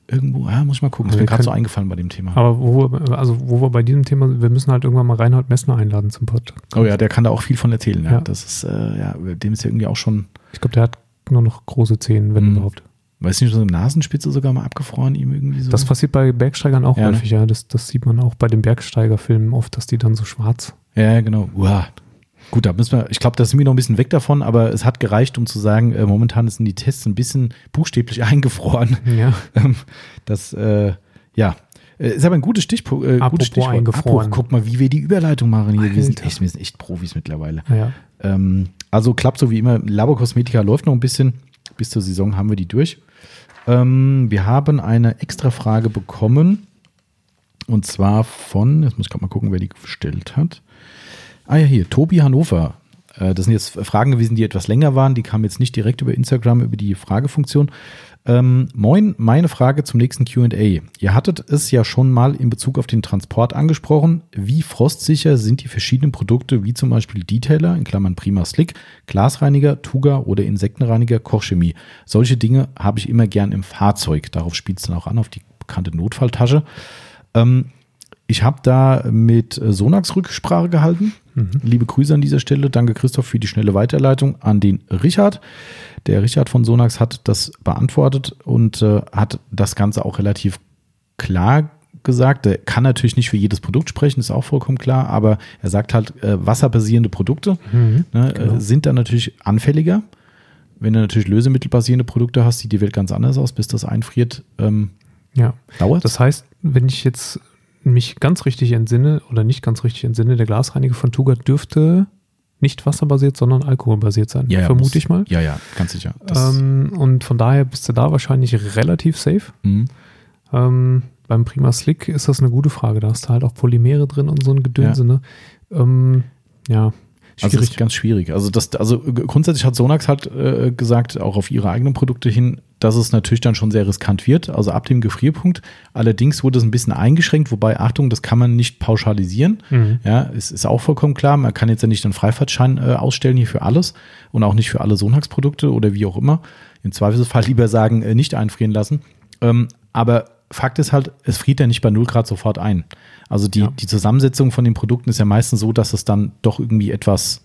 Irgendwo, ja, muss ich mal gucken. Das Also ist mir gerade so eingefallen bei dem Thema. Aber wo wir, also wo wir bei diesem Thema, wir müssen halt irgendwann mal Reinhold Messner einladen zum Podcast. Oh ja, der kann da auch viel von erzählen. Ja, Ja. das ist, äh, ja, dem ist ja irgendwie auch schon, Ich glaube, der hat nur noch große Zähne, wenn Mhm. überhaupt. weiß nicht, so eine Nasenspitze sogar mal abgefroren, ihm irgendwie so. Das passiert bei Bergsteigern auch Ja, ne? häufig, ja. Das, das sieht man auch bei den Bergsteigerfilmen oft, dass die dann so schwarz. Ja, genau. Uah. Gut, da müssen wir, ich glaube, da sind wir noch ein bisschen weg davon, aber es hat gereicht, um zu sagen, äh, momentan sind die Tests ein bisschen buchstäblich eingefroren. Ja. Ähm, das, äh, ja, Äh, ist aber ein gutes, Stichpo äh, Apropos gutes Stichwort. eingefroren. guck mal, wie wir die Überleitung machen hier. Wir sind, echt, wir sind echt Profis mittlerweile. Ja. Ähm, also klappt so wie immer. Labokosmetika läuft noch ein bisschen. Bis zur Saison haben wir die durch. Ähm, wir haben eine extra Frage bekommen. Und zwar von, jetzt muss ich gerade mal gucken, wer die gestellt hat. Ah ja, hier, Tobi Hannover. Äh, das sind jetzt Fragen gewesen, die etwas länger waren. Die kamen jetzt nicht direkt über Instagram, über die Fragefunktion. Ähm, moin, meine Frage zum nächsten QA. Ihr hattet es ja schon mal in Bezug auf den Transport angesprochen. Wie frostsicher sind die verschiedenen Produkte, wie zum Beispiel Detailer, in Klammern Prima Slick, Glasreiniger, Tuga oder Insektenreiniger, Kochchemie? Solche Dinge habe ich immer gern im Fahrzeug. Darauf spielt es dann auch an, auf die bekannte Notfalltasche. Ähm, ich habe da mit äh, Sonax Rücksprache gehalten. Liebe Grüße an dieser Stelle. Danke, Christoph, für die schnelle Weiterleitung an den Richard. Der Richard von Sonax hat das beantwortet und äh, hat das Ganze auch relativ klar gesagt. Er kann natürlich nicht für jedes Produkt sprechen, ist auch vollkommen klar, aber er sagt halt, äh, wasserbasierende Produkte Mhm. ne, genau. äh, sind dann natürlich anfälliger. Wenn du natürlich lösemittelbasierende Produkte hast, sieht die Welt ganz anders aus, bis das einfriert. Ähm, Ja. dauert Das heißt, wenn ich jetzt mich ganz richtig entsinne oder nicht ganz richtig entsinne, der Glasreiniger von Tuga dürfte nicht wasserbasiert, sondern alkoholbasiert sein, Ja, ja, vermute muss- ich mal. Ja, ja, ganz sicher. Ähm, und von daher bist du da wahrscheinlich relativ safe. mhm. Ähm, beim Prima Slick ist das eine gute Frage. Da hast du halt auch Polymere drin und so ein Gedönse. Ne? Ähm, ja, schwierig. ist ganz schwierig. Also das, also grundsätzlich hat Sonax halt äh, gesagt, auch auf ihre eigenen Produkte hin, dass es natürlich dann schon sehr riskant wird. Also ab dem Gefrierpunkt. Allerdings wurde es ein bisschen eingeschränkt, wobei Achtung, das kann man nicht pauschalisieren. Mhm. Ja, es ist auch vollkommen klar. Man kann jetzt ja nicht einen Freifahrtschein äh, ausstellen hier für alles und auch nicht für alle Sonax-Produkte oder wie auch immer. Im Zweifelsfall lieber sagen, äh, nicht einfrieren lassen. Ähm, aber Fakt ist halt, es friert ja nicht bei 0 Grad sofort ein. Also die, Ja. die Zusammensetzung von den Produkten ist ja meistens so, dass es dann doch irgendwie etwas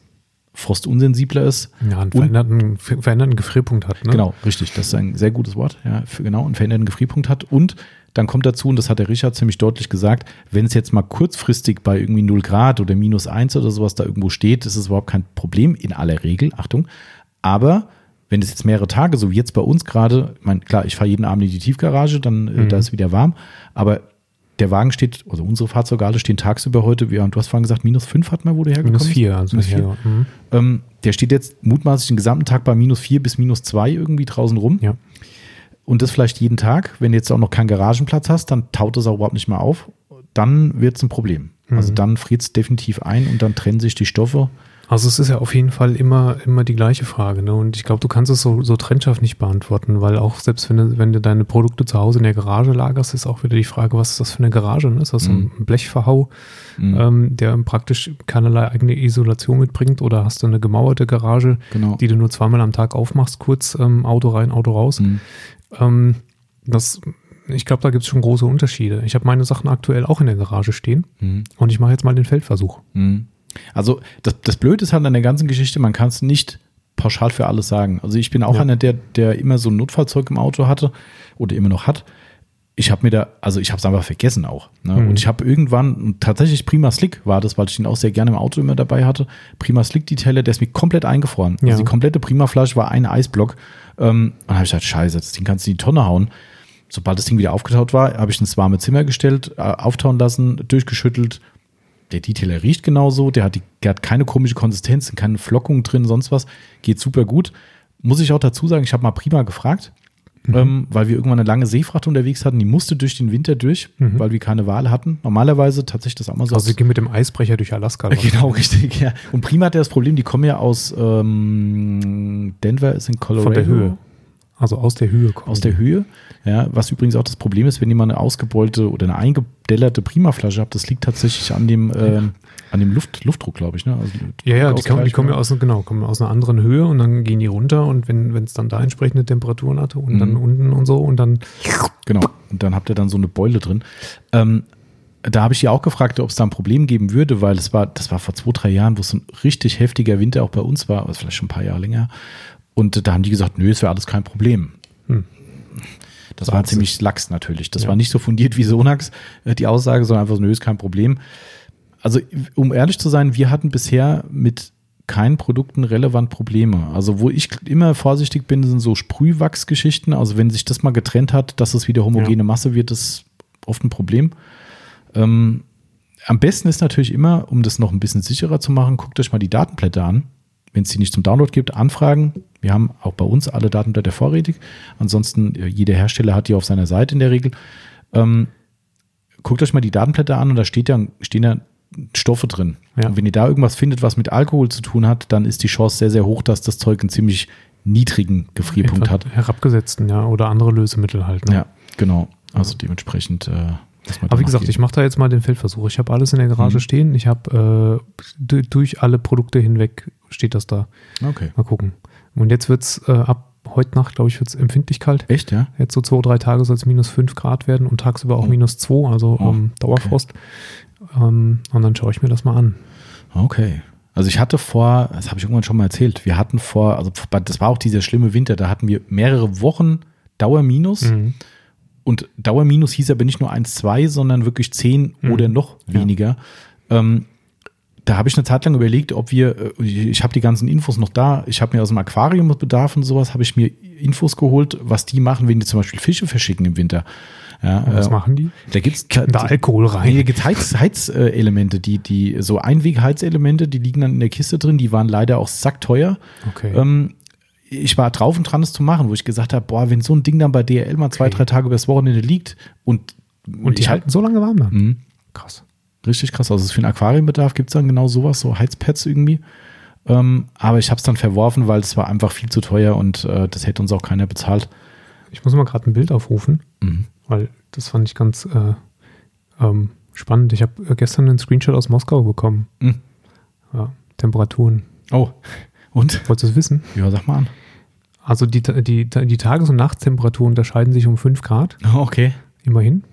frostunsensibler ist. ja, einen veränderten, ver- veränderten Gefrierpunkt hat. Ne? Genau, richtig. Das ist ein sehr gutes Wort. Ja, für genau, einen veränderten Gefrierpunkt hat. Und dann kommt dazu, und das hat der Richard ziemlich deutlich gesagt, wenn es jetzt mal kurzfristig bei irgendwie 0 Grad oder minus 1 oder sowas da irgendwo steht, ist es überhaupt kein Problem in aller Regel. Achtung. Aber wenn es jetzt mehrere Tage, so wie jetzt bei uns gerade, ich meine, klar, ich fahre jeden Abend in die Tiefgarage, dann äh, da ist wieder warm, aber der Wagen steht, also unsere Fahrzeuge alle stehen tagsüber heute, wir, du hast vorhin gesagt, minus 5 hat man, wo du hergekommen Minus bist? vier. Also Minus ja, vier. mhm. Ähm, der steht jetzt mutmaßlich den gesamten Tag bei minus 4 bis minus 2 irgendwie draußen rum. ja. Und das vielleicht jeden Tag. Wenn du jetzt auch noch keinen Garagenplatz hast, dann taut es auch überhaupt nicht mehr auf. Dann wird es ein Problem. Also Mhm. dann friert es definitiv ein und dann trennen sich die Stoffe. Also es ist ja auf jeden Fall immer, immer die gleiche Frage. Ne? Und ich glaube, du kannst es so, so trennscharf nicht beantworten, weil auch selbst wenn du, wenn du deine Produkte zu Hause in der Garage lagerst, ist auch wieder die Frage, was ist das für eine Garage? Ne? Ist das so Mhm. ein Blechverhau, ähm, der praktisch keinerlei eigene Isolation mitbringt? Oder hast du eine gemauerte Garage, Genau. die du nur zweimal am Tag aufmachst, kurz ähm, Auto rein, Auto raus? Mhm. Ähm, das, ich glaube, da gibt es schon große Unterschiede. Ich habe meine Sachen aktuell auch in der Garage stehen Mhm. und ich mache jetzt mal den Feldversuch. Also das, das Blöde ist halt an der ganzen Geschichte, man kann es nicht pauschal für alles sagen. Also ich bin auch Ja. einer, der, der immer so ein Notfallzeug im Auto hatte oder immer noch hat. ich habe mir da, also ich habe es einfach vergessen auch. Ne? Mhm. Und ich habe irgendwann, tatsächlich Prima Slick war das, weil ich den auch sehr gerne im Auto immer dabei hatte. Prima Slick Detailer, der ist mir komplett eingefroren. Ja. Also die komplette Prima Flasche war ein Eisblock. Ähm, und dann habe ich gesagt, scheiße, das Ding kannst du in die Tonne hauen. Sobald das Ding wieder aufgetaut war, habe ich ins warme Zimmer gestellt, äh, auftauen lassen, durchgeschüttelt. Der Detailer riecht genauso, der hat, die, der hat keine komische Konsistenz, keine Flockungen drin, sonst was. Geht super gut. Muss ich auch dazu sagen, ich habe mal Prima gefragt, ähm, weil wir irgendwann eine lange Seefracht unterwegs hatten. Die musste durch den Winter durch, weil wir keine Wahl hatten. Normalerweise tatsächlich das auch mal so. Also sie gehen mit dem Eisbrecher durch Alaska. Genau, richtig, ja. Und Prima hat ja das Problem, die kommen ja aus ähm, Denver, ist in Colorado. Von der Höhe. Also aus der Höhe kommen. Aus der Höhe. Ja, was übrigens auch das Problem ist, wenn ihr mal eine ausgebeulte oder eine eingedellerte Prima-Flasche habt, das liegt tatsächlich an dem, ähm, an dem Luft, Luftdruck, glaube ich. Ne? Also Ja, ja, die kommen, die kommen ja aus, genau, kommen aus einer anderen Höhe und dann gehen die runter und wenn es dann da entsprechende Temperaturen hatte und dann Mhm. unten und so und dann Genau. Und dann habt ihr dann so eine Beule drin. Ähm, da habe ich die auch gefragt, ob es da ein Problem geben würde, weil es war, das war vor zwei, drei Jahren, wo es so ein richtig heftiger Winter auch bei uns war, aber vielleicht schon ein paar Jahre länger. Und da haben die gesagt, nö, es wäre alles kein Problem. Hm. Das war Wahnsinn. ziemlich lax natürlich. Das Ja. war nicht so fundiert wie Sonax, äh, die Aussage, sondern einfach nö, ist kein Problem. Also, um ehrlich zu sein, wir hatten bisher mit keinen Produkten relevant Probleme. Also, wo ich immer vorsichtig bin, sind so Sprühwachsgeschichten. Also, wenn sich das mal getrennt hat, dass es wieder homogene Masse wird, ist oft ein Problem. Ähm, am besten ist natürlich immer, um das noch ein bisschen sicherer zu machen, guckt euch mal die Datenblätter an. Wenn es die nicht zum Download gibt, anfragen. Wir haben auch bei uns alle Datenblätter vorrätig. Ansonsten, äh, jeder Hersteller hat die auf seiner Seite in der Regel. Ähm, guckt euch mal die Datenblätter an und da steht ja, stehen ja Stoffe drin. Ja. Und wenn ihr da irgendwas findet, was mit Alkohol zu tun hat, dann ist die Chance sehr, sehr hoch, dass das Zeug einen ziemlich niedrigen Gefrierpunkt etwa hat. herabgesetzten, ja, oder andere Lösemittel halt. Ne? Ja, genau. Also dementsprechend. Äh, Aber wie gesagt, nachgeht. ich mache da jetzt mal den Feldversuch. Ich habe alles in der Garage Mhm. stehen. Ich habe äh, du- durch alle Produkte hinweg steht das da. Okay. Mal gucken. Und jetzt wird es äh, ab heute Nacht, glaube ich, wird es empfindlich kalt. Echt, ja? Jetzt so zwei, drei Tage soll es minus fünf Grad werden und tagsüber auch Oh. minus zwei, also Oh, ähm, Dauerfrost. Ähm, und dann schaue ich mir das mal an. Okay. Also ich hatte vor, das habe ich irgendwann schon mal erzählt, wir hatten vor, also das war auch dieser schlimme Winter, da hatten wir mehrere Wochen Dauerminus. Mhm. Und Dauerminus hieß aber nicht nur 1, 2, sondern wirklich 10 Mhm. oder noch Ja. weniger. Ähm, da habe ich eine Zeit lang überlegt, ob wir, äh, ich habe die ganzen Infos noch da, ich habe mir aus dem Aquariumbedarf und sowas, habe ich mir Infos geholt, was die machen, wenn die zum Beispiel Fische verschicken im Winter. Ja, was äh, machen die? da gibt es Da Alkohol rein. Nee, gibt Heiz, Heizelemente, die, die, so Einweg-Heizelemente, die liegen dann in der Kiste drin, die waren leider auch sackteuer. Okay. Ähm, ich war drauf und dran, es zu machen, wo ich gesagt habe, boah, wenn so ein Ding dann bei DRL mal zwei, Okay. drei Tage übers Wochenende liegt und, und die halten so lange warm dann? Mhm. Krass. Richtig krass. Also für den Aquariumbedarf gibt es dann genau sowas, so Heizpads irgendwie. Ähm, aber ich habe es dann verworfen, weil es war einfach viel zu teuer und äh, das hätte uns auch keiner bezahlt. Ich muss mal gerade ein Bild aufrufen, Mhm. weil das fand ich ganz äh, ähm, spannend. Ich habe äh, gestern einen Screenshot aus Moskau bekommen. Mhm. Ja, Temperaturen. Oh, und? Wolltest du es wissen? Ja, sag mal an. Also die, die, die Tages- und Nachttemperaturen unterscheiden sich um 5 Grad, Oh, okay. immerhin.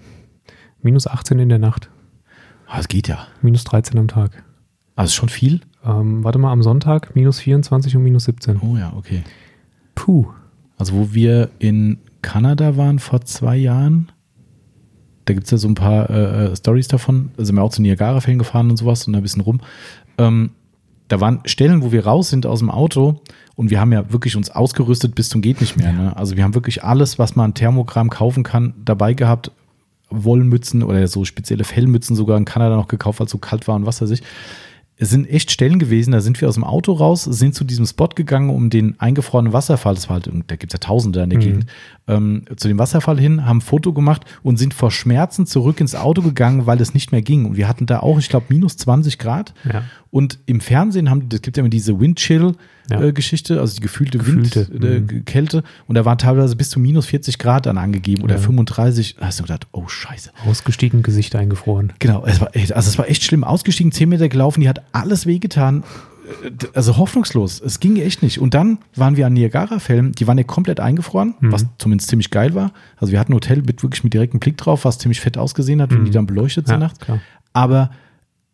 Minus 18 in der Nacht, Ah, es geht ja. minus 13 am Tag. Also schon viel? Ähm, warte mal, am Sonntag minus 24 und minus 17. Oh ja, okay. Puh. Also wo wir in Kanada waren vor zwei Jahren, da gibt es ja so ein paar äh, äh, Stories davon, da sind wir auch zu Niagara-Fällen gefahren und sowas und da ein bisschen rum. Ähm, da waren Stellen, wo wir raus sind aus dem Auto und wir haben ja wirklich uns ausgerüstet bis zum geht nicht mehr. Ne? Also wir haben wirklich alles, was man an Thermogramm kaufen kann, dabei gehabt. Wollmützen oder so spezielle Fellmützen sogar in Kanada noch gekauft, weil es so kalt war und was weiß ich. Es sind echt Stellen gewesen, da sind wir aus dem Auto raus, sind zu diesem Spot gegangen, um den eingefrorenen Wasserfall, das war halt, da gibt es ja Tausende in der Mhm. Gegend, ähm, zu dem Wasserfall hin, haben ein Foto gemacht und sind vor Schmerzen zurück ins Auto gegangen, weil es nicht mehr ging. Und wir hatten da auch, ich glaube, minus 20 Grad. Ja. Und im Fernsehen haben die, das gibt ja immer diese Ja. Windchill-Geschichte, also die gefühlte, Gefühlte, Wind, äh, mhm. Kälte. Und da waren teilweise bis zu minus 40 Grad dann angegeben oder Ja. 35. Da hast du gedacht, oh Scheiße. Ausgestiegen, Gesicht eingefroren. Genau, es war, echt- also es war echt schlimm. Ausgestiegen, 10 Meter gelaufen, die hat alles wehgetan. Äh, Also hoffnungslos. Es ging echt nicht. Und dann waren wir an Niagara-Fällen, die waren ja komplett eingefroren, Mhm. was zumindest ziemlich geil war. Also wir hatten ein Hotel mit wirklich mit direktem Blick drauf, was ziemlich fett ausgesehen hat, wenn Mhm. die dann beleuchtet sind Ja, nachts. klar. Aber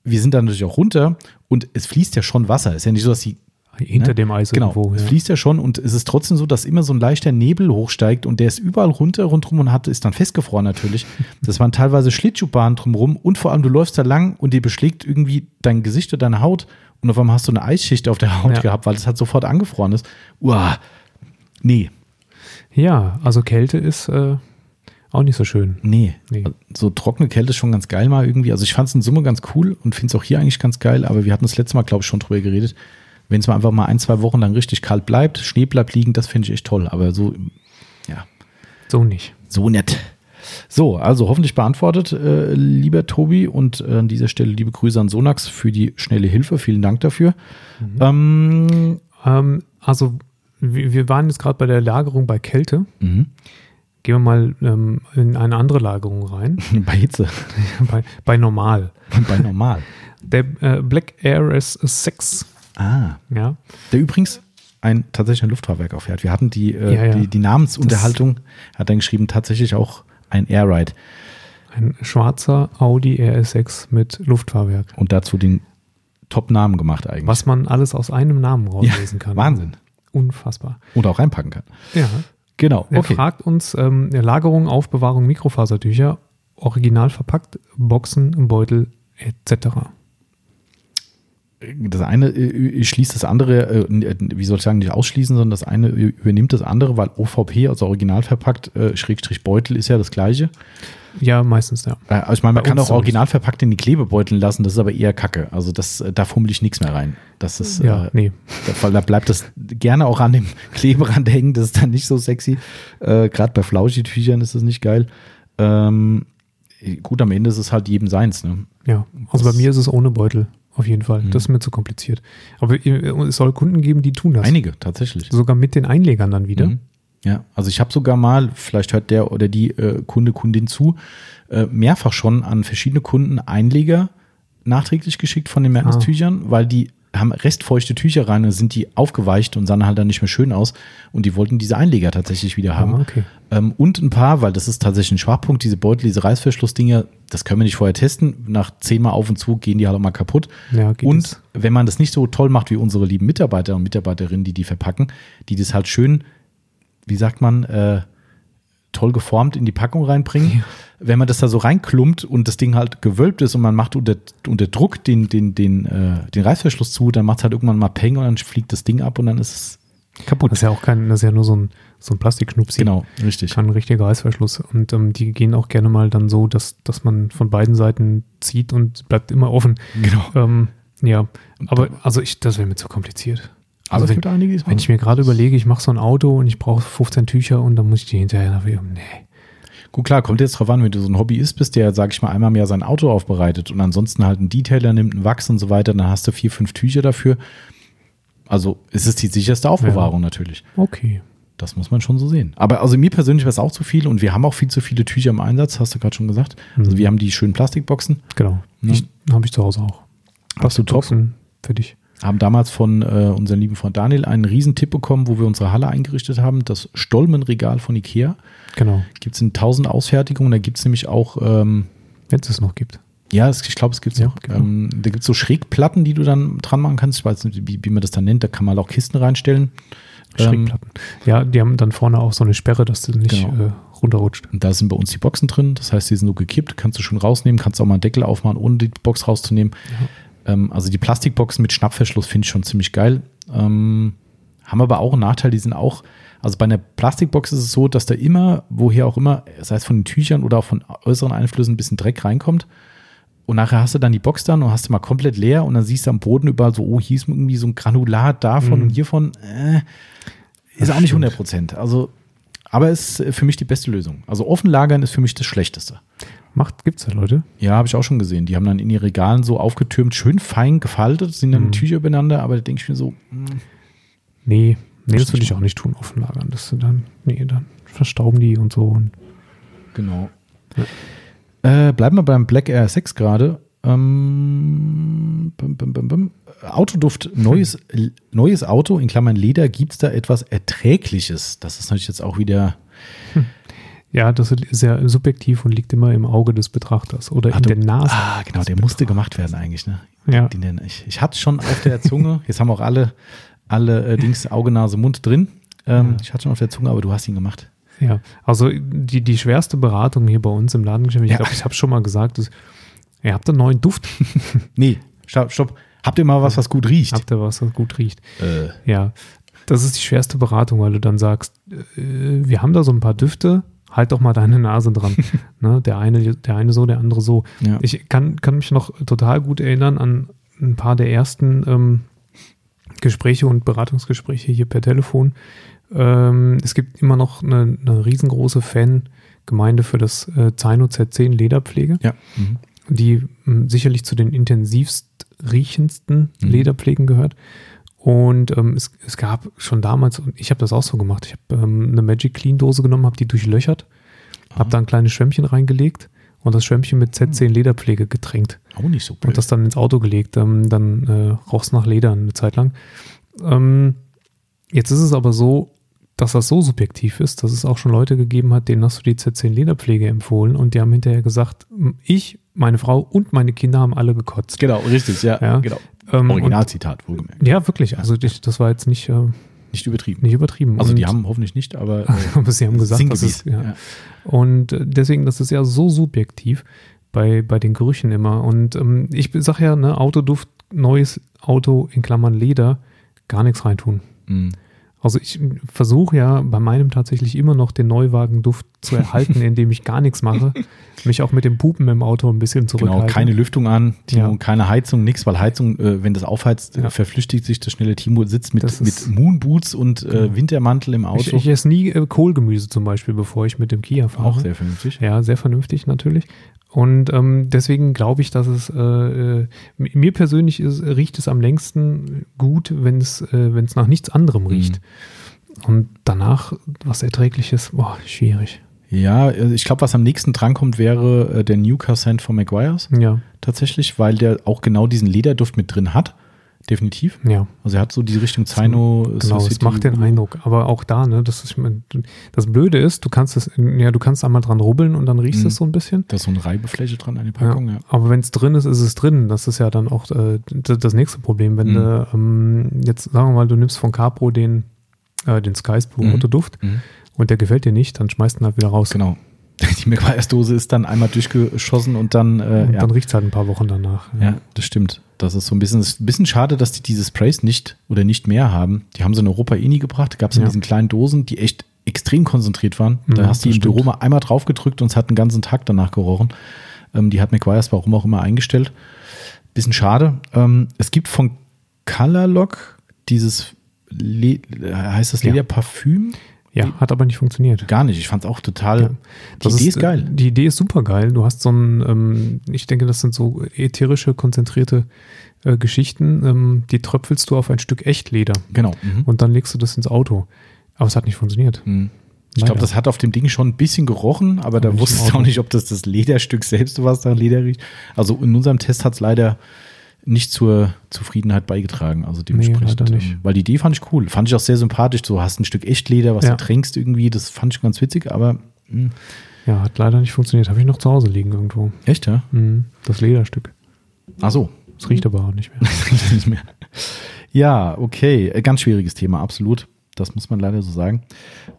wir sind dann natürlich auch runter und es fließt ja schon Wasser. Es ist ja nicht so, dass die Hinter ne? dem Eis genau, irgendwo. es Ja. fließt ja schon und es ist trotzdem so, dass immer so ein leichter Nebel hochsteigt und der ist überall runter rundherum und hat, ist dann festgefroren natürlich. Das waren teilweise Schlittschuhbahnen drumherum und vor allem du läufst da lang und dir beschlägt irgendwie dein Gesicht oder deine Haut und auf einmal hast du eine Eisschicht auf der Haut Ja. gehabt, weil es halt sofort angefroren ist. Uah. Nee, ja, also Kälte ist äh, auch nicht so schön. nee. Nee. So trockene Kälte ist schon ganz geil mal irgendwie. Also ich fand es in Summe ganz cool und finde es auch hier eigentlich ganz geil, aber wir hatten das letzte Mal, glaube ich, schon drüber geredet. Wenn es mal einfach mal ein, zwei Wochen lang richtig kalt bleibt, Schnee bleibt liegen, das finde ich echt toll. Aber so, ja, So nicht. so nett. So, also hoffentlich beantwortet, äh, lieber Tobi. Und äh, an dieser Stelle liebe Grüße an Sonax für die schnelle Hilfe. Vielen Dank dafür. Ähm, Ähm, also, wir, wir waren jetzt gerade bei der Lagerung bei Kälte. mhm. Gehen wir mal ähm, in eine andere Lagerung rein. Bei Hitze, bei, bei Normal. bei normal. Der äh, Black Air S6. Ah, Ja. der übrigens ein tatsächlich ein Luftfahrwerk auffährt. Wir hatten die, äh, Ja, ja. die, die Namensunterhaltung, hat dann geschrieben, tatsächlich auch ein Airride. Ein schwarzer Audi RS6 mit Luftfahrwerk. Und dazu den Top-Namen gemacht eigentlich. Was man alles aus einem Namen rauslesen kann. Wahnsinn. Unfassbar. Und auch reinpacken kann. Ja. Genau, Er okay. fragt uns ähm, Lagerung, Aufbewahrung, Mikrofasertücher, original verpackt, Boxen, Beutel etc. das eine äh, schließt das andere, äh, wie soll ich sagen, nicht ausschließen, sondern das eine übernimmt das andere, weil OVP, also original verpackt, äh, Schrägstrich Beutel ist ja das gleiche. Ja, meistens, ja. Äh, also ich meine, man Bei kann auch original verpackt in die Klebebeutel lassen, das ist aber eher Kacke. Also das, äh, da fummel ich nichts mehr rein. Das ist, Ja, äh, nee. da, da bleibt das gerne auch an dem Kleberand hängen, das ist dann nicht so sexy. Äh, Gerade bei Flauschi-Tüchern ist das nicht geil. Ähm, gut, am Ende ist es halt jedem seins, ne? Ja, also Das- bei mir ist es ohne Beutel, auf jeden Fall. Mhm. Das ist mir zu kompliziert. Aber äh, es soll Kunden geben, die tun das. Einige, tatsächlich. Sogar mit den Einlegern dann wieder. Mhm. Ja, also ich habe sogar mal, vielleicht hört der oder die äh, Kunde, Kundin zu, äh, mehrfach schon an verschiedene Kunden Einleger nachträglich geschickt von den Merkens-Tüchern, weil die haben restfeuchte Tücher rein und sind die aufgeweicht und sahen halt dann nicht mehr schön aus und die wollten diese Einleger tatsächlich wieder haben. Ah, okay. Ähm, und ein paar, weil das ist tatsächlich ein Schwachpunkt, diese Beutel, diese Reißverschlussdinger, das können wir nicht vorher testen. Nach zehnmal auf und zu gehen die halt auch mal kaputt. Ja, und es. wenn man das nicht so toll macht wie unsere lieben Mitarbeiter und Mitarbeiterinnen, die die verpacken, die das halt schön, wie sagt man, äh, toll geformt in die Packung reinbringen. Wenn man das da so reinklumpt und das Ding halt gewölbt ist und man macht unter, unter Druck den, den, den, äh, den Reißverschluss zu, dann macht es halt irgendwann mal Peng und dann fliegt das Ding ab und dann ist es kaputt. Das ist ja auch kein, das ist ja nur so ein, so ein Plastikschnupsi. genau, richtig. Kein richtiger Reißverschluss. Und ähm, die gehen auch gerne mal dann so, dass, dass man von beiden Seiten zieht und bleibt immer offen. Genau. Ähm, ja, aber also ich, das wäre mir zu kompliziert. Also wenn, einige ist wenn ich mir gerade überlege, ich mache so ein Auto und ich brauche 15 Tücher und dann muss ich die hinterher nach nee. Gut, klar, kommt jetzt drauf an, wenn du so ein Hobbyist bist, der, sag ich mal, einmal im Jahr sein Auto aufbereitet und ansonsten halt einen Detailer nimmt, einen Wachs und so weiter, dann hast du vier, fünf Tücher dafür. Also es ist die sicherste Aufbewahrung natürlich. Okay. Das muss man schon so sehen. Aber also mir persönlich wäre es auch zu viel und wir haben auch viel zu viele Tücher im Einsatz, hast du gerade schon gesagt. Also Mhm. wir haben die schönen Plastikboxen, Genau. Ja. Ich, habe ich zu Hause auch. Absolut top. Boxen für dich. Haben damals von äh, unserem lieben Freund Daniel einen riesen Tipp bekommen, wo wir unsere Halle eingerichtet haben, das Stolmenregal von Ikea. Genau. Gibt es in tausend Ausfertigungen, da gibt es nämlich auch ähm, Wenn es es noch gibt. Ja, es, ich glaube, es gibt Ja, noch. genau. Ähm, da gibt es so Schrägplatten, die du dann dran machen kannst. Ich weiß nicht, wie, wie man das dann nennt. Da kann man halt auch Kisten reinstellen. Ähm, Schrägplatten. ja, die haben dann vorne auch so eine Sperre, dass du nicht Genau. äh, runterrutscht. und da sind bei uns die Boxen drin. Das heißt, die sind so gekippt. Kannst du schon rausnehmen. Kannst auch mal einen Deckel aufmachen, ohne die Box rauszunehmen. Ähm, also die Plastikboxen mit Schnappverschluss finde ich schon ziemlich geil. Ähm, haben aber auch einen Nachteil. Die sind auch, also bei einer Plastikbox ist es so, dass da immer, woher auch immer, sei es von den Tüchern oder auch von äußeren Einflüssen, ein bisschen Dreck reinkommt. Und nachher hast du dann die Box dann und hast du mal komplett leer und dann siehst du am Boden überall so, oh, hier ist irgendwie so ein Granulat davon Mhm. und hiervon. Äh, ist Das auch nicht stimmt. 100 Prozent. Also, aber ist für mich die beste Lösung. Also offen lagern ist für mich das Schlechteste. Macht, gibt's ja Leute. Ja, habe ich auch schon gesehen. Die haben dann in ihren Regalen so aufgetürmt, schön fein gefaltet, sind dann Mhm. Tücher übereinander, aber da denke ich mir so, hm, Nee, nee, das Muss würde ich auch nicht tun, offen lagern. Das sind dann, nee, dann verstauben die und so. Und genau. Äh, bleiben wir beim Black Air 6 gerade. Ähm. Autoduft, neues, neues Auto, in Klammern Leder, gibt es da etwas Erträgliches? Das ist natürlich jetzt auch wieder. Ja, das ist sehr subjektiv und liegt immer im Auge des Betrachters oder Ach, in du- der Nase. Ah, genau, der musste gemacht werden eigentlich. Ne? Ja. Ich ich hatte schon auf der Zunge, jetzt haben auch alle alle äh, Dings, Auge, Nase, Mund drin. Ähm, Ja. Ich hatte schon auf der Zunge, aber du hast ihn gemacht. Ja, also die, die schwerste Beratung hier bei uns im Ladengeschäft, ich Ja. glaube, ich habe schon mal gesagt, ist, ihr habt einen neuen Duft, Nee, stopp, stopp. Habt ihr mal was, was gut riecht? habt ihr was, was gut riecht. Äh, Ja, das ist die schwerste Beratung, weil du dann sagst, äh, wir haben da so ein paar Düfte, halt doch mal deine Nase dran. ne? der, eine, der eine so, der andere so. ja. Ich kann, kann mich noch total gut erinnern an ein paar der ersten ähm, Gespräche und Beratungsgespräche hier per Telefon. Ähm, es gibt immer noch eine, eine riesengroße Fangemeinde für das äh, Zaino Z10 Lederpflege, ja. Mhm. die mh, sicherlich zu den intensivst riechendsten Mhm. Lederpflegen gehört. Und ähm, es, es gab schon damals, und ich habe das auch so gemacht, ich habe ähm, eine Magic Clean Dose genommen, habe die durchlöchert, habe da ein kleines Schwämmchen reingelegt und das Schwämmchen mit Z10 Lederpflege getränkt Auch nicht so und blöd. das dann ins Auto gelegt. Ähm, dann äh, roch es nach Leder eine Zeit lang. Ähm, jetzt ist es aber so, dass das so subjektiv ist, dass es auch schon Leute gegeben hat, denen hast du die Z10 Lederpflege empfohlen und die haben hinterher gesagt, ich, meine Frau und meine Kinder haben alle gekotzt. Genau, richtig, ja. Ja. Genau. Ähm, Originalzitat, wohlgemerkt. ja, wirklich. Also ich, das war jetzt nicht, äh, Nicht übertrieben. nicht übertrieben. Also die Und- haben hoffentlich nicht, aber äh, sie haben gesagt, dass es, ja. Ja. Und äh, deswegen, das ist ja so subjektiv bei, bei den Gerüchen immer. Und ähm, ich sage ja, ne, Autoduft, neues Auto in Klammern Leder, gar nichts reintun. Mhm. Also ich versuche ja bei meinem tatsächlich immer noch den Neuwagenduft zu erhalten, indem ich gar nichts mache, mich auch mit dem Pupen im Auto ein bisschen zurückhalte. Genau, keine Lüftung an, Timo, Ja. keine Heizung, nichts, weil Heizung, äh, wenn das aufheizt, Ja. verflüchtigt sich das schnelle Timo, sitzt mit, mit Moonboots und äh, Genau. Wintermantel im ich, Auto. ich esse nie äh, Kohlgemüse zum Beispiel, bevor ich mit dem Kia fahre. auch sehr vernünftig. Ja, sehr vernünftig natürlich. Und ähm, deswegen glaube ich, dass es äh, äh, mir persönlich ist, riecht es am längsten gut, wenn es äh, wenn es nach nichts anderem riecht. Und danach was erträgliches, boah, schwierig. Ja, äh, ich glaube, was am nächsten drankommt, wäre äh, der Nuka Scent von Maguires Ja, tatsächlich, weil der auch genau diesen Lederduft mit drin hat. Definitiv. ja. Also er hat so die Richtung Zaino. Genau, es macht den Eindruck. Aber auch da, ne, das ist, das Blöde ist, du kannst es, ja, du kannst einmal dran rubbeln und dann riechst Mhm. es so ein bisschen. Da ist so eine Reibefläche dran an der Packung, ja. Aber wenn es drin ist, ist es drin. Das ist ja dann auch äh, das nächste Problem. Wenn Mhm. du ähm, jetzt sagen wir mal, du nimmst von Capro den, äh, den Skies Blue Mhm. Autoduft Mhm. Und der gefällt dir nicht, dann schmeißt ihn halt wieder raus. Genau. Die Maguires-Dose ist dann einmal durchgeschossen und dann, äh, Und ja. dann riecht es halt ein paar Wochen danach. Ja, das stimmt. Das ist so ein bisschen, ist ein bisschen schade, dass die diese Sprays nicht oder nicht mehr haben. Die haben sie in Europa eh nie gebracht. Gab es in Ja. diesen kleinen Dosen, die echt extrem konzentriert waren. Da Ja, hast du im Büro mal einmal drauf gedrückt und es hat einen ganzen Tag danach gerochen. Ähm, die hat McGuire's warum auch immer eingestellt. Bisschen schade. Ähm, es gibt von Colorlock dieses, Le heißt das Ja. Lederparfüm? Ja, hat aber nicht funktioniert. Gar nicht. Ich fand es auch total, Ja. die Das Idee ist, geil. Die Idee ist super geil. Du hast so ein, ähm, ich denke, das sind so ätherische, konzentrierte äh, Geschichten. Ähm, die tröpfelst du auf ein Stück Echtleder Genau. Mhm. und dann legst du das ins Auto. Aber es hat nicht funktioniert. Mhm. Ich glaube, das hat auf dem Ding schon ein bisschen gerochen, aber da wusstest du auch nicht, ob das das Lederstück selbst war, was da Leder riecht. Also in unserem Test hat es leider nicht zur Zufriedenheit beigetragen. Also dementsprechend. nicht. ähm, weil die Idee fand ich cool. Fand ich auch sehr sympathisch. Du hast ein Stück Echtleder, was Ja. du tränkst irgendwie. Das fand ich ganz witzig, aber mh, Ja, hat leider nicht funktioniert. Habe ich noch zu Hause liegen irgendwo. echt, ja? Mhm. Das Lederstück. Ach so. Es riecht aber auch nicht mehr. Nicht mehr. Ja, okay. Äh, Ganz schwieriges Thema, absolut. Das muss man leider so sagen.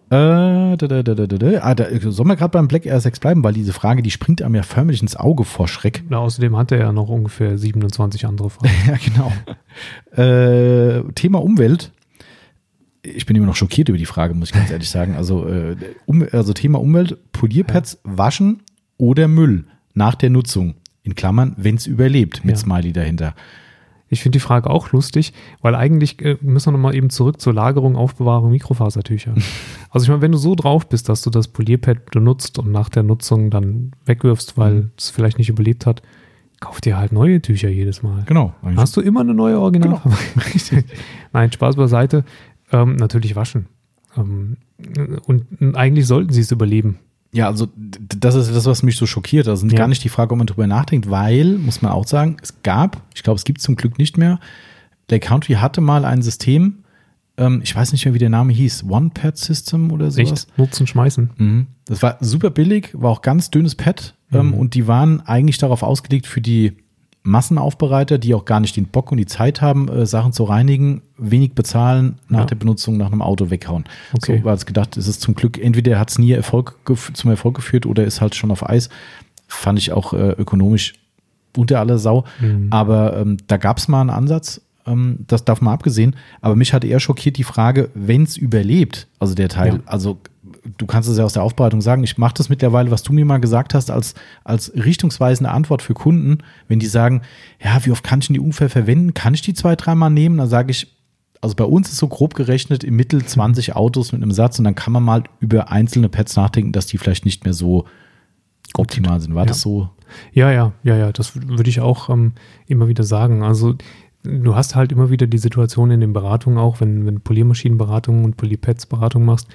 Äh, da, da, da. Ah, sollen wir gerade beim Black Air 6 bleiben, weil diese Frage, die springt einem ja förmlich ins Auge vor Schreck. Na, außerdem hat er ja noch ungefähr 27 andere Fragen. ja, genau. äh, Thema Umwelt. Ich bin immer noch schockiert über die Frage, muss ich ganz ehrlich sagen. Also, äh, um, also Thema Umwelt, Polierpads waschen oder Müll nach der Nutzung. In Klammern, wenn es überlebt, mit Ja. Smiley dahinter. Ich finde die Frage auch lustig, weil eigentlich äh, müssen wir nochmal eben zurück zur Lagerung, Aufbewahrung Mikrofasertücher. also ich meine, wenn du so drauf bist, dass du das Polierpad benutzt und nach der Nutzung dann wegwirfst, weil Mhm. es vielleicht nicht überlebt hat, kauf dir halt neue Tücher jedes Mal. Genau. Hast du immer eine neue Original? Nein, Spaß beiseite. Ähm, natürlich waschen. Ähm, und eigentlich sollten sie es überleben. Ja, also das ist das, was mich so schockiert. Das ist Ja. gar nicht die Frage, ob man drüber nachdenkt, weil, muss man auch sagen, es gab, ich glaube, es gibt zum Glück nicht mehr. Lake Country hatte mal ein System, ähm, ich weiß nicht mehr, wie der Name hieß, One-Pad System oder sowas. Echt? Nutzen, schmeißen. Mhm. Das war super billig, war auch ganz dünnes Pad ähm, Mhm. und die waren eigentlich darauf ausgelegt für die Massenaufbereiter, die auch gar nicht den Bock und die Zeit haben, äh, Sachen zu reinigen, wenig bezahlen, nach Ja. der Benutzung nach einem Auto weghauen. Okay. So war es gedacht, es ist zum Glück, entweder hat es nie Erfolg zum Erfolg geführt oder ist halt schon auf Eis. Fand ich auch äh, ökonomisch unter aller Sau. Mhm. Aber ähm, da gab es mal einen Ansatz, ähm, das darf man abgesehen. Aber mich hat eher schockiert die Frage, wenn es überlebt, also der Teil, Ja. also du kannst es ja aus der Aufbereitung sagen, ich mache das mittlerweile, was du mir mal gesagt hast, als, als richtungsweisende Antwort für Kunden, wenn die sagen, ja, wie oft kann ich denn die ungefähr verwenden? Kann ich die zwei, dreimal nehmen? Dann sage ich, also bei uns ist so grob gerechnet im Mittel 20 Autos mit einem Satz und dann kann man mal über einzelne Pads nachdenken, dass die vielleicht nicht mehr so optimal sind. War Ja. das so? Ja, ja, ja, ja, das würde ich auch ähm, immer wieder sagen. Also du hast halt immer wieder die Situation in den Beratungen auch, wenn, wenn Poliermaschinenberatung und Polypads-Beratung machst,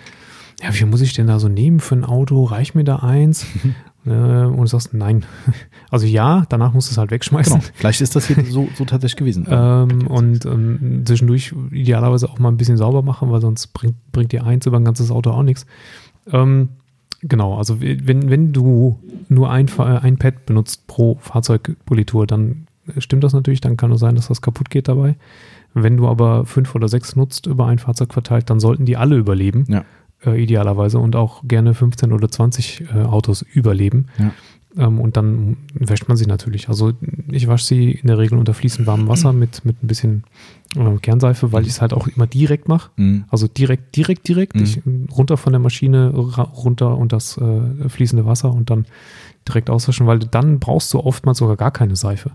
ja, wie muss ich denn da so nehmen für ein Auto? Reicht mir da eins? äh, und du sagst, nein. Also ja, danach musst du es halt wegschmeißen. Genau. Vielleicht ist das hier so, so tatsächlich gewesen. Ähm, und ähm, zwischendurch idealerweise auch mal ein bisschen sauber machen, weil sonst bringt, bringt dir eins über ein ganzes Auto auch nichts. Ähm, genau, also wenn, wenn du nur ein, Fa- ein Pad benutzt pro Fahrzeugpolitur, dann stimmt das natürlich, dann kann es sein, dass das kaputt geht dabei. Wenn du aber fünf oder sechs nutzt über ein Fahrzeug verteilt, dann sollten die alle überleben, Ja. Äh, idealerweise und auch gerne 15 oder 20 äh, Autos überleben. Ja. Ähm, und dann wäscht man sie natürlich. Also ich wasche sie in der Regel unter fließend warmem Wasser mit, mit ein bisschen äh, Kernseife, weil ich es halt auch immer direkt mache. Mhm. Also direkt, direkt, direkt. Mhm. Ich, äh, runter von der Maschine, runter und das äh, fließende Wasser und dann direkt auswaschen, weil dann brauchst du oftmals sogar gar keine Seife.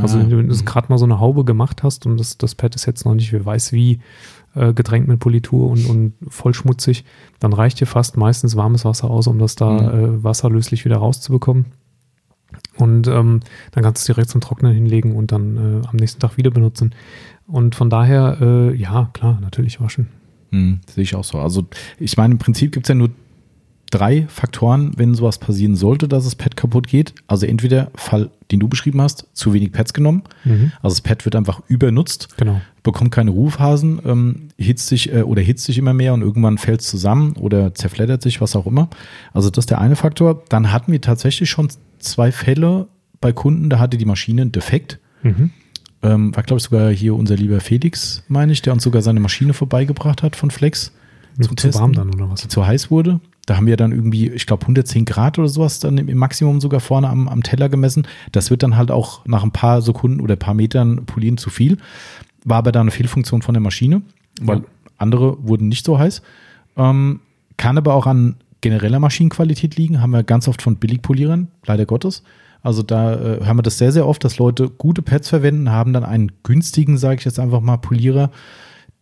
Also Ah, wenn du mhm. gerade mal so eine Haube gemacht hast und das, das Pad ist jetzt noch nicht, wer weiß wie, äh, getränkt mit Politur und, und voll schmutzig, dann reicht dir fast meistens warmes Wasser aus, um das da Mhm. äh, wasserlöslich wieder rauszubekommen. Und ähm, dann kannst du es direkt zum Trocknen hinlegen und dann äh, am nächsten Tag wieder benutzen. Und von daher, äh, ja, klar, natürlich waschen. Mhm, sehe ich auch so. Also ich meine, im Prinzip gibt es ja nur drei Faktoren, wenn sowas passieren sollte, dass das Pad kaputt geht. Also entweder Fall, den du beschrieben hast, zu wenig Pads genommen. Mhm. Also das Pad wird einfach übernutzt, Genau. bekommt keine Ruhephasen, ähm, hitzt sich äh, oder hitzt sich immer mehr und irgendwann fällt es zusammen oder zerfleddert sich, was auch immer. Also das ist der eine Faktor. Dann hatten wir tatsächlich schon zwei Fälle bei Kunden, da hatte die Maschine einen Defekt. Mhm. Ähm, war, glaube ich, sogar hier unser lieber Felix, meine ich, der uns sogar seine Maschine vorbeigebracht hat von Flex. Zu, Zum zu Testen. warm dann oder was? die zu heiß wurde. Da haben wir dann irgendwie, ich glaube, 110 Grad oder sowas dann im im Maximum sogar vorne am, am Teller gemessen. Das wird dann halt auch nach ein paar Sekunden oder ein paar Metern polieren zu viel. War aber da eine Fehlfunktion von der Maschine, weil Ja. andere wurden nicht so heiß. Ähm, kann aber auch an genereller Maschinenqualität liegen, haben wir ganz oft von Billigpolierern, leider Gottes. Also da äh, haben wir das sehr, sehr oft, dass Leute gute Pads verwenden, haben dann einen günstigen, sage ich jetzt einfach mal, Polierer.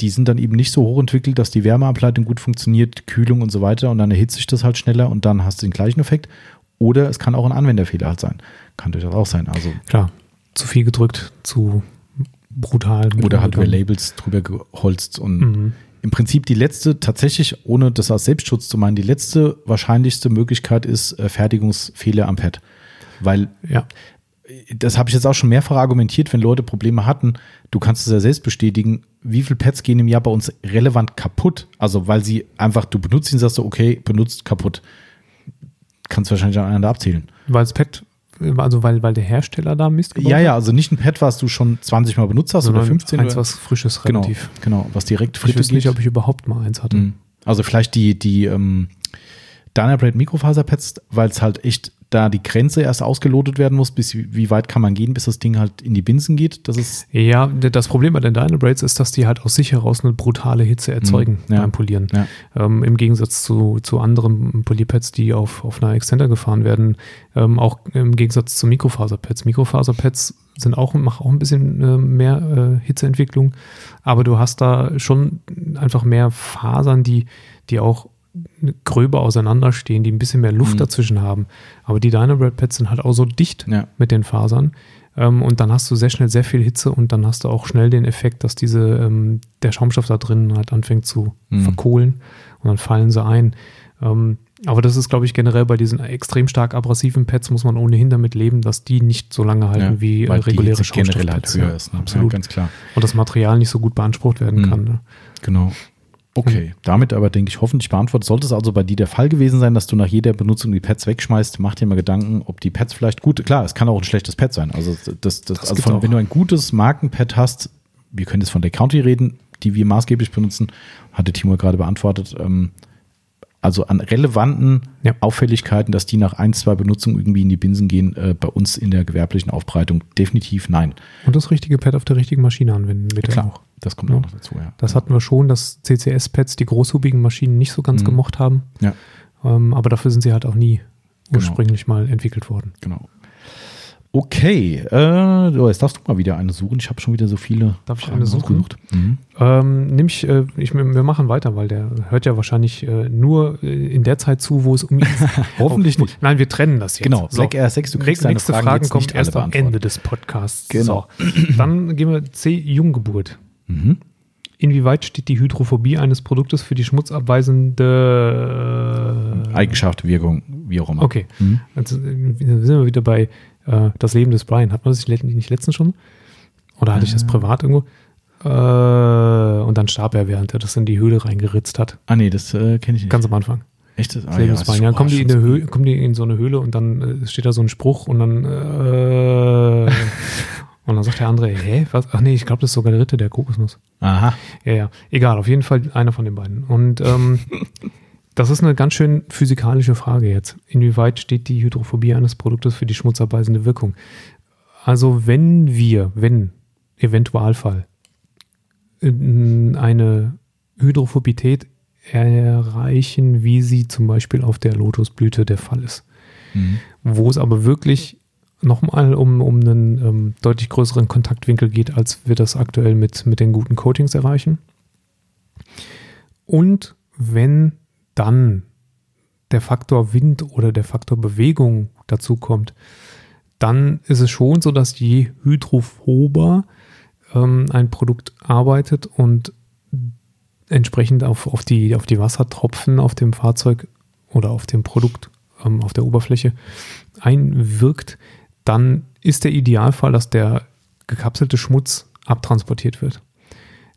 Die sind dann eben nicht so hochentwickelt, dass die Wärmeableitung gut funktioniert, Kühlung und so weiter und dann erhitzt sich das halt schneller und dann hast du den gleichen Effekt. Oder es kann auch ein Anwenderfehler halt sein. Kann durchaus auch sein. Also, Klar, zu viel gedrückt, zu brutal. oder halt über. Labels drüber geholzt und Mhm. im Prinzip die letzte, tatsächlich, ohne das als Selbstschutz zu meinen, die letzte wahrscheinlichste Möglichkeit ist äh, Fertigungsfehler am Pad. Weil Ja, das habe ich jetzt auch schon mehrfach argumentiert, wenn Leute Probleme hatten, du kannst es ja selbst bestätigen, wie viele Pads gehen im Jahr bei uns relevant kaputt? Also weil sie einfach, du benutzt ihn, sagst du, okay, benutzt kaputt. Kannst du wahrscheinlich aneinander abzählen. weil das Pad, also weil, weil der Hersteller da Mist gebaut Ja, ja, also nicht ein Pad, was du schon 20 Mal benutzt hast sondern oder 15 eins, oder, was frisches genau, relativ. genau, was direkt Ich Fritte wüsste nicht, geht. ob ich überhaupt mal eins hatte. Mhm. Also vielleicht die, die ähm, Dynabrade Mikrofaserpads, weil es halt echt da die Grenze erst ausgelotet werden muss, bis wie weit kann man gehen, bis das Ding halt in die Binsen geht. Das ist Ja, das Problem bei den Dynabraids ist, dass die halt aus sich heraus eine brutale Hitze erzeugen Mhm, ja. beim Polieren. Ja. Ähm, Im Gegensatz zu, zu anderen Polierpads, die auf, auf einer Extender gefahren werden, ähm, auch im Gegensatz zu Mikrofaserpads. Mikrofaserpads sind auch, machen auch ein bisschen äh, mehr äh, Hitzeentwicklung, aber du hast da schon einfach mehr Fasern, die, die auch gröber auseinanderstehen, die ein bisschen mehr Luft Mhm. dazwischen haben. Aber die Dynabrade-Pads sind halt auch so dicht, ja. mit den Fasern. Ähm, und dann hast du sehr schnell sehr viel Hitze und dann hast du auch schnell den Effekt, dass diese, ähm, der Schaumstoff da drin halt anfängt zu Mhm. verkohlen und dann fallen sie ein. Ähm, aber das ist, glaube ich, generell bei diesen extrem stark abrasiven Pads muss man ohnehin damit leben, dass die nicht so lange halten ja, wie äh, weil die reguläre Hitze generell halt Schaumstoffpads. höher ist. Ne? Absolut. Ja, ganz klar. und das Material nicht so gut beansprucht werden Mhm. kann. Ne? Genau. Okay, damit aber denke ich hoffentlich beantwortet. Sollte es also bei dir der Fall gewesen sein, dass du nach jeder Benutzung die Pads wegschmeißt, mach dir mal Gedanken, ob die Pads vielleicht gut, klar, es kann auch ein schlechtes Pad sein. Also, das, das, Das also von, wenn du ein gutes Markenpad hast, wir können jetzt von der County reden, die wir maßgeblich benutzen, hatte Timo gerade beantwortet. Ähm, also an relevanten Ja. Auffälligkeiten, dass die nach ein, zwei Benutzungen irgendwie in die Binsen gehen, äh, bei uns in der gewerblichen Aufbereitung definitiv nein. Und das richtige Pad auf der richtigen Maschine anwenden, bitte auch. Das kommt Ja. auch noch dazu, ja. Das hatten wir schon, dass CCS-Pads die großhubigen Maschinen nicht so ganz Mhm. gemocht haben. Ja. Ähm, aber dafür sind sie halt auch nie Genau. ursprünglich mal entwickelt worden. Genau. Okay, äh, so, jetzt darfst du mal wieder eine suchen. Ich habe schon wieder so viele. Darf ich Fragen eine suchen? Mhm. Ähm, nimm ich, äh, ich, wir machen weiter, weil der hört ja wahrscheinlich äh, nur äh, in der Zeit zu, wo es um ihn Hoffentlich Oh, nicht. Nein, wir trennen das jetzt. Genau, So. Black Air 6, du kriegst deine Nächste Fragen, Fragen nicht erst am. Ende des Podcasts. Genau. So. Dann gehen wir C. Junggeburt. Mhm. Inwieweit steht die Hydrophobie eines Produktes für die schmutzabweisende Eigenschaft, Wirkung, wie auch immer. Okay, Mhm. äh, sind wir wieder bei äh, das Leben des Brian. Hat man das nicht letztens schon? Oder hatte ich das Äh. privat irgendwo? Äh, und dann starb er, während er das in die Höhle reingeritzt hat. Ah, nee, das äh, kenne ich nicht. Ganz am Anfang. Echt? Das, ah, Das Leben des das Brian. Ja, oh, kommen die, in eine so- Höhle, kommen die in so eine Höhle und dann äh, steht da so ein Spruch und dann äh, und dann sagt der andere, hä, was? Ach nee, ich glaube, das ist sogar der Ritter der Kokosnuss. Aha. Ja, ja. Egal, auf jeden Fall einer von den beiden. Und ähm, das ist eine ganz schön physikalische Frage jetzt. Inwieweit steht die Hydrophobie eines Produktes für die schmutzabweisende Wirkung? Also wenn wir, wenn, Eventualfall, in eine Hydrophobität erreichen, wie sie zum Beispiel auf der Lotusblüte der Fall ist, Mhm. wo es aber wirklich nochmal um, um einen ähm, deutlich größeren Kontaktwinkel geht, als wir das aktuell mit, mit den guten Coatings erreichen. Und wenn dann der Faktor Wind oder der Faktor Bewegung dazu kommt, dann ist es schon so, dass je hydrophober ähm, ein Produkt arbeitet und entsprechend auf, auf, die, auf die Wassertropfen auf dem Fahrzeug oder auf dem Produkt ähm, auf der Oberfläche einwirkt, dann ist der Idealfall, dass der gekapselte Schmutz abtransportiert wird.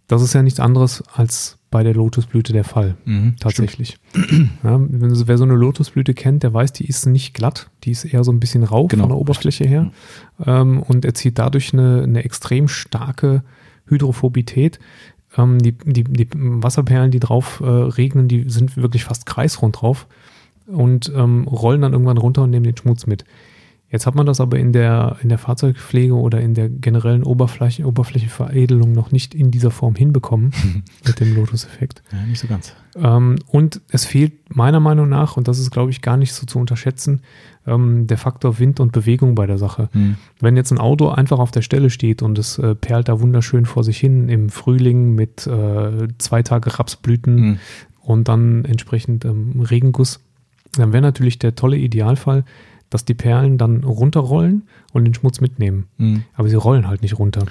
Das ist ja nichts anderes als bei der Lotusblüte der Fall, Mhm. tatsächlich. Ja, wenn, wer so eine Lotusblüte kennt, der weiß, die ist nicht glatt, die ist eher so ein bisschen rau Genau, von der Oberfläche her ähm, und erzielt dadurch eine, eine extrem starke Hydrophobität. Ähm, die, die, die Wasserperlen, die drauf äh, regnen, die sind wirklich fast kreisrund drauf und ähm, rollen dann irgendwann runter und nehmen den Schmutz mit. Jetzt hat man das aber in der, in der Fahrzeugpflege oder in der generellen Oberfläche, Oberflächenveredelung noch nicht in dieser Form hinbekommen mit dem Lotus-Effekt. Ja, nicht so ganz. Ähm, und es fehlt meiner Meinung nach, und das ist, glaube ich, gar nicht so zu unterschätzen, ähm, der Faktor Wind und Bewegung bei der Sache. Mhm. Wenn jetzt ein Auto einfach auf der Stelle steht und es äh, perlt da wunderschön vor sich hin im Frühling mit äh, zwei Tage Rapsblüten Mhm. und dann entsprechend ähm, Regenguss, dann wäre natürlich der tolle Idealfall, dass die Perlen dann runterrollen und den Schmutz mitnehmen. Mhm. Aber sie rollen halt nicht runter.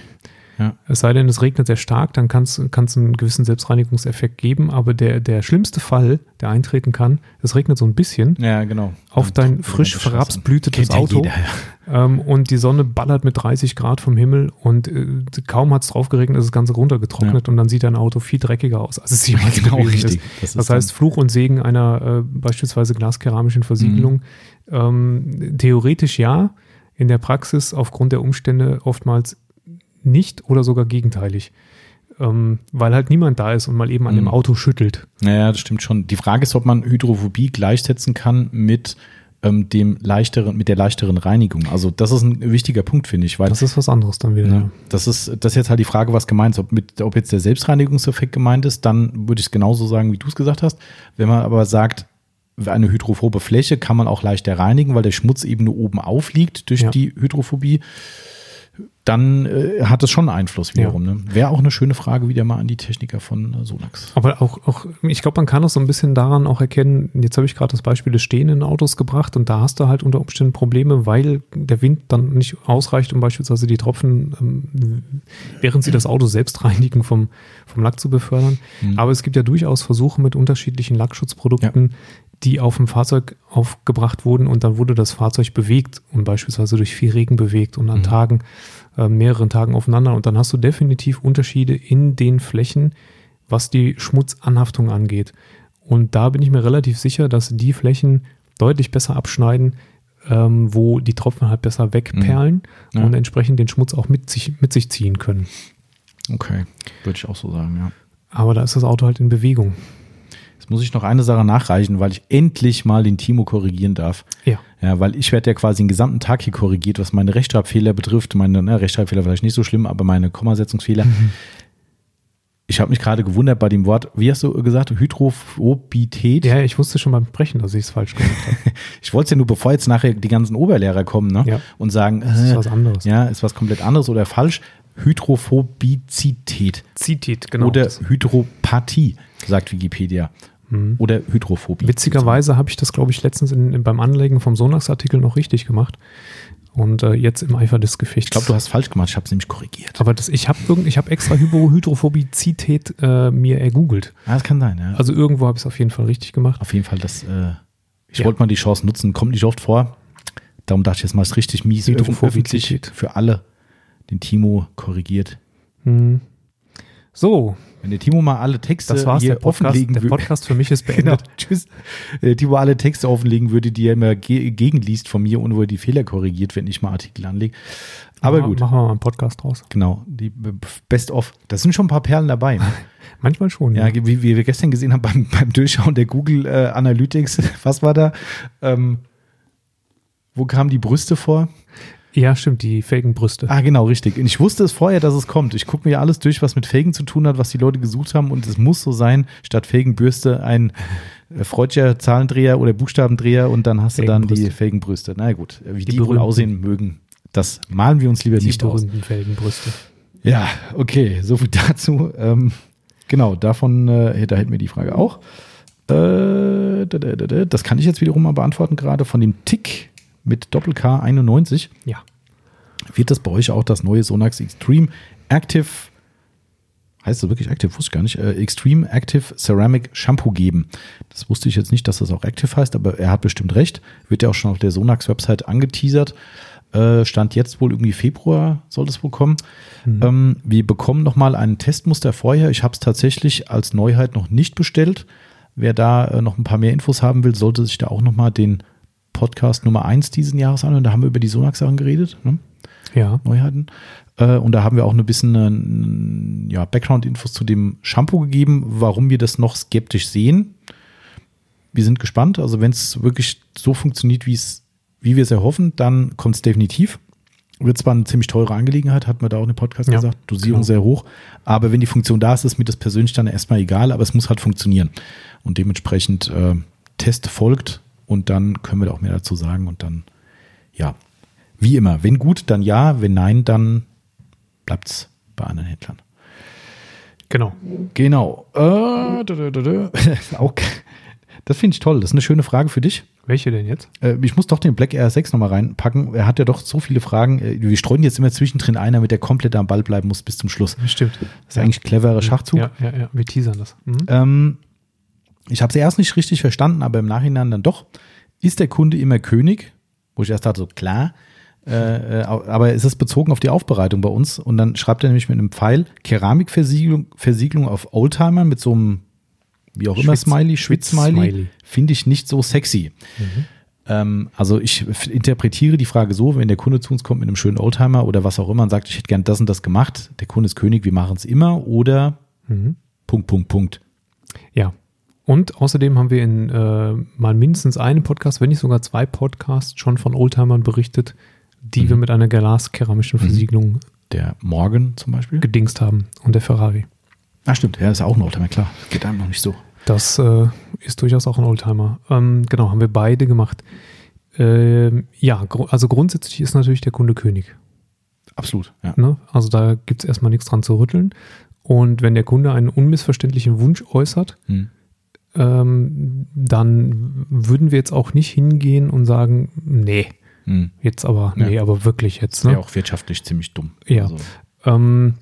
Ja. Es sei denn, es regnet sehr stark, dann kann es einen gewissen Selbstreinigungseffekt geben, aber der, der schlimmste Fall, der eintreten kann, es regnet so ein bisschen Ja, genau. auf Dann dein frisch verrapsblütetes ja Auto jeder, ja. ähm, und die Sonne ballert mit 30 Grad vom Himmel und äh, kaum hat es drauf geregnet, ist das Ganze runtergetrocknet und dann sieht dein Auto viel dreckiger aus, als es jemals Genau, richtig. ist. Das ist Das heißt, Fluch und Segen einer äh, beispielsweise glaskeramischen Versiegelung. Ähm, theoretisch ja, in der Praxis aufgrund der Umstände oftmals nicht oder sogar gegenteilig. Ähm, weil halt niemand da ist und mal eben an Mhm. dem Auto schüttelt. Naja, das stimmt schon. Die Frage ist, ob man Hydrophobie gleichsetzen kann mit ähm, dem leichteren, mit der leichteren Reinigung. Also das ist ein wichtiger Punkt, finde ich, weil Das ist was anderes dann wieder. Ne? Das ist, das ist jetzt halt die Frage, was gemeint ist. Ob, mit, ob jetzt der Selbstreinigungseffekt gemeint ist, dann würde ich es genauso sagen, wie du es gesagt hast. Wenn man aber sagt, eine hydrophobe Fläche kann man auch leichter reinigen, weil der Schmutz eben nur oben aufliegt durch Ja. die Hydrophobie, dann äh, hat es schon Einfluss wiederum. Ne? Wäre auch eine schöne Frage wieder mal an die Techniker von äh, Sonax. Aber auch, auch ich glaube, man kann auch so ein bisschen daran auch erkennen, jetzt habe ich gerade das Beispiel des stehenden Autos gebracht und da hast du halt unter Umständen Probleme, weil der Wind dann nicht ausreicht, um beispielsweise die Tropfen, ähm, während sie das Auto selbst reinigen, vom, vom Lack zu befördern. Mhm. Aber es gibt ja durchaus Versuche mit unterschiedlichen Lackschutzprodukten, die auf dem Fahrzeug aufgebracht wurden und dann wurde das Fahrzeug bewegt und beispielsweise durch viel Regen bewegt und an Mhm. Tagen, äh, mehreren Tagen aufeinander und dann hast du definitiv Unterschiede in den Flächen, was die Schmutzanhaftung angeht. Und da bin ich mir relativ sicher, dass die Flächen deutlich besser abschneiden, ähm, wo die Tropfen halt besser wegperlen Mhm. Ja. und entsprechend den Schmutz auch mit sich, mit sich ziehen können. Okay, würde ich auch so sagen, ja. Aber da ist das Auto halt in Bewegung. Jetzt muss ich noch eine Sache nachreichen, weil ich endlich mal den Timo korrigieren darf. Ja. Ja, weil ich werde ja quasi den gesamten Tag hier korrigiert, was meine Rechtschreibfehler betrifft. Meine ne, Rechtschreibfehler vielleicht nicht so schlimm, aber meine Kommasetzungsfehler. Mhm. Ich habe mich gerade gewundert bei dem Wort, wie hast du gesagt, Hydrophobität? Ja, ich wusste schon beim Sprechen, dass ich es falsch gemacht habe. Ich wollte es ja nur, bevor jetzt nachher die ganzen Oberlehrer kommen ne? Ja. und sagen, Das ist äh, was anderes. ja, ist was komplett anderes oder falsch. Hydrophobizität Zitit, genau. oder Hydropathie, sagt Wikipedia. Mhm. Oder Hydrophobie. Witzigerweise habe ich das, glaube ich, letztens in, in, beim Anlegen vom Sonax-Artikel noch richtig gemacht. Und äh, jetzt im Eifer des Gefechts. Ich glaube, du hast falsch gemacht. Ich habe es nämlich korrigiert. Aber das, ich habe hab extra Hydrophobizität äh, mir ergoogelt. Ja, das kann sein, ja. Also irgendwo habe ich es auf jeden Fall richtig gemacht. Auf jeden Fall, das, äh, ich Ja. wollte mal die Chance nutzen, kommt nicht oft vor. Darum dachte ich, jetzt mal ist richtig mies Hydrophobizität. für alle den Timo korrigiert. Hm. So, Wenn der Timo mal alle Texte das war's. hier Der Podcast, offenlegen der würde, Podcast für mich ist genau, beendet. tschüss, äh, Timo alle Texte offenlegen würde, die er immer ge gegenliest von mir und wo er die Fehler korrigiert, wenn ich mal Artikel anlege. Aber wir- gut, Machen wir mal einen Podcast draus. genau, die Best of. Da sind schon ein paar Perlen dabei. Ne? Manchmal schon. Ja, wie, wie wir gestern gesehen haben beim, beim Durchschauen der Google äh, Analytics, was war da? Ähm, wo kamen die Brüste vor? Ja, stimmt, die faken Brüste. Ah, genau, richtig. Und ich wusste es vorher, dass es kommt. Ich gucke mir ja alles durch, was mit Felgen zu tun hat, was die Leute gesucht haben. Und es muss so sein, statt Felgenbürste ein äh, Freudscher Zahlendreher oder Buchstabendreher und dann hast du dann die Felgenbrüste. Felgenbrüste. Na gut, wie die, Die wohl aussehen mögen, das malen wir uns lieber die nicht aus. berühmten Felgenbrüste. Ja, okay, so viel dazu. Ähm, genau, davon, äh, da hätten wir die Frage auch. Äh, da, da, da, da. das kann ich jetzt wiederum mal beantworten, gerade von dem Tick mit Doppel-K 91. Ja. Wird das bei euch auch das neue Sonax Extreme Active, heißt es wirklich Active, wusste ich gar nicht, äh, Extreme Active Ceramic Shampoo geben? Das wusste ich jetzt nicht, dass das auch Active heißt, aber er hat bestimmt recht. Wird ja auch schon auf der Sonax Website angeteasert. Äh, Stand jetzt wohl irgendwie Februar soll es wohl kommen. Ähm, wir bekommen nochmal ein Testmuster vorher. Ich habe es tatsächlich als Neuheit noch nicht bestellt. Wer da äh, noch ein paar mehr Infos haben will, sollte sich da auch nochmal den Podcast Nummer 1 diesen Jahres anhören. Da haben wir über die Sonax-Sachen geredet. Ne? Ja. Neuheiten. Äh, und da haben wir auch ein bisschen äh, ja, Background-Infos zu dem Shampoo gegeben, warum wir das noch skeptisch sehen. Wir sind gespannt. Also wenn es wirklich so funktioniert, wie es, wie wir es erhoffen, dann kommt es definitiv. Wird zwar eine ziemlich teure Angelegenheit, hat man da auch in dem Podcast Ja, gesagt, Dosierung genau. sehr hoch. Aber wenn die Funktion da ist, ist mir das persönlich dann erstmal egal, aber es muss halt funktionieren. Und dementsprechend äh, Test folgt und dann können wir da auch mehr dazu sagen und dann, ja, wie immer, wenn gut, dann ja, wenn nein, dann bleibt es bei anderen Händlern. Genau. Genau. Äh, das finde ich toll. Das ist eine schöne Frage für dich. Welche denn jetzt? Äh, ich muss doch den Black Air 6 nochmal reinpacken. Er hat ja doch so viele Fragen. Äh, Wir streuen jetzt immer zwischendrin einer, mit der komplett am Ball bleiben muss bis zum Schluss. Stimmt. Das ist eigentlich ein cleverer Schachzug. Ja, ja, ja. Wir teasern das. Mhm. Ähm, ich habe es erst nicht richtig verstanden, aber im Nachhinein dann doch. Ist der Kunde immer König? Wo ich erst dachte, so klar. Äh, äh, aber es ist bezogen auf die Aufbereitung bei uns. Und dann schreibt er nämlich mit einem Pfeil Keramikversiegelung Versiegelung auf Oldtimer mit so einem, wie auch immer, Schwitz- Smiley, Schwitz-Smiley. Finde ich nicht so sexy. Ähm, also ich interpretiere die Frage so, wenn der Kunde zu uns kommt mit einem schönen Oldtimer oder was auch immer und sagt, ich hätte gern das und das gemacht, der Kunde ist König, wir machen es immer oder Mhm. Punkt, Punkt, Punkt. Ja. Und außerdem haben wir in äh, mal mindestens einem Podcast, wenn nicht sogar zwei Podcasts, schon von Oldtimern berichtet, die Mhm. wir mit einer glaskeramischen Versiegelung Der Morgan zum Beispiel. gedingst haben und der Ferrari. Ah, stimmt, ja, ist auch ein Oldtimer, klar. Geht einem noch nicht so. Das äh, ist durchaus auch ein Oldtimer. Ähm, genau, haben wir beide gemacht. Ähm, ja, gru also grundsätzlich ist natürlich der Kunde König. Absolut, ja. Ne? Also da gibt es erstmal nichts dran zu rütteln. Und wenn der Kunde einen unmissverständlichen Wunsch äußert, Hm. Ähm, dann würden wir jetzt auch nicht hingehen und sagen, nee, Hm. jetzt aber, Ja. nee, aber wirklich jetzt. Das wäre Ne? auch wirtschaftlich ziemlich dumm. Ja. Also, Ähm,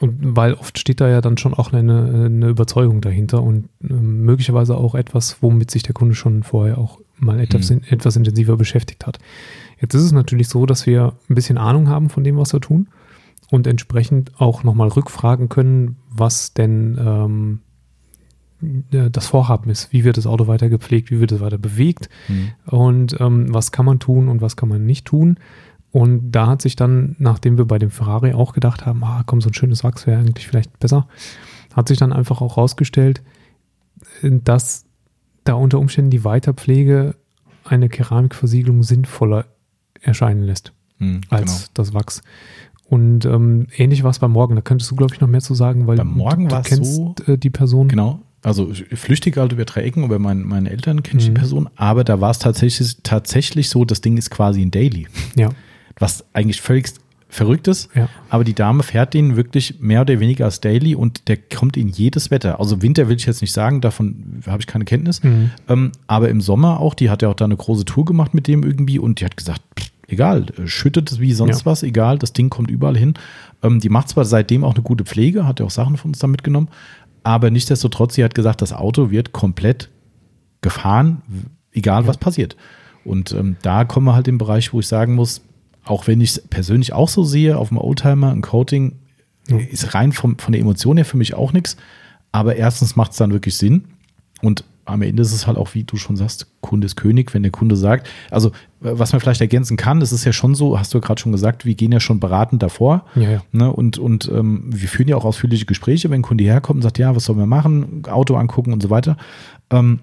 und weil oft steht da ja dann schon auch eine, eine Überzeugung dahinter und ähm, möglicherweise auch etwas, womit sich der Kunde schon vorher auch mal etwas, Mhm. etwas intensiver beschäftigt hat. Jetzt ist es natürlich so, dass wir ein bisschen Ahnung haben von dem, was wir tun und entsprechend auch nochmal rückfragen können, was denn ähm, äh, das Vorhaben ist. Wie wird das Auto weiter gepflegt, wie wird es weiter bewegt Mhm. und ähm, was kann man tun und was kann man nicht tun. Und da hat sich dann, nachdem wir bei dem Ferrari auch gedacht haben, ah, komm, so ein schönes Wachs wäre eigentlich vielleicht besser, hat sich dann einfach auch rausgestellt, äh, dass da unter Umständen die Weiterpflege eine Keramikversiegelung sinnvoller erscheinen lässt Mhm, als das Wachs. Und ähm, ähnlich war es beim Morgen. Da könntest du, glaube ich, noch mehr zu sagen, weil Beim Morgen du, du kennst so- äh, die Person. Genau. Also flüchtig halt über drei Ecken, über mein, meine Eltern kenne ich Mhm. die Person, aber da war es tatsächlich, tatsächlich so, das Ding ist quasi ein Daily. Ja, Was eigentlich völlig verrückt ist. ja, Aber die Dame fährt den wirklich mehr oder weniger als Daily und der kommt in jedes Wetter. Also Winter will ich jetzt nicht sagen, davon habe ich keine Kenntnis. Mhm. Ähm, aber im Sommer auch, die hat ja auch da eine große Tour gemacht mit dem irgendwie und die hat gesagt, pff, egal, äh, schüttet es wie sonst Ja. was, egal, das Ding kommt überall hin. Ähm, die macht zwar seitdem auch eine gute Pflege, hat ja auch Sachen von uns da mitgenommen, aber nichtsdestotrotz, sie hat gesagt, das Auto wird komplett gefahren, egal was passiert. Und ähm, da kommen wir halt im Bereich, wo ich sagen muss, auch wenn ich es persönlich auch so sehe, auf dem Oldtimer, ein Coating Ja. ist rein vom, von der Emotion her für mich auch nichts. Aber erstens macht es dann wirklich Sinn. Und am Ende ist es halt auch, wie du schon sagst, Kunde ist König, wenn der Kunde sagt. Also, was man vielleicht ergänzen kann, das ist ja schon so, hast du ja gerade schon gesagt, wir gehen ja schon beratend davor. ja, ja. Ne, und und ähm, wir führen ja auch ausführliche Gespräche, wenn ein Kunde herkommt und sagt, ja, was sollen wir machen, Auto angucken und so weiter. Ähm,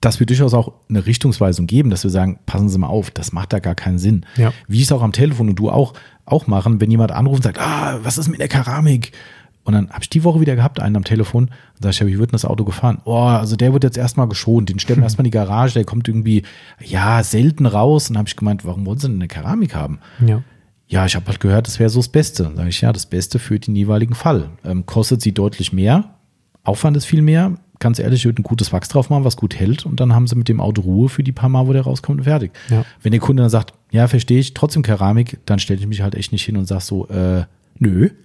dass wir durchaus auch eine Richtungsweisung geben, dass wir sagen, passen Sie mal auf, das macht da gar keinen Sinn. Ja. Wie ich es auch am Telefon und du auch, auch machen, wenn jemand anruft und sagt, ah, was ist mit der Keramik? Und dann habe ich die Woche wieder gehabt, einen am Telefon, und sag ich, ja, wie wird denn das Auto gefahren? Oh, also der wird jetzt erstmal geschont, den stellen wir erstmal in die Garage, der kommt irgendwie, ja, selten raus. Und dann habe ich gemeint, warum wollen Sie denn eine Keramik haben? ja. Ja, ich habe halt gehört, das wäre so das Beste. Dann sage ich, ja, das Beste für den jeweiligen Fall. Ähm, kostet sie deutlich mehr, Aufwand ist viel mehr. Ganz ehrlich, ich würde ein gutes Wachs drauf machen, was gut hält und dann haben sie mit dem Auto Ruhe für die paar Mal, wo der rauskommt und fertig. Ja. Wenn der Kunde dann sagt, ja, verstehe ich, trotzdem Keramik, dann stelle ich mich halt echt nicht hin und sage so, äh, nö.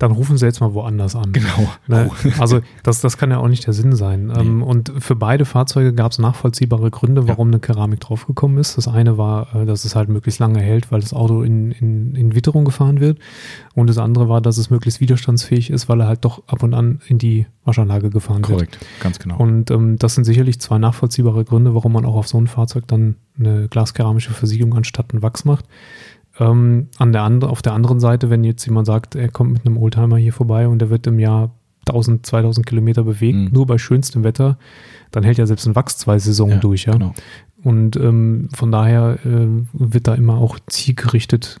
Dann rufen sie jetzt mal woanders an. Genau. Ne? Also das, das kann ja auch nicht der Sinn sein. Ähm, und für beide Fahrzeuge gab es nachvollziehbare Gründe, warum eine Keramik draufgekommen ist. Das eine war, äh, dass es halt möglichst lange hält, weil das Auto in, in, in Witterung gefahren wird. Und das andere war, dass es möglichst widerstandsfähig ist, weil er halt doch ab und an in die Waschanlage gefahren wird. Korrekt, ganz genau. Und ähm, das sind sicherlich zwei nachvollziehbare Gründe, warum man auch auf so ein Fahrzeug dann eine glaskeramische Versiegelung anstatt ein Wachs macht. Ähm, an der andre, auf der anderen Seite, wenn jetzt jemand sagt, er kommt mit einem Oldtimer hier vorbei und der wird im Jahr 1000, 2000 Kilometer bewegt, Mhm. nur bei schönstem Wetter, dann hält ja selbst ein Wachs zwei Saisonen durch. Ja? Genau. Und ähm, von daher äh, wird da immer auch zielgerichtet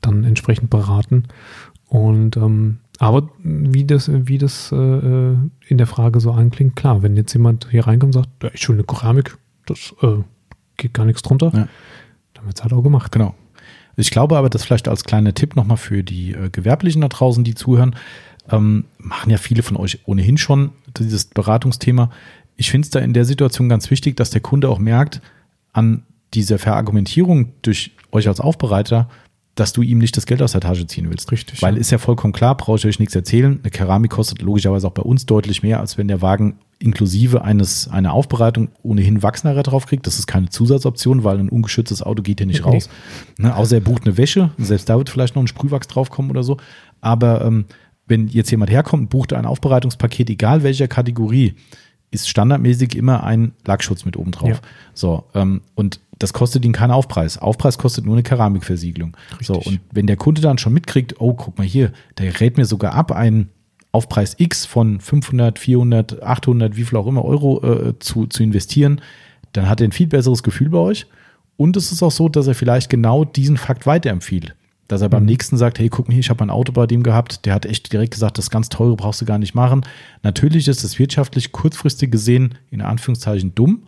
dann entsprechend beraten. Und ähm, aber wie das, wie das äh, äh, in der Frage so anklingt, klar, wenn jetzt jemand hier reinkommt und sagt, ja, ich schöne Keramik, das äh, geht gar nichts drunter, Ja. dann wird es halt auch gemacht. Genau. Ich glaube aber, das vielleicht als kleiner Tipp nochmal für die äh, Gewerblichen da draußen, die zuhören, ähm, machen ja viele von euch ohnehin schon dieses Beratungsthema. Ich finde es da in der Situation ganz wichtig, dass der Kunde auch merkt, an dieser Verargumentierung durch euch als Aufbereiter, dass du ihm nicht das Geld aus der Tasche ziehen willst. Richtig, Weil ist ja vollkommen klar, brauche ich euch nichts erzählen. Eine Keramik kostet logischerweise auch bei uns deutlich mehr, als wenn der Wagen inklusive eines einer Aufbereitung ohnehin Wachsnarre drauf kriegt. Das ist keine Zusatzoption, weil ein ungeschütztes Auto geht ja nicht raus. Ne, außer er bucht eine Wäsche, selbst da wird vielleicht noch ein Sprühwachs draufkommen oder so. Aber ähm, wenn jetzt jemand herkommt und bucht ein Aufbereitungspaket, egal welcher Kategorie, ist standardmäßig immer ein Lackschutz mit oben drauf. Ja. So, ähm, und das kostet ihn keinen Aufpreis. Aufpreis kostet nur eine Keramikversiegelung. So, Richtig. und wenn der Kunde dann schon mitkriegt, oh, guck mal hier, der rät mir sogar ab, einen Aufpreis X von 500, 400, 800, wie viel auch immer Euro äh, zu, zu investieren, dann hat er ein viel besseres Gefühl bei euch. Und es ist auch so, dass er vielleicht genau diesen Fakt weiterempfiehlt. Dass er beim nächsten sagt, hey, guck mal hier, ich habe ein Auto bei dem gehabt, der hat echt direkt gesagt, das ganz teure brauchst du gar nicht machen. Natürlich ist es wirtschaftlich kurzfristig gesehen in Anführungszeichen dumm,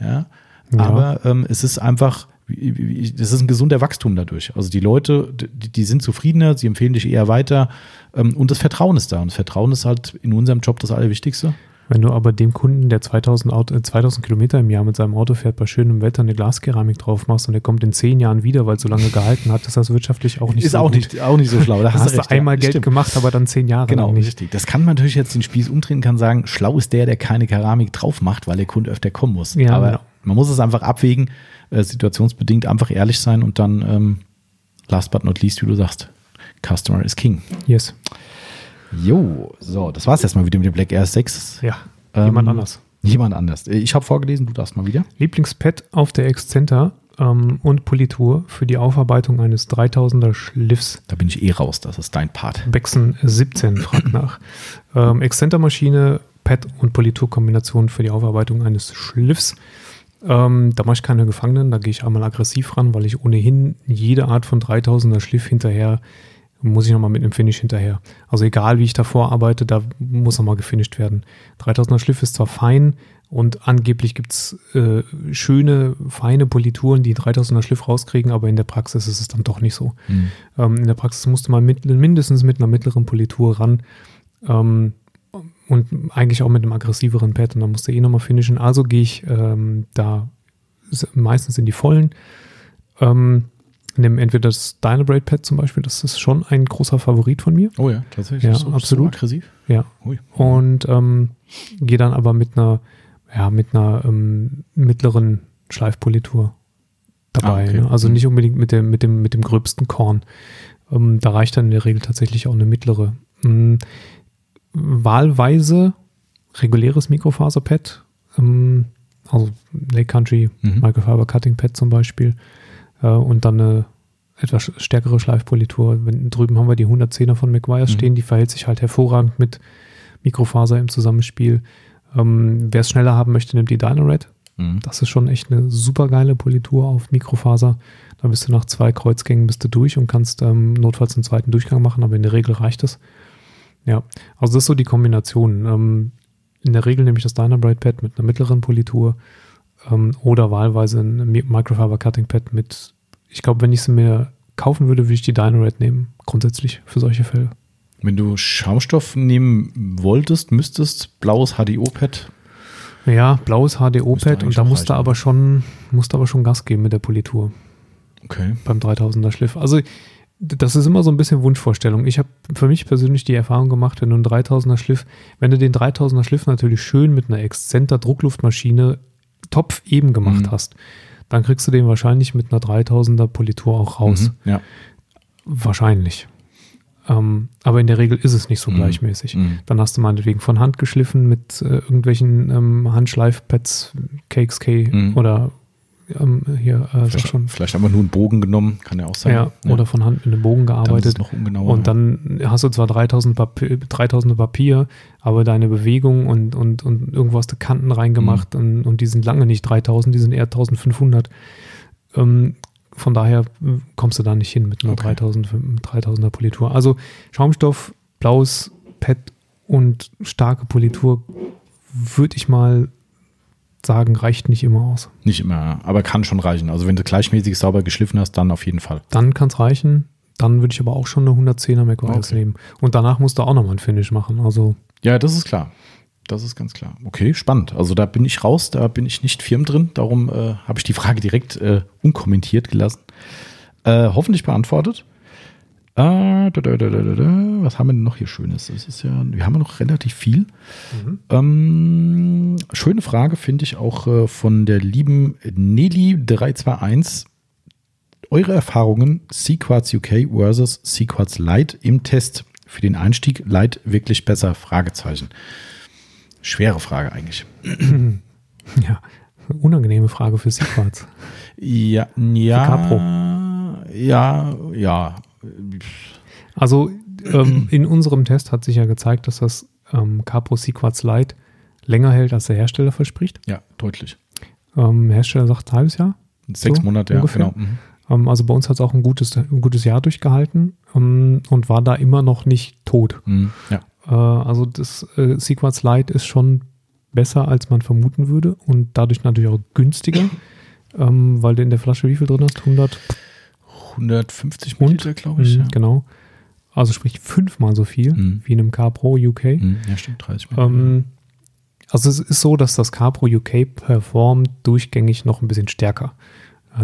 ja, Ja. aber ähm, es ist einfach, es ist ein gesunder Wachstum dadurch. Also die Leute, die, die sind zufriedener, sie empfehlen dich eher weiter ähm, und das Vertrauen ist da. Und das Vertrauen ist halt in unserem Job das Allerwichtigste. Wenn du aber dem Kunden, der 2000, Auto, äh, 2000 Kilometer im Jahr mit seinem Auto fährt, bei schönem Wetter eine Glaskeramik drauf machst und der kommt in zehn Jahren wieder, weil es so lange gehalten hat, ist das wirtschaftlich auch nicht ist so auch gut. nicht, auch nicht so schlau. Da Da hast recht, du einmal ja, Geld stimmt. gemacht, aber dann zehn Jahre Genau, nicht. richtig. Das kann man natürlich jetzt den Spieß umdrehen, kann sagen, schlau ist der, der keine Keramik drauf macht, weil der Kunde öfter kommen muss. Ja, Aber genau. man muss es einfach abwägen, äh, situationsbedingt einfach ehrlich sein und dann, ähm, last but not least, wie du sagst, Customer is King. Yes. Jo, so, das war's erstmal wieder mit dem Black Air 6. Ja, Ähm, jemand anders. Jemand anders. Ich habe vorgelesen, du darfst mal wieder. Lieblingspad auf der Excenter ähm, und Politur für die Aufarbeitung eines 3000er Schliffs. Da bin ich eh raus, das ist dein Part. Bexen 17 fragt nach. Ähm, Excenter-Maschine, Pad und Politurkombination für die Aufarbeitung eines Schliffs. Ähm, da mache ich keine Gefangenen, da gehe ich einmal aggressiv ran, weil ich ohnehin jede Art von 3000er Schliff hinterher muss ich nochmal mit einem Finish hinterher. Also egal wie ich davor arbeite, da muss nochmal gefinisht werden. 3000er Schliff ist zwar fein und angeblich gibt es äh, schöne, feine Polituren, die 3000er Schliff rauskriegen, aber in der Praxis ist es dann doch nicht so. Mhm. Ähm, in der Praxis musste man mit, mindestens mit einer mittleren Politur ran ähm, und eigentlich auch mit einem aggressiveren Pad und dann musste eh nochmal finishen. Also gehe ich ähm, da meistens in die Vollen. Ähm, nehme entweder das Dynabrade Pad zum Beispiel, das ist schon ein großer Favorit von mir. Oh ja, tatsächlich. Ja, so, absolut. So aggressiv. Ja. Ui. Und ähm, gehe dann aber mit einer, ja, mit einer ähm, mittleren Schleifpolitur dabei. Ah, okay. ne? Also Mhm. nicht unbedingt mit dem, mit dem, mit dem gröbsten Korn. Ähm, da reicht dann in der Regel tatsächlich auch eine mittlere. Wahlweise reguläres Mikrofaserpad, ähm, also Lake Country Mhm. Microfiber Cutting Pad zum Beispiel äh, und dann eine etwas stärkere Schleifpolitur. Wenn, drüben haben wir die 110er von McGuire Mhm. stehen, die verhält sich halt hervorragend mit Mikrofaser im Zusammenspiel. Ähm, Wer es schneller haben möchte, nimmt die Dynared. Mhm. Das ist schon echt eine super geile Politur auf Mikrofaser. Da bist du nach zwei Kreuzgängen bist du durch und kannst ähm, notfalls einen zweiten Durchgang machen, aber in der Regel reicht das. Ja, also das ist so die Kombination. Ähm, in der Regel nehme ich das Dynabride Pad mit einer mittleren Politur ähm, oder wahlweise ein Mi- Microfiber Cutting Pad mit, ich glaube, wenn ich sie mir kaufen würde, würde ich die Dynared nehmen, grundsätzlich für solche Fälle. Wenn du Schaumstoff nehmen wolltest, müsstest, blaues HDO-Pad. Ja, blaues HDO-Pad und da musst du aber schon, musst aber schon Gas geben mit der Politur. Okay. beim 3000er Schliff. Also das ist immer so ein bisschen Wunschvorstellung. Ich habe für mich persönlich die Erfahrung gemacht, wenn du einen 3000er Schliff, wenn du den 3000er Schliff natürlich schön mit einer Exzenter Druckluftmaschine topf eben gemacht Mhm. hast, dann kriegst du den wahrscheinlich mit einer 3000er Politur auch raus. Mhm. Ja. Wahrscheinlich. Ähm, aber in der Regel ist es nicht so Mhm. gleichmäßig. Mhm. Dann hast du meinetwegen von Hand geschliffen mit äh, irgendwelchen ähm, Handschleifpads, Cakes K Mhm. oder ähm, hier, äh, Vielleicht, schon, vielleicht einfach nur einen Bogen genommen, kann ja auch sein. ja, oder von Hand mit einem Bogen dann gearbeitet. noch ungenauer. Und dann hast du zwar 3000 Papier, 3000 Papier, aber deine Bewegung und, und, und irgendwo hast du Kanten reingemacht Mhm. und, und die sind lange nicht 3000, die sind eher 1500. Ähm, von daher kommst du da nicht hin mit einer Okay. 3000, 3000er Politur. Also Schaumstoff, blaues Pad und starke Politur würde ich mal sagen, reicht nicht immer aus. Nicht immer, aber kann schon reichen. Also wenn du gleichmäßig sauber geschliffen hast, dann auf jeden Fall. Dann kann es reichen. Dann würde ich aber auch schon eine 110er McGuire's Okay. nehmen. Und danach musst du auch nochmal ein Finish machen. Also Ja, das ist klar. Das ist ganz klar. Okay, spannend. Also da bin ich raus, da bin ich nicht firm drin. Darum äh, habe ich die Frage direkt äh, unkommentiert gelassen. Äh, hoffentlich beantwortet. Äh, da, da, da, da, da. Was haben wir denn noch hier Schönes? Das ist ja, wir haben ja noch relativ viel. Ähm, schöne Frage finde ich auch äh, von der lieben Nelly321. Eure Erfahrungen Sequats UK versus Sequats Lite im Test. Für den Einstieg Lite wirklich besser? Fragezeichen. Schwere Frage eigentlich. Ja, unangenehme Frage für Sequats. Ja, ja. Capro. Ja, ja. Also ähm, in unserem Test hat sich ja gezeigt, dass das ähm, Capro Sequats Lite länger hält, als der Hersteller verspricht. Ja, deutlich. Ähm, Hersteller sagt ein halbes Jahr. Sechs So, Monate, ja, ungefähr. genau. Mhm. Ähm, also bei uns hat es auch ein gutes, ein gutes Jahr durchgehalten ähm, und war da immer noch nicht tot. Mhm. Ja. Äh, also das äh, Sequats Lite ist schon besser, als man vermuten würde und dadurch natürlich auch günstiger, ähm, weil du in der Flasche wie viel drin hast? 100? 150 Und? Milliliter, glaube ich. Mhm, ja. Genau. Also sprich fünfmal so viel Mhm. wie in einem Car Pro UK. Mhm. ja, stimmt, 30 Milliliter. Ähm, also es ist so, dass das Car Pro UK performt durchgängig noch ein bisschen stärker.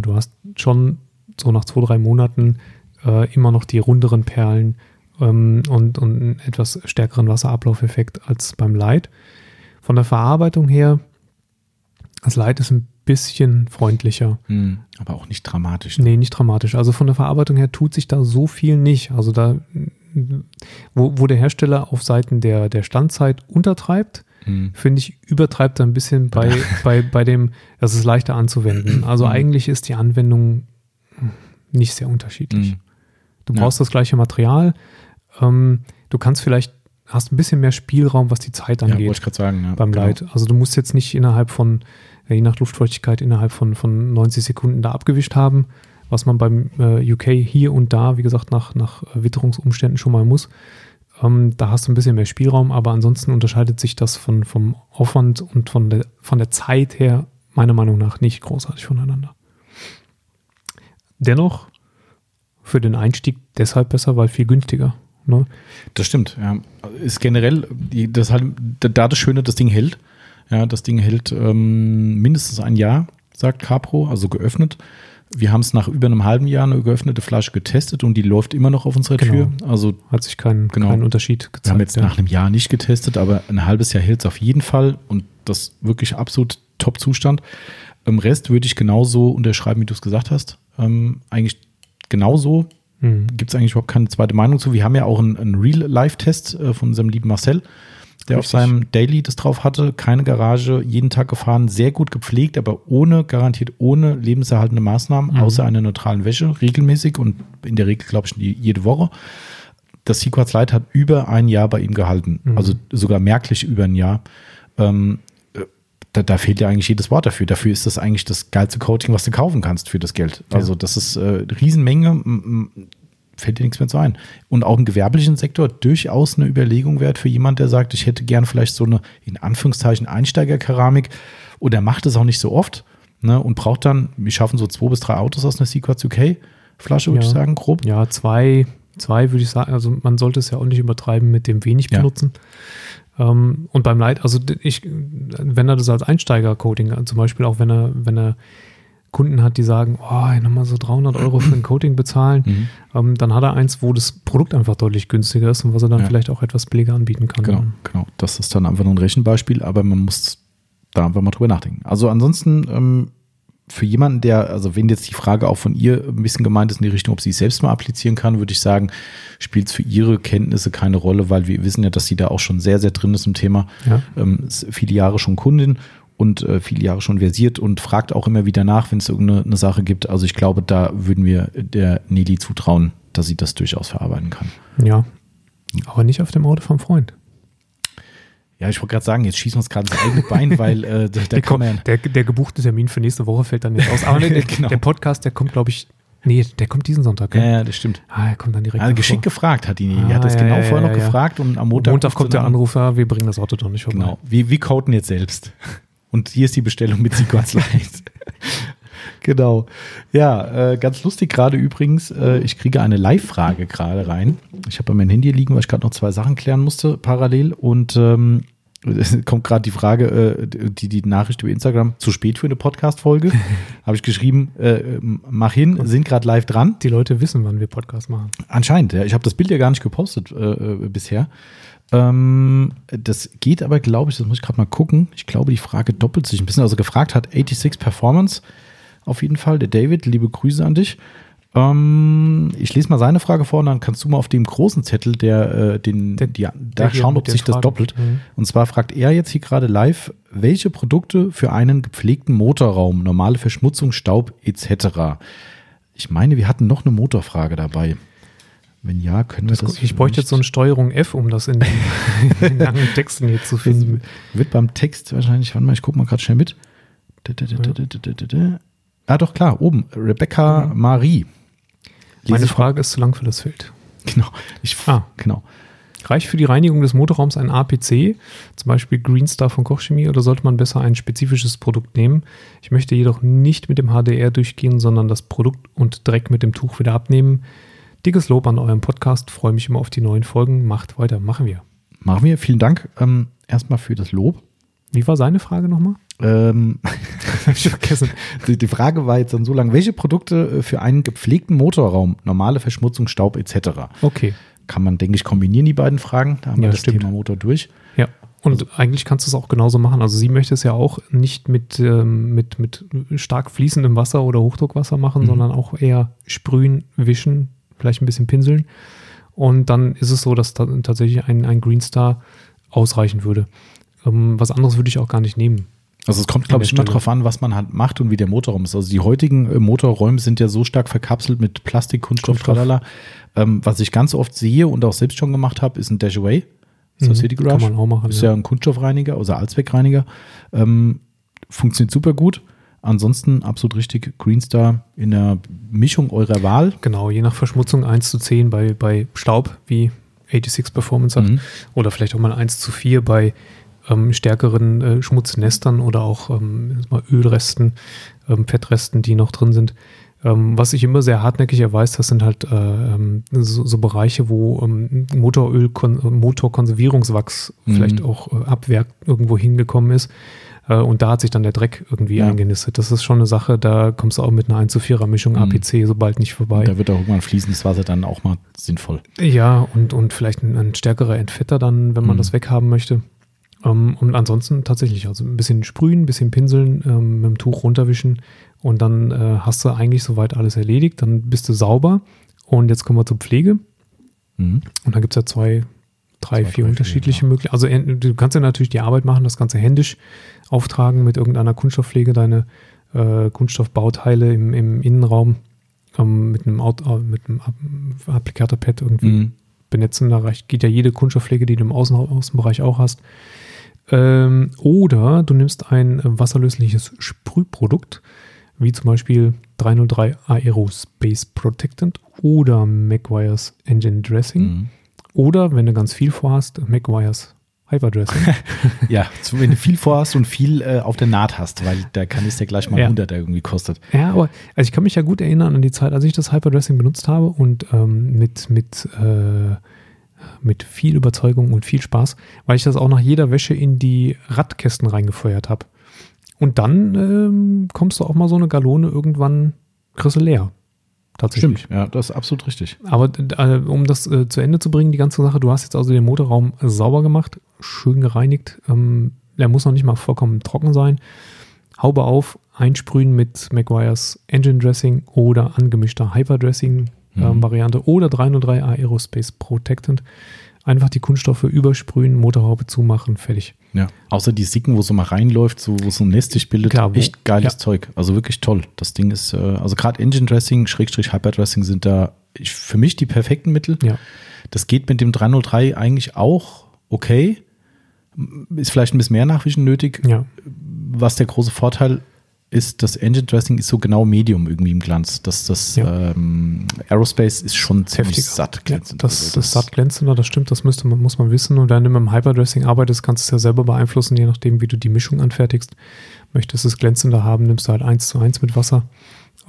Du hast schon so nach zwei, drei Monaten äh, immer noch die runderen Perlen ähm, und, und einen etwas stärkeren Wasserablaufeffekt als beim Light. Von der Verarbeitung her, das Light ist ein bisschen freundlicher. Mhm. Aber auch nicht dramatisch. Nee, nicht dramatisch. Also von der Verarbeitung her tut sich da so viel nicht. Also da wo, wo der Hersteller auf Seiten der, der Standzeit untertreibt, Mhm. finde ich, übertreibt er ein bisschen bei, bei, bei dem, das ist leichter anzuwenden. Also Mhm. eigentlich ist die Anwendung nicht sehr unterschiedlich. Mhm. Du Ja. brauchst das gleiche Material. Ähm, du kannst vielleicht, hast ein bisschen mehr Spielraum, was die Zeit Ja, wollte angeht ich gerade sagen. Ja, beim genau. Light. Also du musst jetzt nicht innerhalb von, je nach Luftfeuchtigkeit, innerhalb von, von 90 Sekunden da abgewischt haben, was man beim äh, UK hier und da, wie gesagt, nach, nach äh, Witterungsumständen schon mal muss. Ähm, da hast du ein bisschen mehr Spielraum, aber ansonsten unterscheidet sich das von, vom Aufwand und von der, von der Zeit her meiner Meinung nach nicht großartig voneinander. Dennoch für den Einstieg deshalb besser, weil viel günstiger. Ne? Das stimmt. Ja. Ist generell, das halt, da das Schöne, das Ding hält. Ja, das Ding hält ähm, mindestens ein Jahr, sagt Capro, also geöffnet. Wir haben es nach über einem halben Jahr eine geöffnete Flasche getestet und die läuft immer noch auf unserer Genau. Tür. Also Hat sich kein, Genau. kein Unterschied gezeigt. wir haben jetzt ja. nach einem Jahr nicht getestet, aber ein halbes Jahr hält es auf jeden Fall und das wirklich absolut Top-Zustand. Im Rest würde ich genauso unterschreiben, wie du es gesagt hast. Ähm, eigentlich genauso. Mhm. Gibt es eigentlich überhaupt keine zweite Meinung zu. Wir haben ja auch einen, einen Real-Life-Test äh, von unserem lieben Marcel, der auf Richtig. seinem Daily das drauf hatte. Keine Garage, jeden Tag gefahren, sehr gut gepflegt, aber ohne, garantiert ohne lebenserhaltende Maßnahmen, Mhm. außer einer neutralen Wäsche, regelmäßig und in der Regel, glaube ich, jede Woche. Das Sequats Light hat über ein Jahr bei ihm gehalten, Mhm. also sogar merklich über ein Jahr. Ähm, äh, da, da fehlt ja eigentlich jedes Wort dafür. Dafür ist das eigentlich das geilste Coating, was du kaufen kannst für das Geld. Ja. Also das ist äh, Riesenmenge, fällt dir nichts mehr zu ein. Und auch im gewerblichen Sektor durchaus eine Überlegung wert für jemand, der sagt, ich hätte gern vielleicht so eine, in Anführungszeichen, Einsteigerkeramik oder macht es auch nicht so oft ne, und braucht dann, wir schaffen so zwei bis drei Autos aus einer Sequats UK Flasche, würde Ja. ich sagen, grob. Ja, zwei, zwei würde ich sagen. Also man sollte es ja auch nicht übertreiben mit dem wenig Ja. benutzen. Ähm, und beim Light, also ich, wenn er das als Einsteiger-Coating, äh, zum Beispiel auch wenn er, wenn er Kunden hat, die sagen, oh, nochmal so 300 Euro für ein Coating bezahlen, Mhm. ähm, dann hat er eins, wo das Produkt einfach deutlich günstiger ist und was er dann Ja. vielleicht auch etwas billiger anbieten kann. Genau, genau. Das ist dann einfach nur ein Rechenbeispiel, aber man muss da einfach mal drüber nachdenken. Also ansonsten ähm, für jemanden, der, also wenn jetzt die Frage auch von ihr ein bisschen gemeint ist in die Richtung, ob sie es selbst mal applizieren kann, würde ich sagen, spielt es für ihre Kenntnisse keine Rolle, weil wir wissen ja, dass sie da auch schon sehr, sehr drin ist im Thema. Ja. Ähm, ist viele Jahre schon Kundin und äh, viele Jahre schon versiert und fragt auch immer wieder nach, wenn es irgendeine eine Sache gibt. Also ich glaube, da würden wir der Nelly zutrauen, dass sie das durchaus verarbeiten kann. Ja. Aber nicht auf dem Auto vom Freund. Ja, ich wollte gerade sagen, jetzt schießen wir uns gerade ins eigene Bein, weil äh, Der, kann man ja, der, der gebuchte Termin für nächste Woche fällt dann jetzt aus. Aber der, Genau. der Podcast, der kommt, glaube ich, nee, der kommt diesen Sonntag. ja, ja, das stimmt. Ah, er kommt dann direkt. Also geschickt gefragt hat nie. Ah, Die hat das ja, genau ja, vorher noch gefragt und am Montag, Montag, kommt der Anruf, ja, wir bringen das Auto doch nicht vorbei. Genau. Wir, wir coden jetzt selbst. Und hier ist die Bestellung mit Sequence Light. genau. Ja, äh, ganz lustig gerade übrigens. Äh, ich kriege eine Live-Frage gerade rein. Ich habe bei meinem Handy liegen, weil ich gerade noch zwei Sachen klären musste parallel. Und ähm, es kommt gerade die Frage, äh, die, die Nachricht über Instagram, zu spät für eine Podcast-Folge. habe ich geschrieben, äh, mach hin, sind gerade live dran. Die Leute wissen, wann wir Podcast machen. Anscheinend, ja. Ich habe das Bild ja gar nicht gepostet äh, äh, bisher. Ähm, das geht aber, glaube ich, das muss ich gerade mal gucken. Ich glaube, die Frage doppelt sich ein bisschen. Also gefragt hat 86 Performance auf jeden Fall. Der David, liebe Grüße an dich. Ähm, ich lese mal seine Frage vor und dann kannst du mal auf dem großen Zettel, der, äh, den, Der- die, da schauen, ob sich das Fragen. doppelt. Mhm. Und zwar fragt er jetzt hier gerade live, welche Produkte für einen gepflegten Motorraum, normale Verschmutzung, Staub etc. Ich meine, wir hatten noch eine Motorfrage dabei. Wenn ja, können wir das. ich bräuchte jetzt so eine Steuerung F, um das in den, in den langen Texten hier zu finden. Wird beim Text wahrscheinlich, warte mal, ich gucke mal gerade schnell mit. Da, da, da. Ah, doch, klar, oben. Rebecca Marie. Lese Meine vor- Frage ist zu lang für das Feld. Genau. Ich, Ah. genau. Reicht für die Reinigung des Motorraums ein APC, zum Beispiel Green Star von Kochchemie, oder sollte man besser ein spezifisches Produkt nehmen? Ich möchte jedoch nicht mit dem HDR durchgehen, sondern das Produkt und Dreck mit dem Tuch wieder abnehmen. Dickes Lob an eurem Podcast, freue mich immer auf die neuen Folgen. Macht weiter, machen wir. Machen wir. Vielen Dank ähm, erstmal für das Lob. Wie war seine Frage nochmal? Ähm, ich vergessen. die, die Frage war jetzt dann so lang, welche Produkte äh, für einen gepflegten Motorraum, normale Verschmutzung, Staub etc. Okay, Kann man, denke ich, kombinieren, die beiden Fragen. Da haben Ja, wir das stimmt. Thema Motor durch. ja. Und eigentlich kannst du es auch genauso machen. Also sie möchte es ja auch nicht mit, ähm, mit, mit stark fließendem Wasser oder Hochdruckwasser machen, Mhm. sondern auch eher sprühen, wischen, vielleicht ein bisschen pinseln. Und dann ist es so, dass ta tatsächlich ein, ein Green Star ausreichen würde. Ähm, was anderes würde ich auch gar nicht nehmen. Also es kommt, glaube ich, immer darauf an, was man halt macht und wie der Motorraum ist. Also die heutigen äh, Motorräume sind ja so stark verkapselt mit Plastik, Kunststoff, Kunststoff. tralala. Ähm, was ich ganz oft sehe und auch selbst schon gemacht habe, ist ein Dashaway. So Mhm, City Garage. Kann man auch machen. ist ja ein Kunststoffreiniger, also Allzweckreiniger. Ähm, funktioniert super gut. Ansonsten absolut richtig. Greenstar in der Mischung eurer Wahl. Genau, je nach Verschmutzung 1 zu 10 bei, bei Staub, wie 86 Performance sagt, Mhm. oder vielleicht auch mal 1 zu 4 bei ähm, stärkeren äh, Schmutznestern oder auch ähm, Ölresten, ähm, Fettresten, die noch drin sind. Ähm, was ich immer sehr hartnäckig erweist, das sind halt äh, ähm, so, so Bereiche, wo ähm, Motoröl, Motorkonservierungswachs Mhm. vielleicht auch äh, ab Werk irgendwo hingekommen ist. Äh, und da hat sich dann der Dreck irgendwie Ja. eingenistet. Das ist schon eine Sache, da kommst du auch mit einer 1 zu 4er Mischung Mhm. APC so bald nicht vorbei. Da wird auch irgendwann fließendes Wasser dann auch mal sinnvoll. Ja, und, und vielleicht ein, ein stärkerer Entfetter dann, wenn man Mhm. das weghaben möchte. Ähm, und ansonsten tatsächlich, also ein bisschen sprühen, ein bisschen pinseln, ähm, mit dem Tuch runterwischen und dann äh, hast du eigentlich soweit alles erledigt. Dann bist du sauber. Und jetzt kommen wir zur Pflege. Mhm. Und da gibt es ja zwei, drei, vier unterschiedliche Möglichkeiten. Also du kannst ja natürlich die Arbeit machen, das Ganze händisch auftragen mit irgendeiner Kunststoffpflege, deine äh, Kunststoffbauteile im, im Innenraum ähm, mit einem, Auto, äh, mit einem App- Applikator-Pad irgendwie Mhm. benetzen. Da reicht, geht ja jede Kunststoffpflege, die du im Außen, Außenbereich auch hast. Ähm, oder du nimmst ein wasserlösliches Sprühprodukt, wie zum Beispiel 303 Aerospace Protectant oder McGuire's Engine Dressing. Mhm. Oder, wenn du ganz viel vorhast, McGuire's Hyperdressing. Ja, wenn du viel vorhast und viel äh, auf der Naht hast, weil da kann es ja gleich mal Ja. 100 irgendwie kostet. ja, aber also ich kann mich ja gut erinnern an die Zeit, als ich das Hyperdressing benutzt habe und ähm, mit, mit, äh, mit viel Überzeugung und viel Spaß, weil ich das auch nach jeder Wäsche in die Radkästen reingefeuert habe. Und dann ähm, kommst du auch mal so eine Galone irgendwann kriegst du leer. Tatsächlich. ja, das ist absolut richtig. Aber äh, um das äh, zu Ende zu bringen, die ganze Sache, du hast jetzt also den Motorraum sauber gemacht, schön gereinigt. Ähm, der muss noch nicht mal vollkommen trocken sein. Haube auf, einsprühen mit McGuire's Engine Dressing oder angemischter Hyperdressing ähm, Mhm. Variante oder 303 Aerospace Protectant. Einfach die Kunststoffe übersprühen, Motorhaube zumachen, fertig. Ja. Außer die Sicken, wo so mal reinläuft, so, wo so ein Nest sich bildet. Klar, echt geiles ja. Zeug. Also wirklich toll. Das Ding ist, äh, also gerade Engine Dressing, Schrägstrich Hyperdressing sind da ich, für mich die perfekten Mittel. Ja. Das geht mit dem 303 eigentlich auch okay. Ist vielleicht ein bisschen mehr Nachwischen nötig. Ja. Was der große Vorteil ist, das Engine Dressing ist so genau Medium irgendwie im Glanz. Das, das Ja. ähm, Aerospace ist schon ziemlich Heftiger. satt Ja, glänzend. das, Also das satt glänzender, das stimmt, das müsste man, muss man wissen. Und wenn du mit dem Hyperdressing arbeitest, kannst du es ja selber beeinflussen, je nachdem, wie du die Mischung anfertigst. Möchtest du es glänzender haben, nimmst du halt 1 zu 1 mit Wasser.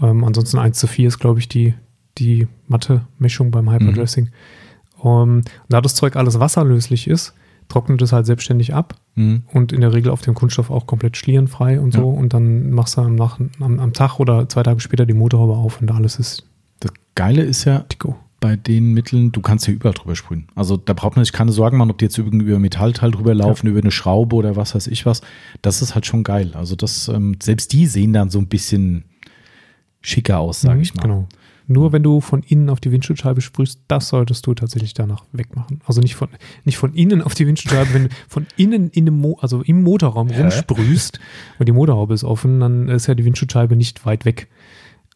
Ähm, ansonsten 1 zu 4 ist, glaube ich, die, die matte Mischung beim Hyperdressing. Ähm, da das Zeug alles wasserlöslich ist, trocknet es halt selbstständig ab Mhm. und in der Regel auf dem Kunststoff auch komplett schlierenfrei und so. Ja. Und dann machst du am, Nach am, am Tag oder zwei Tage später die Motorhaube auf und alles ist Das Geile ist ja, Tico. bei den Mitteln, du kannst ja überall drüber sprühen. Also da braucht man sich keine Sorgen machen, ob die jetzt über Metallteil drüber laufen, über eine Schraube oder was weiß ich was. Das ist halt schon geil. Also das, ähm, selbst die sehen dann so ein bisschen schicker aus, sage Mhm, ich mal. Genau. Nur wenn du von innen auf die Windschutzscheibe sprühst, das solltest du tatsächlich danach wegmachen. Also nicht von, nicht von innen auf die Windschutzscheibe, wenn du von innen in dem Mo also im Motorraum rumsprühst und die Motorhaube ist offen, dann ist ja die Windschutzscheibe nicht weit weg.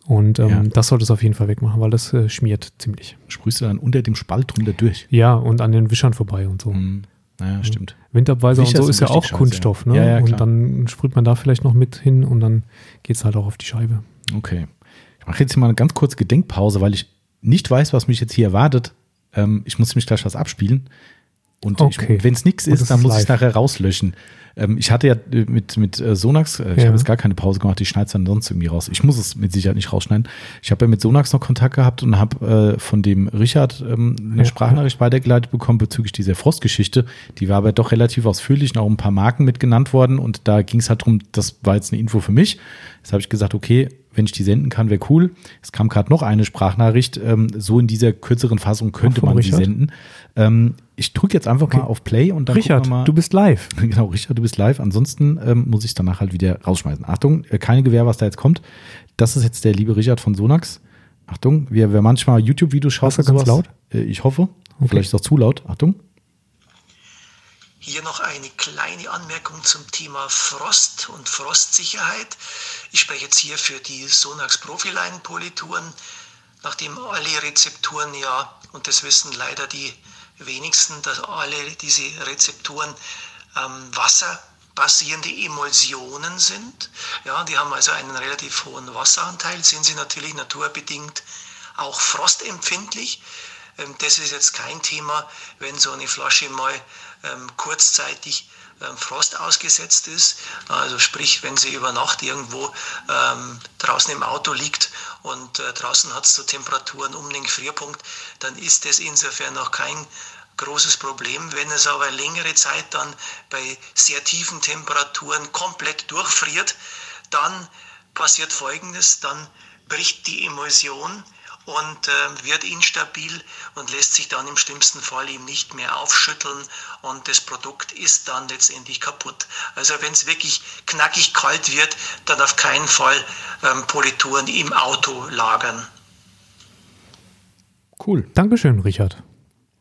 Und ähm, Ja. das solltest du auf jeden Fall wegmachen, weil das äh, schmiert ziemlich. Sprühst du dann unter dem Spalt drunter durch. Ja, und an den Wischern vorbei und so. Mhm. Naja, stimmt. Windabweiser und so ist ja auch scheiße, Kunststoff, ne? Ja, ja, und dann sprüht man da vielleicht noch mit hin und dann geht es halt auch auf die Scheibe. Okay. Ich mache jetzt hier mal eine ganz kurze Gedenkpause, weil ich nicht weiß, was mich jetzt hier erwartet. Ähm, ich muss mich gleich was abspielen. Und Okay. wenn es nichts ist, dann muss ich es live. nachher rauslöschen. Ähm, ich hatte ja äh, mit, mit äh, Sonax, äh, ich Ja. habe jetzt gar keine Pause gemacht, ich schneide es dann sonst irgendwie raus. Ich muss es mit Sicherheit nicht rausschneiden. Ich habe ja mit Sonax noch Kontakt gehabt und habe äh, von dem Richard ähm, eine Ja. Sprachnachricht weitergeleitet bekommen bezüglich dieser Frostgeschichte. Die war aber doch relativ ausführlich und auch ein paar Marken mit genannt worden. Und da ging es halt darum, das war jetzt eine Info für mich. Jetzt habe ich gesagt, okay, wenn ich die senden kann, wäre cool. Es kam gerade noch eine Sprachnachricht. Ähm, so in dieser kürzeren Fassung könnte man Richard? sie senden. Ähm, ich drücke jetzt einfach Okay. mal auf Play und dann Richard, du bist live. Genau, Richard, du bist live. Ansonsten ähm, muss ich es danach halt wieder rausschmeißen. Achtung, äh, keine Gewehr, was da jetzt kommt. Das ist jetzt der liebe Richard von Sonax. Achtung, wer, wer manchmal YouTube-Videos schaut, du ganz laut? Äh, ich hoffe. Okay. Vielleicht ist auch zu laut. Achtung. Hier noch eine kleine Anmerkung zum Thema Frost und Frostsicherheit. Ich spreche jetzt hier für die Sonax Profiline Polituren, nachdem alle Rezepturen ja, und das wissen leider die wenigsten, dass alle diese Rezepturen ähm, wasserbasierende Emulsionen sind. Ja, die haben also einen relativ hohen Wasseranteil, sind sie natürlich naturbedingt auch frostempfindlich. Ähm, das ist jetzt kein Thema, wenn so eine Flasche mal ähm, kurzzeitig Frost ausgesetzt ist. Also sprich, wenn sie über Nacht irgendwo ähm, draußen im Auto liegt und äh, draußen hat es so Temperaturen um den Gefrierpunkt, dann ist das insofern noch kein großes Problem. Wenn es aber längere Zeit dann bei sehr tiefen Temperaturen komplett durchfriert, dann passiert Folgendes, dann bricht die Emulsion und äh, wird instabil und lässt sich dann im schlimmsten Fall eben nicht mehr aufschütteln und das Produkt ist dann letztendlich kaputt. Also wenn es wirklich knackig kalt wird, dann auf keinen Fall ähm, Polituren im Auto lagern. Cool. Dankeschön, Richard.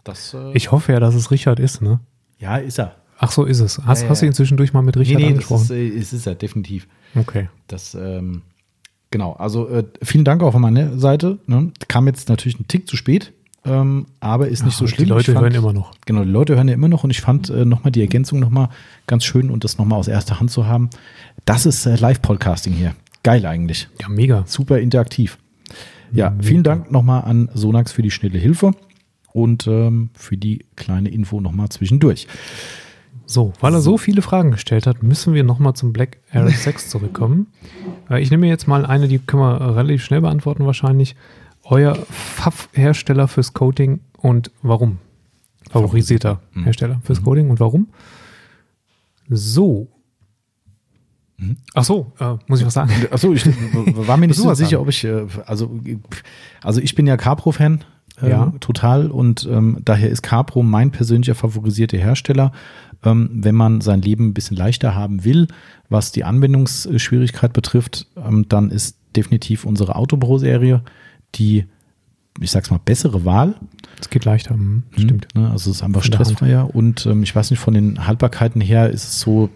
Das, äh ich hoffe ja, dass es Richard ist, ne? Ja, ist er. Ach so ist es. Hast, ja, ja. hast du ihn zwischendurch mal mit Richard nee, nee, angesprochen? Nee, es ist er, definitiv. Okay. Das, ähm, Genau, also äh, vielen Dank auch von meiner Seite. Ne? Kam jetzt natürlich ein Tick zu spät, ähm, aber ist nicht ja, so schlimm. Die Leute fand, hören immer noch. Genau, die Leute hören ja immer noch und ich fand äh, nochmal die Ergänzung nochmal ganz schön und das nochmal aus erster Hand zu haben. Das ist äh, Live-Podcasting hier. Geil eigentlich. Ja, mega. Super interaktiv. Ja, mega. vielen Dank nochmal an Sonax für die schnelle Hilfe und ähm, für die kleine Info nochmal zwischendurch. So, weil er so viele Fragen gestellt hat, müssen wir nochmal zum Black RS6 zurückkommen. Äh, ich nehme jetzt mal eine, die können wir relativ schnell beantworten wahrscheinlich. Euer Pfaff-Hersteller fürs Coating und warum? Favorisierter mhm. Hersteller fürs mhm. Coating und warum? So. Mhm. Ach so, äh, muss ich was sagen? Ach so, ich war mir nicht so sicher, ob ich, äh, also, also ich bin ja Capro-Fan, ja. total und ähm, daher ist Capro mein persönlicher favorisierter Hersteller ähm, wenn man sein Leben ein bisschen leichter haben will, was die Anwendungsschwierigkeit betrifft, ähm, dann ist definitiv unsere Autobro-Serie die, ich sag's mal, bessere Wahl. Es geht leichter, mhm, mhm. stimmt. Ne, also es ist einfach stressfreier und ähm, ich weiß nicht, von den Haltbarkeiten her ist es so,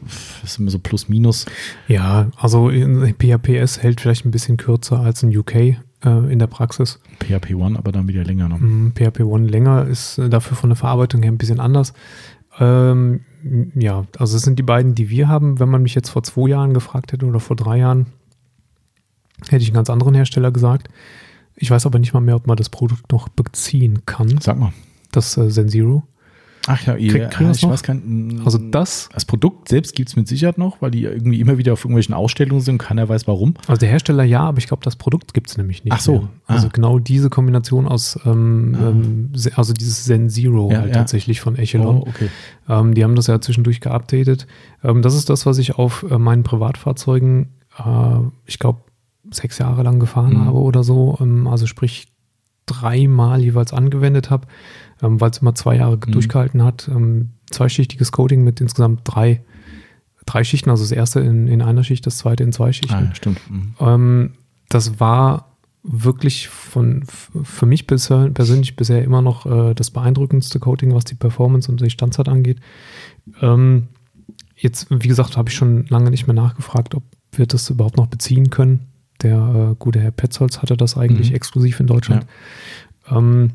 ist immer so plus minus. Ja, also PHPS hält vielleicht ein bisschen kürzer als in UK äh, in der Praxis. PHP One aber dann wieder länger. Ne? PHP One länger ist äh, dafür von der Verarbeitung her ein bisschen anders. Ähm, ja, also es sind die beiden, die wir haben. Wenn man mich jetzt vor zwei Jahren gefragt hätte oder vor drei Jahren, hätte ich einen ganz anderen Hersteller gesagt. Ich weiß aber nicht mal mehr, ob man das Produkt noch beziehen kann. Sag mal. Das äh, Sensiro. Ach ja, ihr, Krieg, krieg ich noch? weiß kein, Also das. Das Produkt selbst gibt es mit Sicherheit noch, weil die irgendwie immer wieder auf irgendwelchen Ausstellungen sind. Keiner weiß warum. Also der Hersteller ja, aber ich glaube, das Produkt gibt es nämlich nicht. Ach so. Mehr. Also ah. genau diese Kombination aus, ähm, ah. ähm, also dieses Zen Zero ja, halt ja. tatsächlich von Echelon. Oh, okay. Ähm, die haben das ja zwischendurch geupdatet. Ähm, das ist das, was ich auf äh, meinen Privatfahrzeugen, äh, ich glaube, sechs Jahre lang gefahren mhm. habe oder so. Ähm, also sprich dreimal jeweils angewendet habe ähm, weil es immer zwei Jahre mhm. durchgehalten hat. Ähm, zweischichtiges Coding mit insgesamt drei, drei Schichten, also das erste in, in einer Schicht, das zweite in zwei Schichten. Ah, stimmt. Mhm. Ähm, das war wirklich von für mich bisher, persönlich bisher immer noch äh, das beeindruckendste Coding, was die Performance und die Standzeit angeht. Ähm, jetzt, wie gesagt, habe ich schon lange nicht mehr nachgefragt, ob wir das überhaupt noch beziehen können. Der äh, gute Herr Petzold hatte das eigentlich mhm. exklusiv in Deutschland. Ja. Ähm,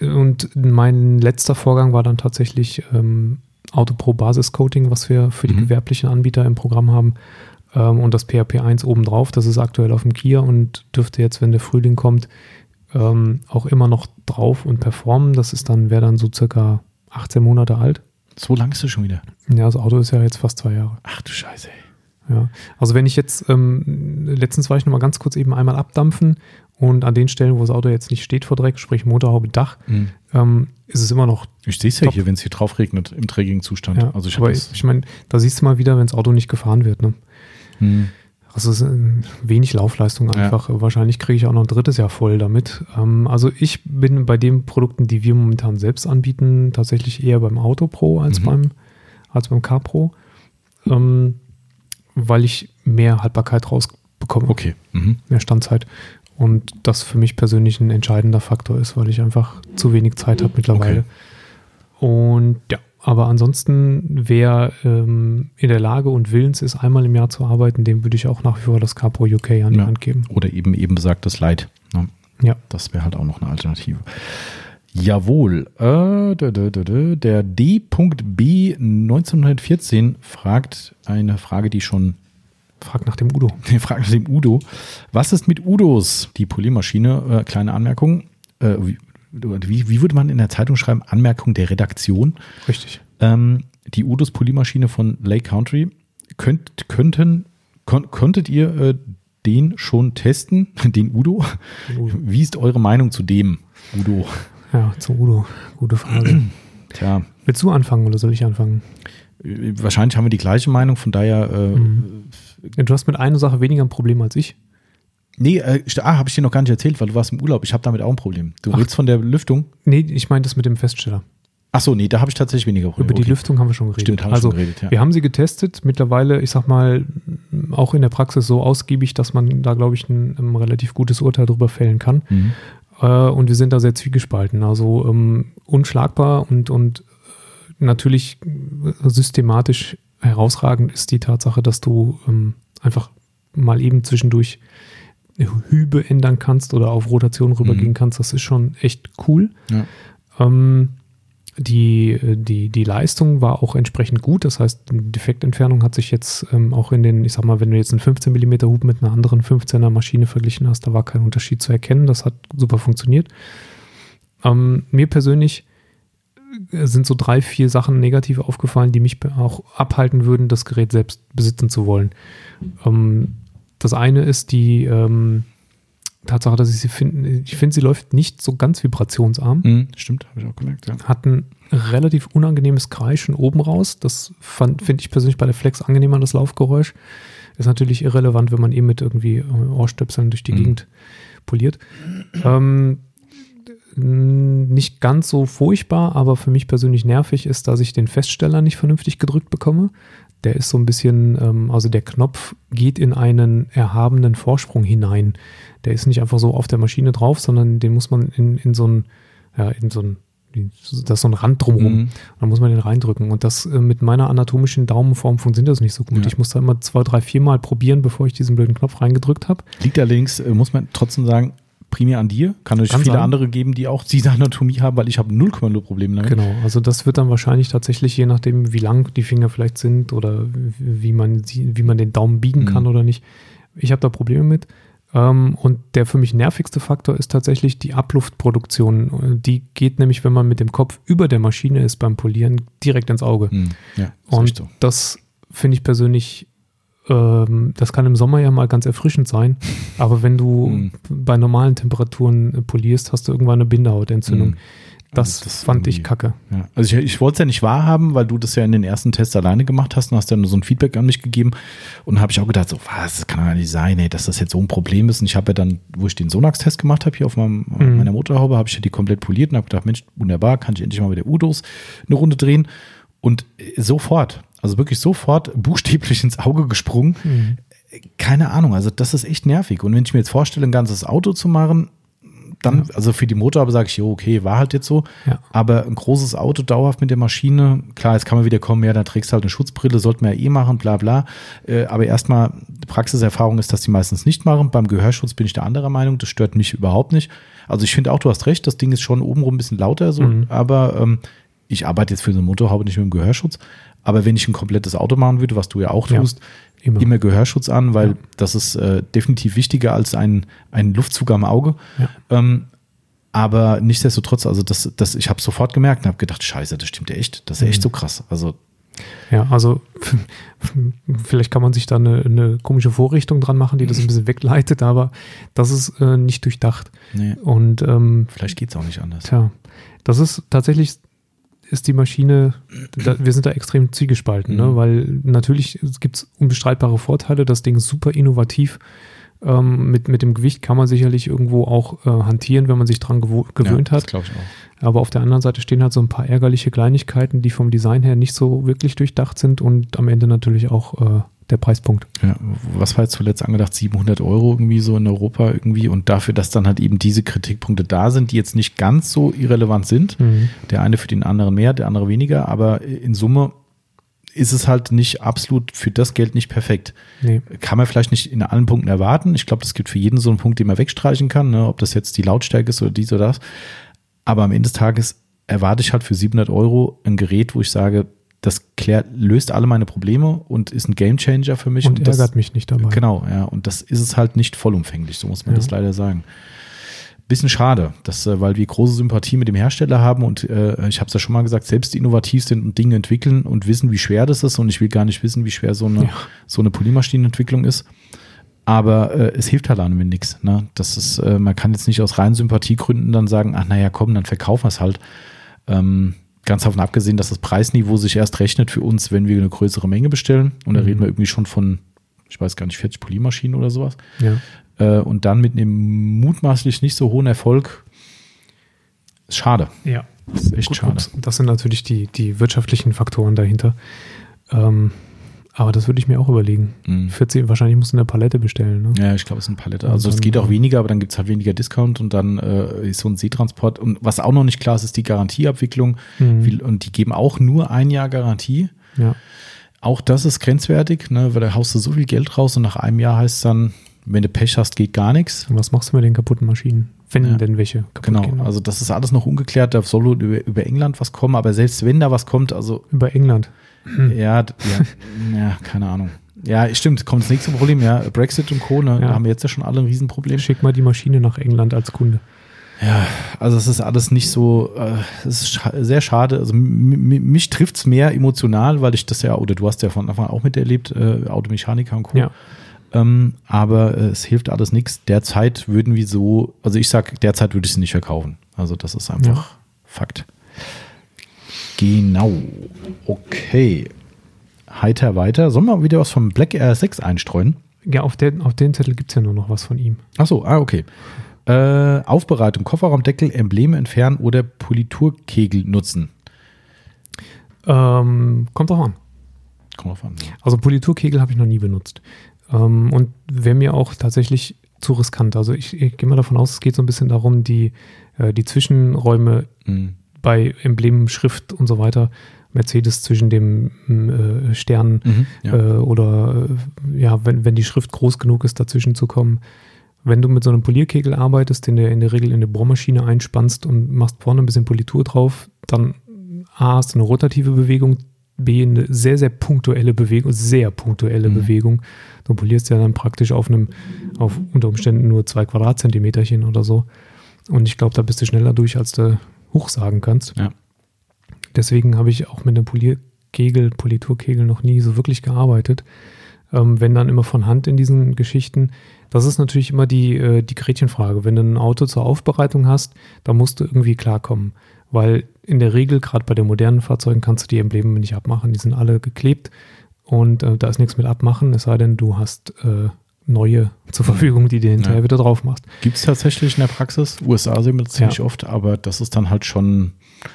und mein letzter Vorgang war dann tatsächlich ähm, Autopro Basis Coating, was wir für die mhm. gewerblichen Anbieter im Programm haben. Ähm, und das PHP 1 obendrauf. Das ist aktuell auf dem Kia und dürfte jetzt, wenn der Frühling kommt, ähm, auch immer noch drauf und performen. Das ist dann, wäre dann so circa 18 Monate alt. So lang ist es schon wieder. Ja, das Auto ist ja jetzt fast zwei Jahre. Ach du Scheiße, ey. Ja, also wenn ich jetzt, ähm, letztens war ich nochmal ganz kurz eben einmal abdampfen und an den Stellen, wo das Auto jetzt nicht steht vor Dreck, sprich Motorhaube, Dach, mhm. ähm, ist es immer noch. Ich sehe es ja hier, wenn es hier drauf regnet, im trägigen Zustand. Ja, also ich aber ich, meine, da siehst du mal wieder, wenn das Auto nicht gefahren wird. Ne? Mhm. Also es ist wenig Laufleistung einfach. Ja. Wahrscheinlich kriege ich auch noch ein drittes Jahr voll damit. Ähm, also ich bin bei den Produkten, die wir momentan selbst anbieten, tatsächlich eher beim Auto Pro als mhm. beim als beim Car Pro, ähm, weil ich mehr Haltbarkeit rausbekomme. Okay. Mhm. Mehr Standzeit. Und das für mich persönlich ein entscheidender Faktor ist, weil ich einfach zu wenig Zeit habe mittlerweile. Und ja, aber ansonsten, wer ähm, in der Lage und willens ist, einmal im Jahr zu arbeiten, dem würde ich auch nach wie vor das Capro UK an die Ja. Hand geben. Oder eben eben besagtes Light. Ne? Ja. Das wäre halt auch noch eine Alternative. Jawohl. Äh. Der D.B 1914 fragt eine Frage, die schon Frag nach dem Udo. Die Frage nach dem Udo. Was ist mit Udos? Die Poliermaschine, äh, kleine Anmerkung. Äh, wie, wie, würde man in der Zeitung schreiben? Anmerkung der Redaktion. Richtig. Ähm, die Udos Poliermaschine von Lake Country. Könnt, könnten, kon, konntet ihr äh, den schon testen? Den Udo? Den Udo. Wie ist eure Meinung zu dem Udo? Ja, zum Udo. Gute Frage. Tja, Willst du anfangen oder soll ich anfangen? wahrscheinlich haben wir die gleiche Meinung, von daher. Äh, Mhm. Du hast mit einer Sache weniger ein Problem als ich. Nee, äh, ah, habe ich dir noch gar nicht erzählt, weil du warst im Urlaub. Ich habe damit auch ein Problem. Du Ach. redest von der Lüftung? Nee, ich meine das mit dem Feststeller. Ach so, nee, da habe ich tatsächlich weniger Probleme. Über die Okay. Lüftung haben wir schon geredet. Stimmt, haben wir also, schon geredet, ja. Wir haben sie getestet, mittlerweile, ich sag mal, auch in der Praxis so ausgiebig, dass man da, glaube ich, ein, ein relativ gutes Urteil drüber fällen kann. Mhm. Äh, und wir sind da sehr zwiegespalten. Also ähm, unschlagbar und, und äh, natürlich äh, systematisch herausragend ist die Tatsache, dass du ähm, einfach mal eben zwischendurch Hübe ändern kannst oder auf Rotation rübergehen Mhm. kannst. Das ist schon echt cool. Ja. Ähm, die, die, die Leistung war auch entsprechend gut. Das heißt, die Defektentfernung hat sich jetzt ähm, auch in den, ich sag mal, wenn du jetzt einen 15 mm Hub mit einer anderen 15er Maschine verglichen hast, da war kein Unterschied zu erkennen. Das hat super funktioniert. Ähm, mir persönlich äh, sind so drei, vier Sachen negativ aufgefallen, die mich auch abhalten würden, das Gerät selbst besitzen zu wollen. Ähm, das eine ist die ähm, Tatsache, dass ich sie finde, ich finde, sie läuft nicht so ganz vibrationsarm Mhm, stimmt, habe ich auch gemerkt, ja. hat ein relativ unangenehmes Kreischen oben raus. Das finde ich persönlich bei der Flex angenehmer, das Laufgeräusch. Ist natürlich irrelevant, wenn man eben mit irgendwie äh, Ohrstöpseln durch die Mhm. Gegend poliert. Ähm, nicht ganz so furchtbar, aber für mich persönlich nervig ist, dass ich den Feststeller nicht vernünftig gedrückt bekomme. Der ist so ein bisschen, ähm, also der Knopf geht in einen erhabenen Vorsprung hinein. Der ist nicht einfach so auf der Maschine drauf, sondern den muss man in, in so ein, ja, in so ein, da ist so ein Rand drumherum. Mhm. Und dann muss man den reindrücken. Und das äh, mit meiner anatomischen Daumenform funktioniert das nicht so gut. Ja. Ich muss da immer zwei, drei, vier Mal probieren, bevor ich diesen blöden Knopf reingedrückt habe. Liegt allerdings, äh, muss man trotzdem sagen, primär an dir. Kann Kann viele sein. andere geben, die auch diese Anatomie haben, weil ich habe 0,0 Probleme damit. Genau, also das wird dann wahrscheinlich tatsächlich, je nachdem, wie lang die Finger vielleicht sind oder wie man, wie man den Daumen biegen kann Mhm. oder nicht. Ich habe da Probleme mit. Ähm, und der für mich nervigste Faktor ist tatsächlich die Abluftproduktion. Die geht nämlich, wenn man mit dem Kopf über der Maschine ist beim Polieren, direkt ins Auge. Mhm. Ja, ist Und so. das finde ich persönlich, ähm, das kann im Sommer ja mal ganz erfrischend sein, aber wenn du Mhm. bei normalen Temperaturen äh, polierst, hast du irgendwann eine Bindehautentzündung. Mhm. Das, Also das fand ich kacke. Ja. Also ich, ich wollte es ja nicht wahrhaben, weil du das ja in den ersten Tests alleine gemacht hast und hast dann so ein Feedback an mich gegeben. Und habe ich auch gedacht, so, was, das kann doch nicht sein, ey, dass das jetzt so ein Problem ist. Und ich habe ja dann, wo ich den Sonax-Test gemacht habe hier auf meinem, Mhm. meiner Motorhaube, habe ich ja die komplett poliert und habe gedacht, Mensch, wunderbar, kann ich endlich mal mit der Udos eine Runde drehen. Und äh, sofort, also wirklich sofort buchstäblich ins Auge gesprungen. Mhm. Keine Ahnung, also das ist echt nervig. Und wenn ich mir jetzt vorstelle, ein ganzes Auto zu machen, dann, also für die Motorhaube sage ich, jo, okay, war halt jetzt so. Ja. Aber ein großes Auto dauerhaft mit der Maschine, klar, jetzt kann man wieder kommen, ja, dann trägst du halt eine Schutzbrille, sollte man ja eh machen, bla bla. Äh, aber erstmal, Praxiserfahrung ist, dass die meistens nicht machen. Beim Gehörschutz bin ich der anderer Meinung, das stört mich überhaupt nicht. Also ich finde auch, du hast recht, das Ding ist schon obenrum ein bisschen lauter, so, Mhm. aber ähm, ich arbeite jetzt für so eine Motorhaube nicht mit dem Gehörschutz. Aber wenn ich ein komplettes Auto machen würde, was du ja auch Ja, tust, immer. immer, Gehörschutz an, weil Ja. das ist äh, definitiv wichtiger als ein, ein Luftzug am Auge. Ja. Ähm, aber nichtsdestotrotz, also das, das, ich habe sofort gemerkt und habe gedacht, scheiße, das stimmt ja echt. Das ist ja echt Mhm. so krass. Also Ja, also vielleicht kann man sich da eine, eine komische Vorrichtung dran machen, die das ein bisschen wegleitet, aber das ist äh, nicht durchdacht. nee, Und ähm, vielleicht geht es auch nicht anders. tja, das ist tatsächlich ist die Maschine, da, wir sind da extrem zwiegespalten, ne? Mhm. weil natürlich gibt es unbestreitbare Vorteile, das Ding ist super innovativ. Ähm, mit, mit dem Gewicht kann man sicherlich irgendwo auch äh, hantieren, wenn man sich dran gewo- gewöhnt ja, hat. Das glaube ich auch. Aber auf der anderen Seite stehen halt so ein paar ärgerliche Kleinigkeiten, die vom Design her nicht so wirklich durchdacht sind und am Ende natürlich auch äh, der Preispunkt. Ja, was war jetzt zuletzt angedacht? 700 Euro irgendwie so in Europa irgendwie und dafür, dass dann halt eben diese Kritikpunkte da sind, die jetzt nicht ganz so irrelevant sind. Mhm. Der eine für den anderen mehr, der andere weniger, aber in Summe ist es halt nicht absolut für das Geld nicht perfekt. Nee. Kann man vielleicht nicht in allen Punkten erwarten. Ich glaube, das gibt für jeden so einen Punkt, den man wegstreichen kann, ne? ob das jetzt die Lautstärke ist oder dies oder das. Aber am Ende des Tages erwarte ich halt für 700 Euro ein Gerät, wo ich sage, das klärt, löst alle meine Probleme und ist ein Gamechanger für mich. Und, das, ärgert mich nicht dabei. Genau, ja. Und das ist es halt nicht vollumfänglich, so muss man Ja. das leider sagen. Bisschen schade, dass, äh, weil wir große Sympathie mit dem Hersteller haben und äh, ich habe es ja schon mal gesagt, selbst innovativ sind und Dinge entwickeln und wissen, wie schwer das ist. Und ich will gar nicht wissen, wie schwer so eine, Ja. so eine Polymaschinenentwicklung ist. Aber äh, es hilft halt an mir nichts. Ne? Das ist, äh, man kann jetzt nicht aus reinen Sympathiegründen dann sagen, ach naja, komm, dann verkaufen wir es halt. Ähm, ganz davon abgesehen, dass das Preisniveau sich erst rechnet für uns, wenn wir eine größere Menge bestellen. Und da Mhm. reden wir irgendwie schon von, ich weiß gar nicht, 40 Polymaschinen oder sowas. Ja. Äh, und dann mit einem mutmaßlich nicht so hohen Erfolg. Ist schade. Ja. Das ist echt Gut, schade. und Das sind natürlich die, die wirtschaftlichen Faktoren dahinter. Ähm, aber das würde ich mir auch überlegen. Mhm. 40, wahrscheinlich musst du eine Palette bestellen. Ne? Ja, ich glaube, es ist eine Palette. Also es geht auch äh, weniger, aber dann gibt es halt weniger Discount und dann äh, ist so ein Seetransport. Und was auch noch nicht klar ist, ist die Garantieabwicklung. Mhm. Wie, und die geben auch nur ein Jahr Garantie. Ja. Auch das ist grenzwertig, ne, weil da haust du so viel Geld raus und nach einem Jahr heißt es dann, wenn du Pech hast, geht gar nichts. Und was machst du mit den kaputten Maschinen? Wenn Ja. denn welche kaputt Genau, gehen. also das ist alles noch ungeklärt. Da soll über, über England was kommen, aber selbst wenn da was kommt, also Über England. Ja, d- ja, ja, keine Ahnung. Ja, stimmt, kommt das nächste Problem, ja, Brexit und Co., ne, Ja. da haben wir jetzt ja schon alle ein Riesenproblem. Schick mal die Maschine nach England als Kunde. Ja, also es ist alles nicht so, äh, es ist sehr schade. Also mich trifft es mehr emotional, weil ich das ja, oder du hast ja von Anfang an auch miterlebt, äh, Automechaniker und Co. Ja. Ähm, aber äh, es hilft alles nichts. Derzeit würden wir so, also ich sag, derzeit würde ich sie nicht verkaufen. Also das ist einfach Fakt. Genau. Okay. Heiter weiter. Sollen wir wieder was vom Black Air 6 einstreuen? Ja, auf, den, auf den Zettel gibt es ja nur noch was von ihm. Ach so, ah, okay. Äh, Aufbereitung, Kofferraumdeckel, Embleme entfernen oder Politurkegel nutzen. Ähm, kommt drauf an. Kommt drauf an. Ja. Also Politurkegel habe ich noch nie benutzt. Ähm, und wäre mir auch tatsächlich zu riskant. Also ich, ich gehe mal davon aus, es geht so ein bisschen darum, die, äh, die Zwischenräume Mhm. Bei Emblemen, Schrift und so weiter, Mercedes zwischen dem äh, Stern Mhm, ja. äh, oder äh, ja, wenn, wenn die Schrift groß genug ist, dazwischen zu kommen. Wenn du mit so einem Polierkegel arbeitest, den du in der Regel in eine Bohrmaschine einspannst und machst vorne ein bisschen Politur drauf, dann A, hast du eine rotative Bewegung, B, eine sehr, sehr punktuelle Bewegung, sehr punktuelle Mhm. Bewegung. Du polierst ja dann praktisch auf einem, auf unter Umständen nur zwei Quadratzentimeterchen oder so. Und ich glaube, da bist du schneller durch, als du hoch sagen kannst. Ja. Deswegen habe ich auch mit einem Polierkegel, Politurkegel noch nie so wirklich gearbeitet. Ähm, wenn dann immer von Hand in diesen Geschichten. Das ist natürlich immer die, äh, die Gretchenfrage. Wenn du ein Auto zur Aufbereitung hast, da musst du irgendwie klarkommen. Weil in der Regel, gerade bei den modernen Fahrzeugen, kannst du die Embleme nicht abmachen. Die sind alle geklebt und äh, da ist nichts mit abmachen, es sei denn, du hast äh, neue zur Verfügung, die du hinterher Ja. wieder drauf machst. Gibt es tatsächlich in der Praxis. USA sehen wir das ziemlich Ja. oft, aber das ist dann halt schon,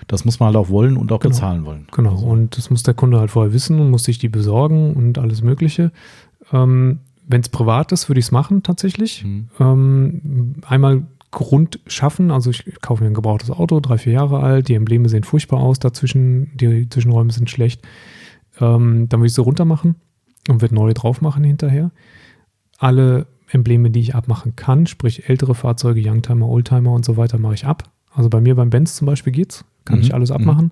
das muss man halt auch wollen und auch Genau. bezahlen wollen. Genau, Also, und das muss der Kunde halt vorher wissen und muss sich die besorgen und alles Mögliche. Ähm, Wenn es privat ist, würde ich es machen tatsächlich. Mhm. Ähm, einmal Grund schaffen, also ich kaufe mir ein gebrauchtes Auto, drei, vier Jahre alt, die Embleme sehen furchtbar aus dazwischen, die Zwischenräume sind schlecht. Ähm, dann würde ich sie runter machen und würde neue drauf machen hinterher. Alle Embleme, die ich abmachen kann, sprich ältere Fahrzeuge, Youngtimer, Oldtimer und so weiter, mache ich ab. Also bei mir beim Benz zum Beispiel geht's, kann Mhm, ich alles mhm. abmachen.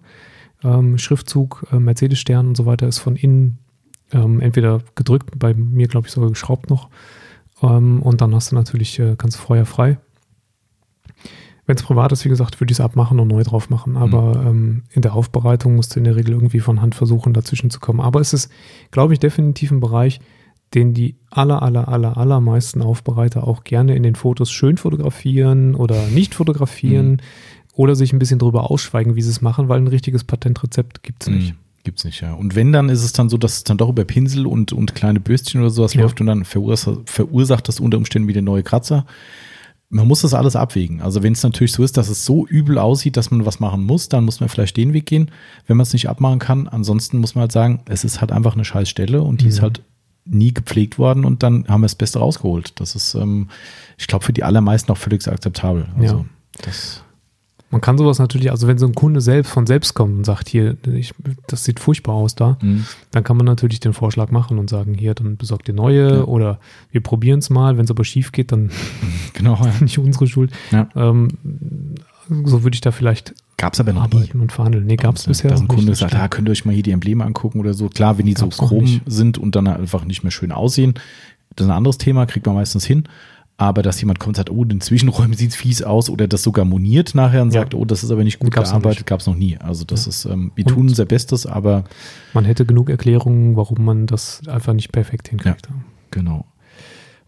Ähm, Schriftzug, äh, Mercedes-Stern und so weiter ist von innen ähm, entweder gedrückt, bei mir glaube ich sogar geschraubt noch. Ähm, und dann hast du natürlich, äh, du feuerfrei. Wenn es privat ist, wie gesagt, würde ich es abmachen und neu drauf machen. Aber ähm, in der Aufbereitung musst du in der Regel irgendwie von Hand versuchen, dazwischen zu kommen. Aber es ist, glaube ich, definitiv ein Bereich, den die aller, aller, aller, allermeisten Aufbereiter auch gerne in den Fotos schön fotografieren oder nicht fotografieren oder sich ein bisschen drüber ausschweigen, wie sie es machen, weil ein richtiges Patentrezept gibt es nicht. Mhm. Gibt's nicht, ja. Und wenn, dann ist es dann so, dass es dann doch über Pinsel und, und kleine Bürstchen oder sowas Ja. läuft und dann verursacht, verursacht das unter Umständen wieder neue Kratzer. Man muss das alles abwägen. Also wenn es natürlich so ist, dass es so übel aussieht, dass man was machen muss, dann muss man vielleicht den Weg gehen, wenn man es nicht abmachen kann. Ansonsten muss man halt sagen, es ist halt einfach eine scheiß Stelle und die ist Mhm. halt nie gepflegt worden und dann haben wir das Beste rausgeholt. Das ist, ähm, ich glaube, für die allermeisten auch völlig akzeptabel. Also, Ja. das, Man kann sowas natürlich, also wenn so ein Kunde selbst von selbst kommt und sagt, hier, ich, das sieht furchtbar aus da, Mhm. dann kann man natürlich den Vorschlag machen und sagen, hier, dann besorgt ihr neue Ja. oder wir probieren es mal. Wenn es aber schief geht, dann genau. Ja. nicht unsere Schuld. Ja. Ähm, so würde ich da vielleicht Gab es aber noch nie. arbeiten und verhandeln. Nee, gab es bisher Dass ein Kunde sagt, das ah, könnt ihr euch mal hier die Embleme angucken oder so. Klar, wenn die Gab's so chrom sind und dann einfach nicht mehr schön aussehen, das ist ein anderes Thema, kriegt man meistens hin. Aber dass jemand kommt und sagt, oh, in den Zwischenräumen sieht es fies aus oder das sogar moniert nachher und Ja. sagt, oh, das ist aber nicht gut Gab's gearbeitet, gab es noch nie. Also das ist, ähm, wir Und- tun unser Bestes, aber Man hätte genug Erklärungen, warum man das einfach nicht perfekt hinkriegt. Genau.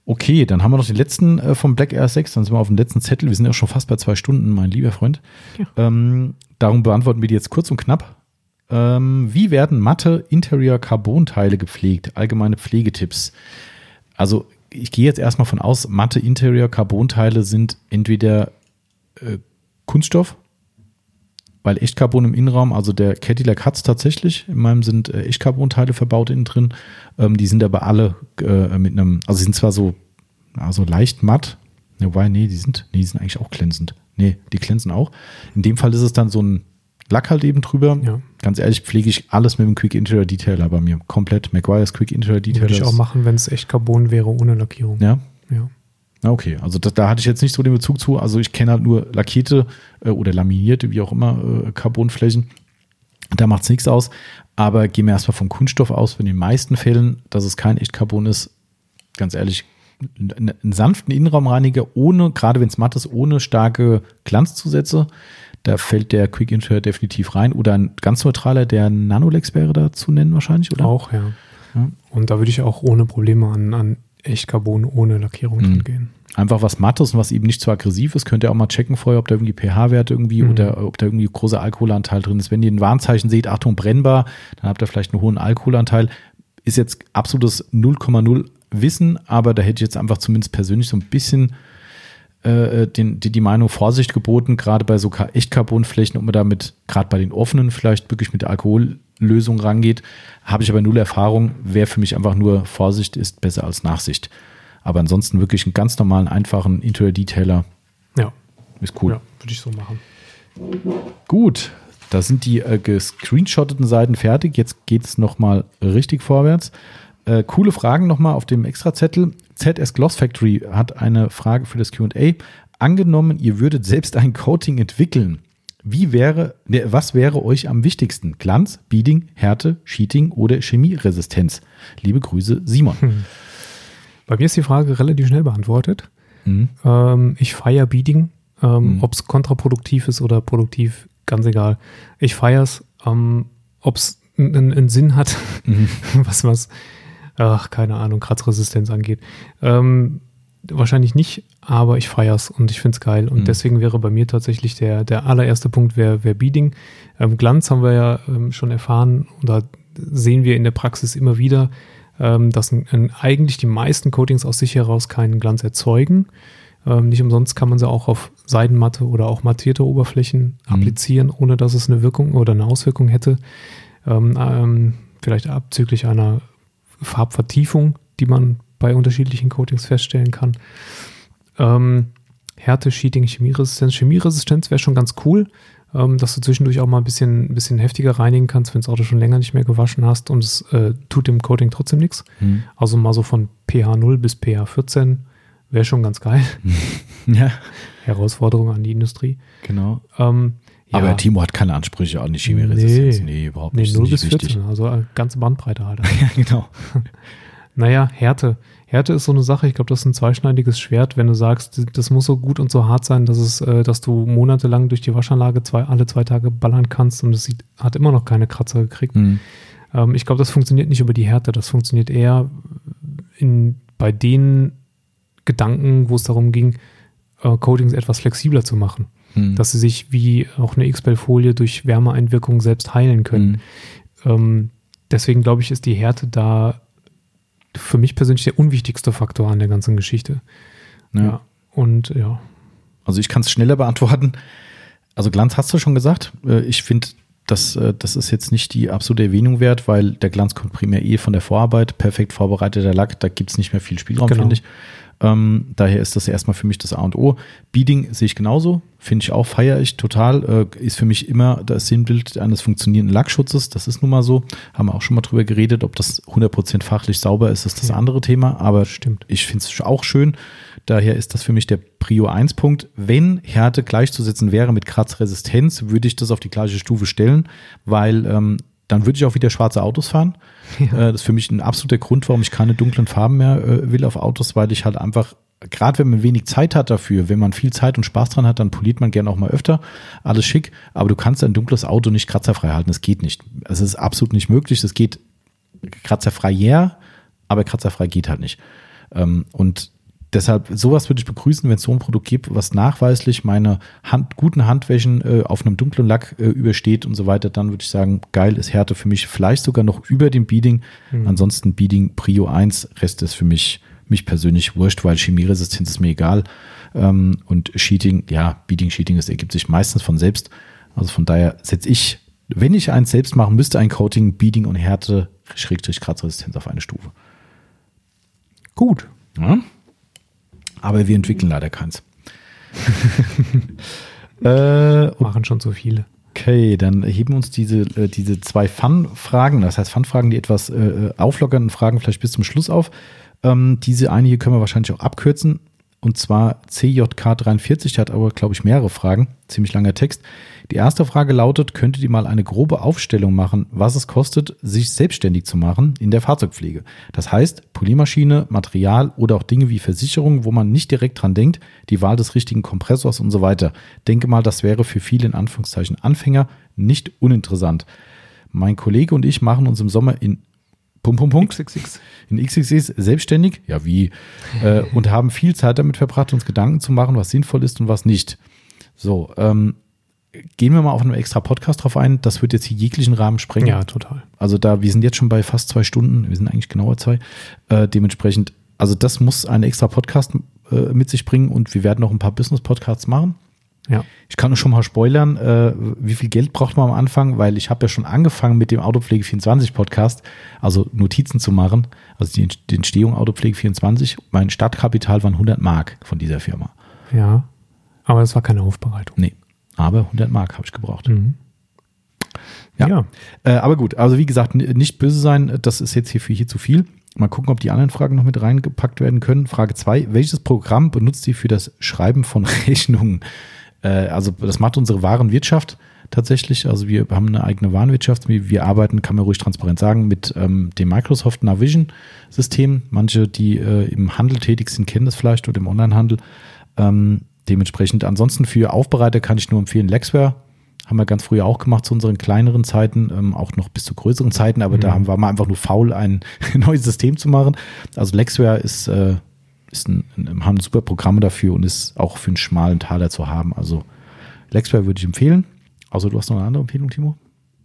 Okay, dann haben wir noch den letzten äh, vom Black Air 6. Dann sind wir auf dem letzten Zettel. Wir sind ja schon fast bei zwei Stunden, mein lieber Freund. Ja. Ähm, darum beantworten wir die jetzt kurz und knapp. Ähm, wie werden matte Interior Carbon-Teile gepflegt? Allgemeine Pflegetipps. Also, ich gehe jetzt erstmal von aus, matte Interior Carbon-Teile sind entweder äh, Kunststoff, weil Echtcarbon im Innenraum, also der Cadillac hat es tatsächlich, in meinem sind äh, Echtcarbon-Teile verbaut innen drin. Ähm, die sind aber alle äh, mit einem, also sie sind zwar so also leicht matt, ne, wobei, nee, die sind, nee, die sind eigentlich auch glänzend. Nee, die glänzen auch. In dem Fall ist es dann so ein Lack halt eben drüber. Ja. Ganz ehrlich, pflege ich alles mit dem Quick Interior Detailer bei mir. Komplett. Maguire's Quick Interior Detailer. Würde ich auch machen, wenn es echt Carbon wäre ohne Lackierung. Ja, Ja. Okay. Also da, da hatte ich jetzt nicht so den Bezug zu. Also ich kenne halt nur lackierte äh, oder laminierte, wie auch immer, äh, Carbonflächen. Da macht es nichts aus. Aber gehen wir erstmal vom Kunststoff aus. In den meisten Fällen, dass es kein Echtcarbon ist, ganz ehrlich, einen, sanften Innenraumreiniger ohne, gerade wenn es matt ist, ohne starke Glanzzusätze. Da fällt der Quick Interior definitiv rein. Oder ein ganz neutraler, der Nanolex wäre da zu nennen wahrscheinlich, oder? Auch, ja. Ja. Und da würde ich auch ohne Probleme an, an echt Carbon ohne Lackierung Mhm. dran gehen. einfach was Mattes und was eben nicht zu aggressiv ist, könnt ihr auch mal checken vorher, ob da irgendwie pH-Wert irgendwie Mhm. oder ob da irgendwie großer Alkoholanteil drin ist. Wenn ihr ein Warnzeichen seht, Achtung, brennbar, dann habt ihr vielleicht einen hohen Alkoholanteil. Ist jetzt absolutes 0,0 Wissen, aber da hätte ich jetzt einfach zumindest persönlich so ein bisschen äh, den, die, die Meinung Vorsicht geboten, gerade bei so Ka- Echtcarbonflächen, ob man damit, gerade bei den offenen, vielleicht wirklich mit der Alkohollösung rangeht. Habe ich aber null Erfahrung. Wäre für mich einfach nur Vorsicht ist besser als Nachsicht. Aber ansonsten wirklich einen ganz normalen, einfachen Interior-Detailer Ja, ist cool. ja würde ich so machen. Gut, da sind die äh, gescreenshotteten Seiten fertig. Jetzt geht es nochmal richtig vorwärts. Äh, coole Fragen nochmal auf dem Extrazettel. ZS Gloss Factory hat eine Frage für das QA. Angenommen, ihr würdet selbst ein Coating entwickeln. Wie wäre, ne, was wäre euch am wichtigsten? Glanz, Beading, Härte, Sheeting oder Chemieresistenz? Liebe Grüße, Simon. Bei mir ist die Frage relativ schnell beantwortet. Mhm. Ähm, ich feiere Beading. Ähm, Mhm. Ob es kontraproduktiv ist oder produktiv, ganz egal. Ich feiere es. Ähm, Ob es einen einen Sinn hat, Mhm. was, was, ach, keine Ahnung, Kratzresistenz angeht. Ähm, wahrscheinlich nicht, aber ich feiere es und ich finde es geil. Und Mhm. deswegen wäre bei mir tatsächlich der, der allererste Punkt wäre wär Beading. Ähm, Glanz haben wir ja ähm, schon erfahren und da sehen wir in der Praxis immer wieder, ähm, dass ein, ein, eigentlich die meisten Coatings aus sich heraus keinen Glanz erzeugen. Ähm, nicht umsonst kann man sie auch auf Seidenmatte oder auch mattierte Oberflächen Mhm. applizieren, ohne dass es eine Wirkung oder eine Auswirkung hätte. Ähm, ähm, vielleicht abzüglich einer Farbvertiefung, die man bei unterschiedlichen Coatings feststellen kann. Ähm, Härte, Sheeting, Chemieresistenz. Chemieresistenz wäre schon ganz cool, ähm, dass du zwischendurch auch mal ein bisschen, ein bisschen heftiger reinigen kannst, wenn das Auto schon länger nicht mehr gewaschen hast und es äh, tut dem Coating trotzdem nichts. Mhm. Also mal so von pH 0 bis pH 14 wäre schon ganz geil. Ja, Herausforderung an die Industrie. genau. Ähm, ja, Aber Timo hat keine Ansprüche an die Chemieresistenz. Nee, überhaupt nee, nicht. 0 Ist bis nicht 14, wichtig. also äh, ganze Bandbreite halt. Ja, genau. Naja, Härte. Härte ist so eine Sache, ich glaube, das ist ein zweischneidiges Schwert, wenn du sagst, das muss so gut und so hart sein, dass es, äh, dass du monatelang durch die Waschanlage zwei, alle zwei Tage ballern kannst und es sieht, hat immer noch keine Kratzer gekriegt. Mhm. Ähm, ich glaube, das funktioniert nicht über die Härte, das funktioniert eher in, bei den Gedanken, wo es darum ging, äh, Coatings etwas flexibler zu machen. Mhm. Dass sie sich wie auch eine XPEL-Folie durch Wärmeeinwirkung selbst heilen können. Mhm. Ähm, deswegen glaube ich, ist die Härte da für mich persönlich der unwichtigste Faktor an der ganzen Geschichte. Ja. Und ja, Also ich kann es schneller beantworten. Also Glanz hast du schon gesagt. Äh, Ich finde, das, äh, das ist jetzt nicht die absolute Erwähnung wert, weil der Glanz kommt primär eh von der Vorarbeit, perfekt vorbereiteter Lack, da gibt es nicht mehr viel Spielraum, Genau. finde ich. Ähm, daher ist das erstmal für mich das A und O. Beading sehe ich genauso, finde ich auch, feiere ich total. Äh, ist für mich immer das Sinnbild eines funktionierenden Lackschutzes. Das ist nun mal so. Haben wir auch schon mal drüber geredet, ob das 100% fachlich sauber ist, ist das Ja. andere Thema. Aber Stimmt. ich finde es auch schön. Daher ist das für mich der Prio 1 Punkt. Wenn Härte gleichzusetzen wäre mit Kratzresistenz, würde ich das auf die gleiche Stufe stellen, weil ähm, dann würde ich auch wieder schwarze Autos fahren. Äh, das ist für mich ein absoluter Grund, warum ich keine dunklen Farben mehr äh, will auf Autos, weil ich halt einfach, gerade wenn man wenig Zeit hat dafür, wenn man viel Zeit und Spaß dran hat, dann poliert man gerne auch mal öfter. Alles schick, aber du kannst ein dunkles Auto nicht kratzerfrei halten. Das geht nicht. Es ist absolut nicht möglich. Das geht kratzerfrei ja, aber kratzerfrei geht halt nicht. Ähm, und deshalb, sowas würde ich begrüßen, wenn es so ein Produkt gibt, was nachweislich meine Hand, guten Handwäschen äh, auf einem dunklen Lack äh, übersteht und so weiter, dann würde ich sagen, geil ist Härte für mich vielleicht sogar noch über dem Beading. Ansonsten Beading Prio 1, Rest ist für mich, mich persönlich wurscht, weil Chemieresistenz ist mir egal. Ähm, und Sheeting, ja, Beading, Sheeting, das ergibt sich meistens von selbst. Also von daher setze ich, wenn ich eins selbst machen müsste, ein Coating, Beading und Härte, Schrägstrich Kratzresistenz auf eine Stufe. Gut. Ja? Aber wir entwickeln leider keins. äh, Machen schon so viele. okay, dann heben uns diese, äh, diese zwei Fun-Fragen, das heißt Fun-Fragen, die etwas äh, auflockernden Fragen vielleicht bis zum Schluss auf. Ähm, diese eine hier können wir wahrscheinlich auch abkürzen. Und zwar CJK43, der hat aber, glaube ich, mehrere Fragen. Ziemlich langer Text. Die erste Frage lautet, könntet ihr mal eine grobe Aufstellung machen, was es kostet, sich selbstständig zu machen in der Fahrzeugpflege? Das heißt, Poliermaschine, Material oder auch Dinge wie Versicherung, wo man nicht direkt dran denkt, die Wahl des richtigen Kompressors und so weiter. Denke mal, das wäre für viele in Anführungszeichen Anfänger nicht uninteressant. Mein Kollege und ich machen uns im Sommer in Punkt, Punkt, Punkt. XXX. In XXX selbstständig, ja wie, äh, und haben viel Zeit damit verbracht, uns Gedanken zu machen, was sinnvoll ist und was nicht. So, ähm, gehen wir mal auf einen extra Podcast drauf ein. Das wird jetzt hier jeglichen Rahmen sprengen. Ja, total. Also da, wir sind jetzt schon bei fast zwei Stunden, wir sind eigentlich genauer zwei. Äh, dementsprechend, also das muss ein extra Podcast äh, mit sich bringen und wir werden noch ein paar Business-Podcasts machen. Ja. Ich kann nur schon mal spoilern, äh, wie viel Geld braucht man am Anfang, weil ich habe ja schon angefangen mit dem Autopflege 24 Podcast, also Notizen zu machen, also die, die Entstehung Autopflege 24. Mein Startkapital waren 100 Mark von dieser Firma. Ja. Aber es war keine Aufbereitung. Nee, aber 100 Mark habe ich gebraucht. Mhm. Ja. ja. Äh, aber gut, also wie gesagt, nicht böse sein, das ist jetzt hier für hier zu viel. Mal gucken, ob die anderen Fragen noch mit reingepackt werden können. Frage 2. Welches Programm benutzt ihr für das Schreiben von Rechnungen? Äh, also das macht unsere Warenwirtschaft tatsächlich. Also wir haben eine eigene Warenwirtschaft. Wir, arbeiten, kann man ruhig transparent sagen, mit ähm, dem Microsoft Navision System. Manche, die äh, im Handel tätig sind, kennen das vielleicht oder im Onlinehandel. Ähm, dementsprechend ansonsten für Aufbereiter kann ich nur empfehlen Lexware. Haben wir ganz früher auch gemacht zu unseren kleineren Zeiten, ähm, auch noch bis zu größeren Zeiten, aber da haben wir mal einfach nur faul, ein neues System zu machen. Also Lexware ist, äh, ist ein, ein, haben super Programme dafür und ist auch für einen schmalen Taler zu haben. Also Lexware würde ich empfehlen. Also du hast noch eine andere Empfehlung, Timo?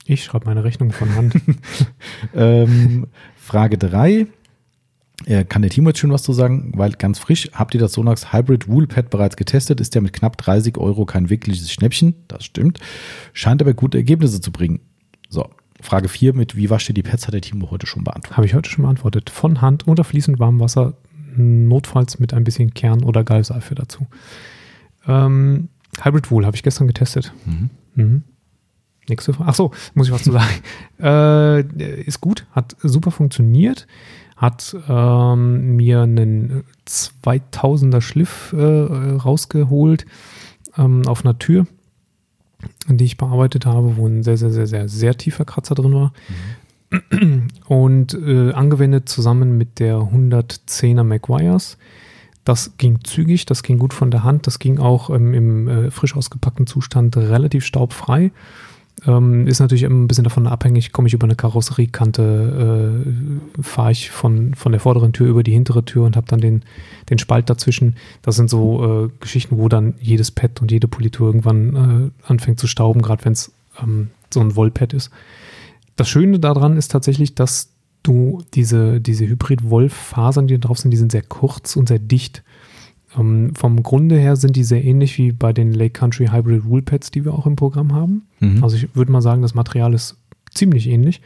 Ich schreibe meine Rechnung von Hand. ähm, Frage 3. Äh, kann der Timo jetzt schon was zu sagen? Weil ganz frisch, habt ihr das Sonax Hybrid Wool Pad bereits getestet? Ist ja mit knapp 30 Euro kein wirkliches Schnäppchen. Das stimmt. Scheint aber gute Ergebnisse zu bringen. So, Frage 4 mit wie wascht ihr die Pads, hat der Timo heute schon beantwortet. Habe ich heute schon beantwortet. Von Hand unter fließend warmem Wasser, notfalls mit ein bisschen Kern oder Gallseife dazu. Ähm, Hybrid Wool habe ich gestern getestet. Mhm. Mhm. Nächste Frage. Achso, muss ich was zu sagen. äh, ist gut, hat super funktioniert, hat ähm, mir einen 2000er Schliff äh, rausgeholt ähm, auf einer Tür, die ich bearbeitet habe, wo ein sehr, sehr, sehr, sehr, sehr tiefer Kratzer drin war. Und äh, angewendet zusammen mit der 110er McGuire's. Das ging zügig, das ging gut von der Hand, das ging auch ähm, im äh, frisch ausgepackten Zustand relativ staubfrei. Ähm, ist natürlich immer ein bisschen davon abhängig, komme ich über eine Karosseriekante, äh, fahre ich von, von der vorderen Tür über die hintere Tür und habe dann den, den Spalt dazwischen. Das sind so äh, Geschichten, wo dann jedes Pad und jede Politur irgendwann äh, anfängt zu stauben, gerade wenn es ähm, so ein Wollpad ist. Das Schöne daran ist tatsächlich, dass du diese, diese Hybrid-Wolf-Fasern, die da drauf sind, die sind sehr kurz und sehr dicht. Ähm, vom Grunde her sind die sehr ähnlich wie bei den Lake Country Hybrid Wool Pads, die wir auch im Programm haben. Mhm. Also ich würde mal sagen, das Material ist ziemlich ähnlich,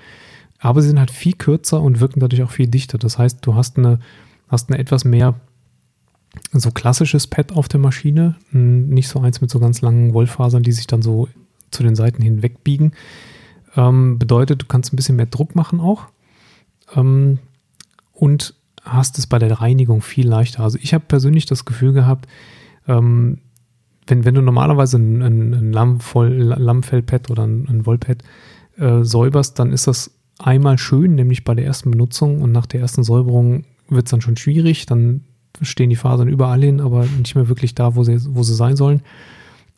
aber sie sind halt viel kürzer und wirken dadurch auch viel dichter. Das heißt, du hast eine, hast eine etwas mehr so klassisches Pad auf der Maschine, nicht so eins mit so ganz langen Wollfasern, die sich dann so zu den Seiten hin wegbiegen. Ähm, bedeutet, du kannst ein bisschen mehr Druck machen auch. Ähm, und hast es bei der Reinigung viel leichter. Also ich habe persönlich das Gefühl gehabt, ähm, wenn, wenn du normalerweise ein, ein, ein Lammfellpad oder ein, ein Wollpad äh, säuberst, dann ist das einmal schön, nämlich bei der ersten Benutzung und nach der ersten Säuberung wird es dann schon schwierig, dann stehen die Fasern überall hin, aber nicht mehr wirklich da, wo sie, wo sie sein sollen.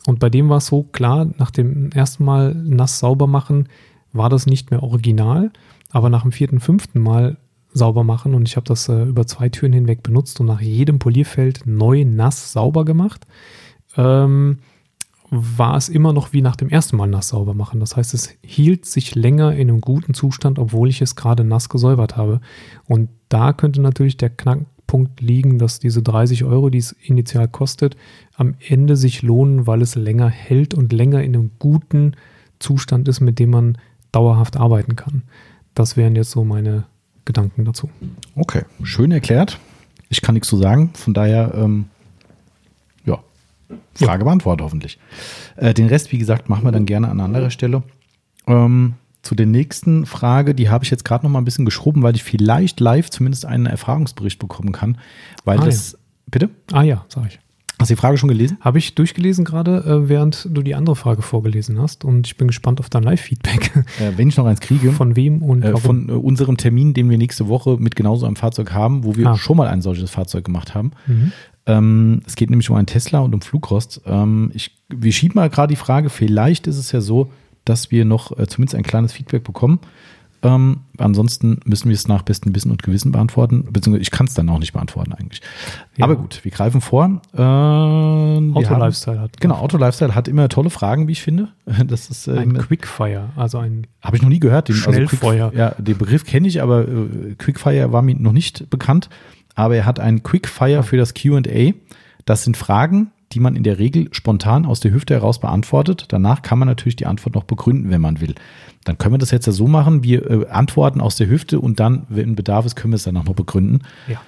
Und bei dem war es so, klar, nach dem ersten Mal nass sauber machen, war das nicht mehr original, aber nach dem vierten, fünften Mal sauber machen und ich habe das äh, über zwei Türen hinweg benutzt und nach jedem Polierfeld neu nass sauber gemacht, ähm, war es immer noch wie nach dem ersten Mal nass sauber machen. Das heißt, es hielt sich länger in einem guten Zustand, obwohl ich es gerade nass gesäubert habe. Und da könnte natürlich der Knackpunkt liegen, dass diese 30 Euro, die es initial kostet, am Ende sich lohnen, weil es länger hält und länger in einem guten Zustand ist, mit dem man dauerhaft arbeiten kann. Das wären jetzt so meine Gedanken dazu. Okay, schön erklärt. Ich kann nichts zu sagen, von daher, ähm, ja, Frage beantwortet hoffentlich. Äh, den Rest, wie gesagt, machen wir dann gerne an anderer Stelle. Ähm, zu der nächsten Frage, die habe ich jetzt gerade noch mal ein bisschen geschoben, weil ich vielleicht live zumindest einen Erfahrungsbericht bekommen kann. Weil Ah, das, bitte? Ah ja, sage ich. Hast du die Frage schon gelesen? Habe ich durchgelesen gerade, äh, während du die andere Frage vorgelesen hast und ich bin gespannt auf dein Live-Feedback. Äh, wenn ich noch eins kriege. Von wem und äh, von äh, unserem Termin, den wir nächste Woche mit genauso einem Fahrzeug haben, wo wir Ah. schon mal ein solches Fahrzeug gemacht haben. Mhm. Ähm, es geht nämlich um einen Tesla und um Flugrost. Ähm, ich, wir schieben mal gerade die Frage, vielleicht ist es ja so, dass wir noch zumindest ein kleines Feedback bekommen. Ähm, ansonsten müssen wir es nach bestem Wissen und Gewissen beantworten, beziehungsweise ich kann es dann auch nicht beantworten eigentlich. Ja. Aber gut, wir greifen vor. Äh, Auto haben- Lifestyle hat. Genau, Auto Lifestyle hat immer tolle Fragen, wie ich finde. Das ist äh, Ein Quickfire, also ein habe ich noch nie gehört. Den, Schnellfeuer. Quick, ja, den Begriff kenne ich, aber äh, Quickfire war mir noch nicht bekannt. Aber er hat ein Quickfire für das Q&A. Das sind Fragen, die man in der Regel spontan aus der Hüfte heraus beantwortet. Danach kann man natürlich die Antwort noch begründen, wenn man will. Dann können wir das jetzt ja so machen, wir äh, antworten aus der Hüfte und dann, wenn Bedarf ist, können wir es dann auch noch begründen. ja.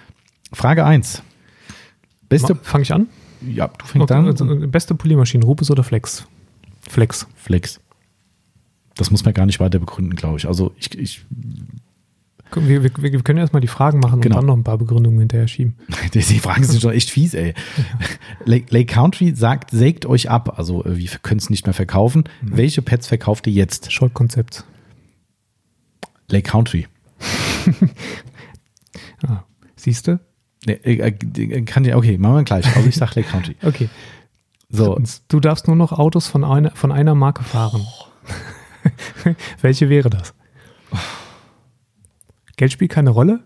Frage 1. Beste, Fange ich an? ja, du fängst Okay, an. also, äh, beste Poliermaschine, Rupes oder Flex? Flex. Flex. Das muss man gar nicht weiter begründen, glaube ich. Also ich, ich Wir, wir, wir können erstmal die Fragen machen Genau. und dann noch ein paar Begründungen hinterher schieben. Die die Fragen sind schon echt fies, ey. Lake, Lake Country sagt, sägt euch ab. Also äh, wir können es nicht mehr verkaufen. Welche Pets verkauft ihr jetzt? Schaltkonzept. Lake Country. Ah, Siehst du? Nee, äh, äh, kann ja, okay, machen wir gleich. Also ich sag Lake Country. Okay. So, Du darfst nur noch Autos von einer, von einer Marke fahren. Welche wäre das? Geld spielt keine Rolle?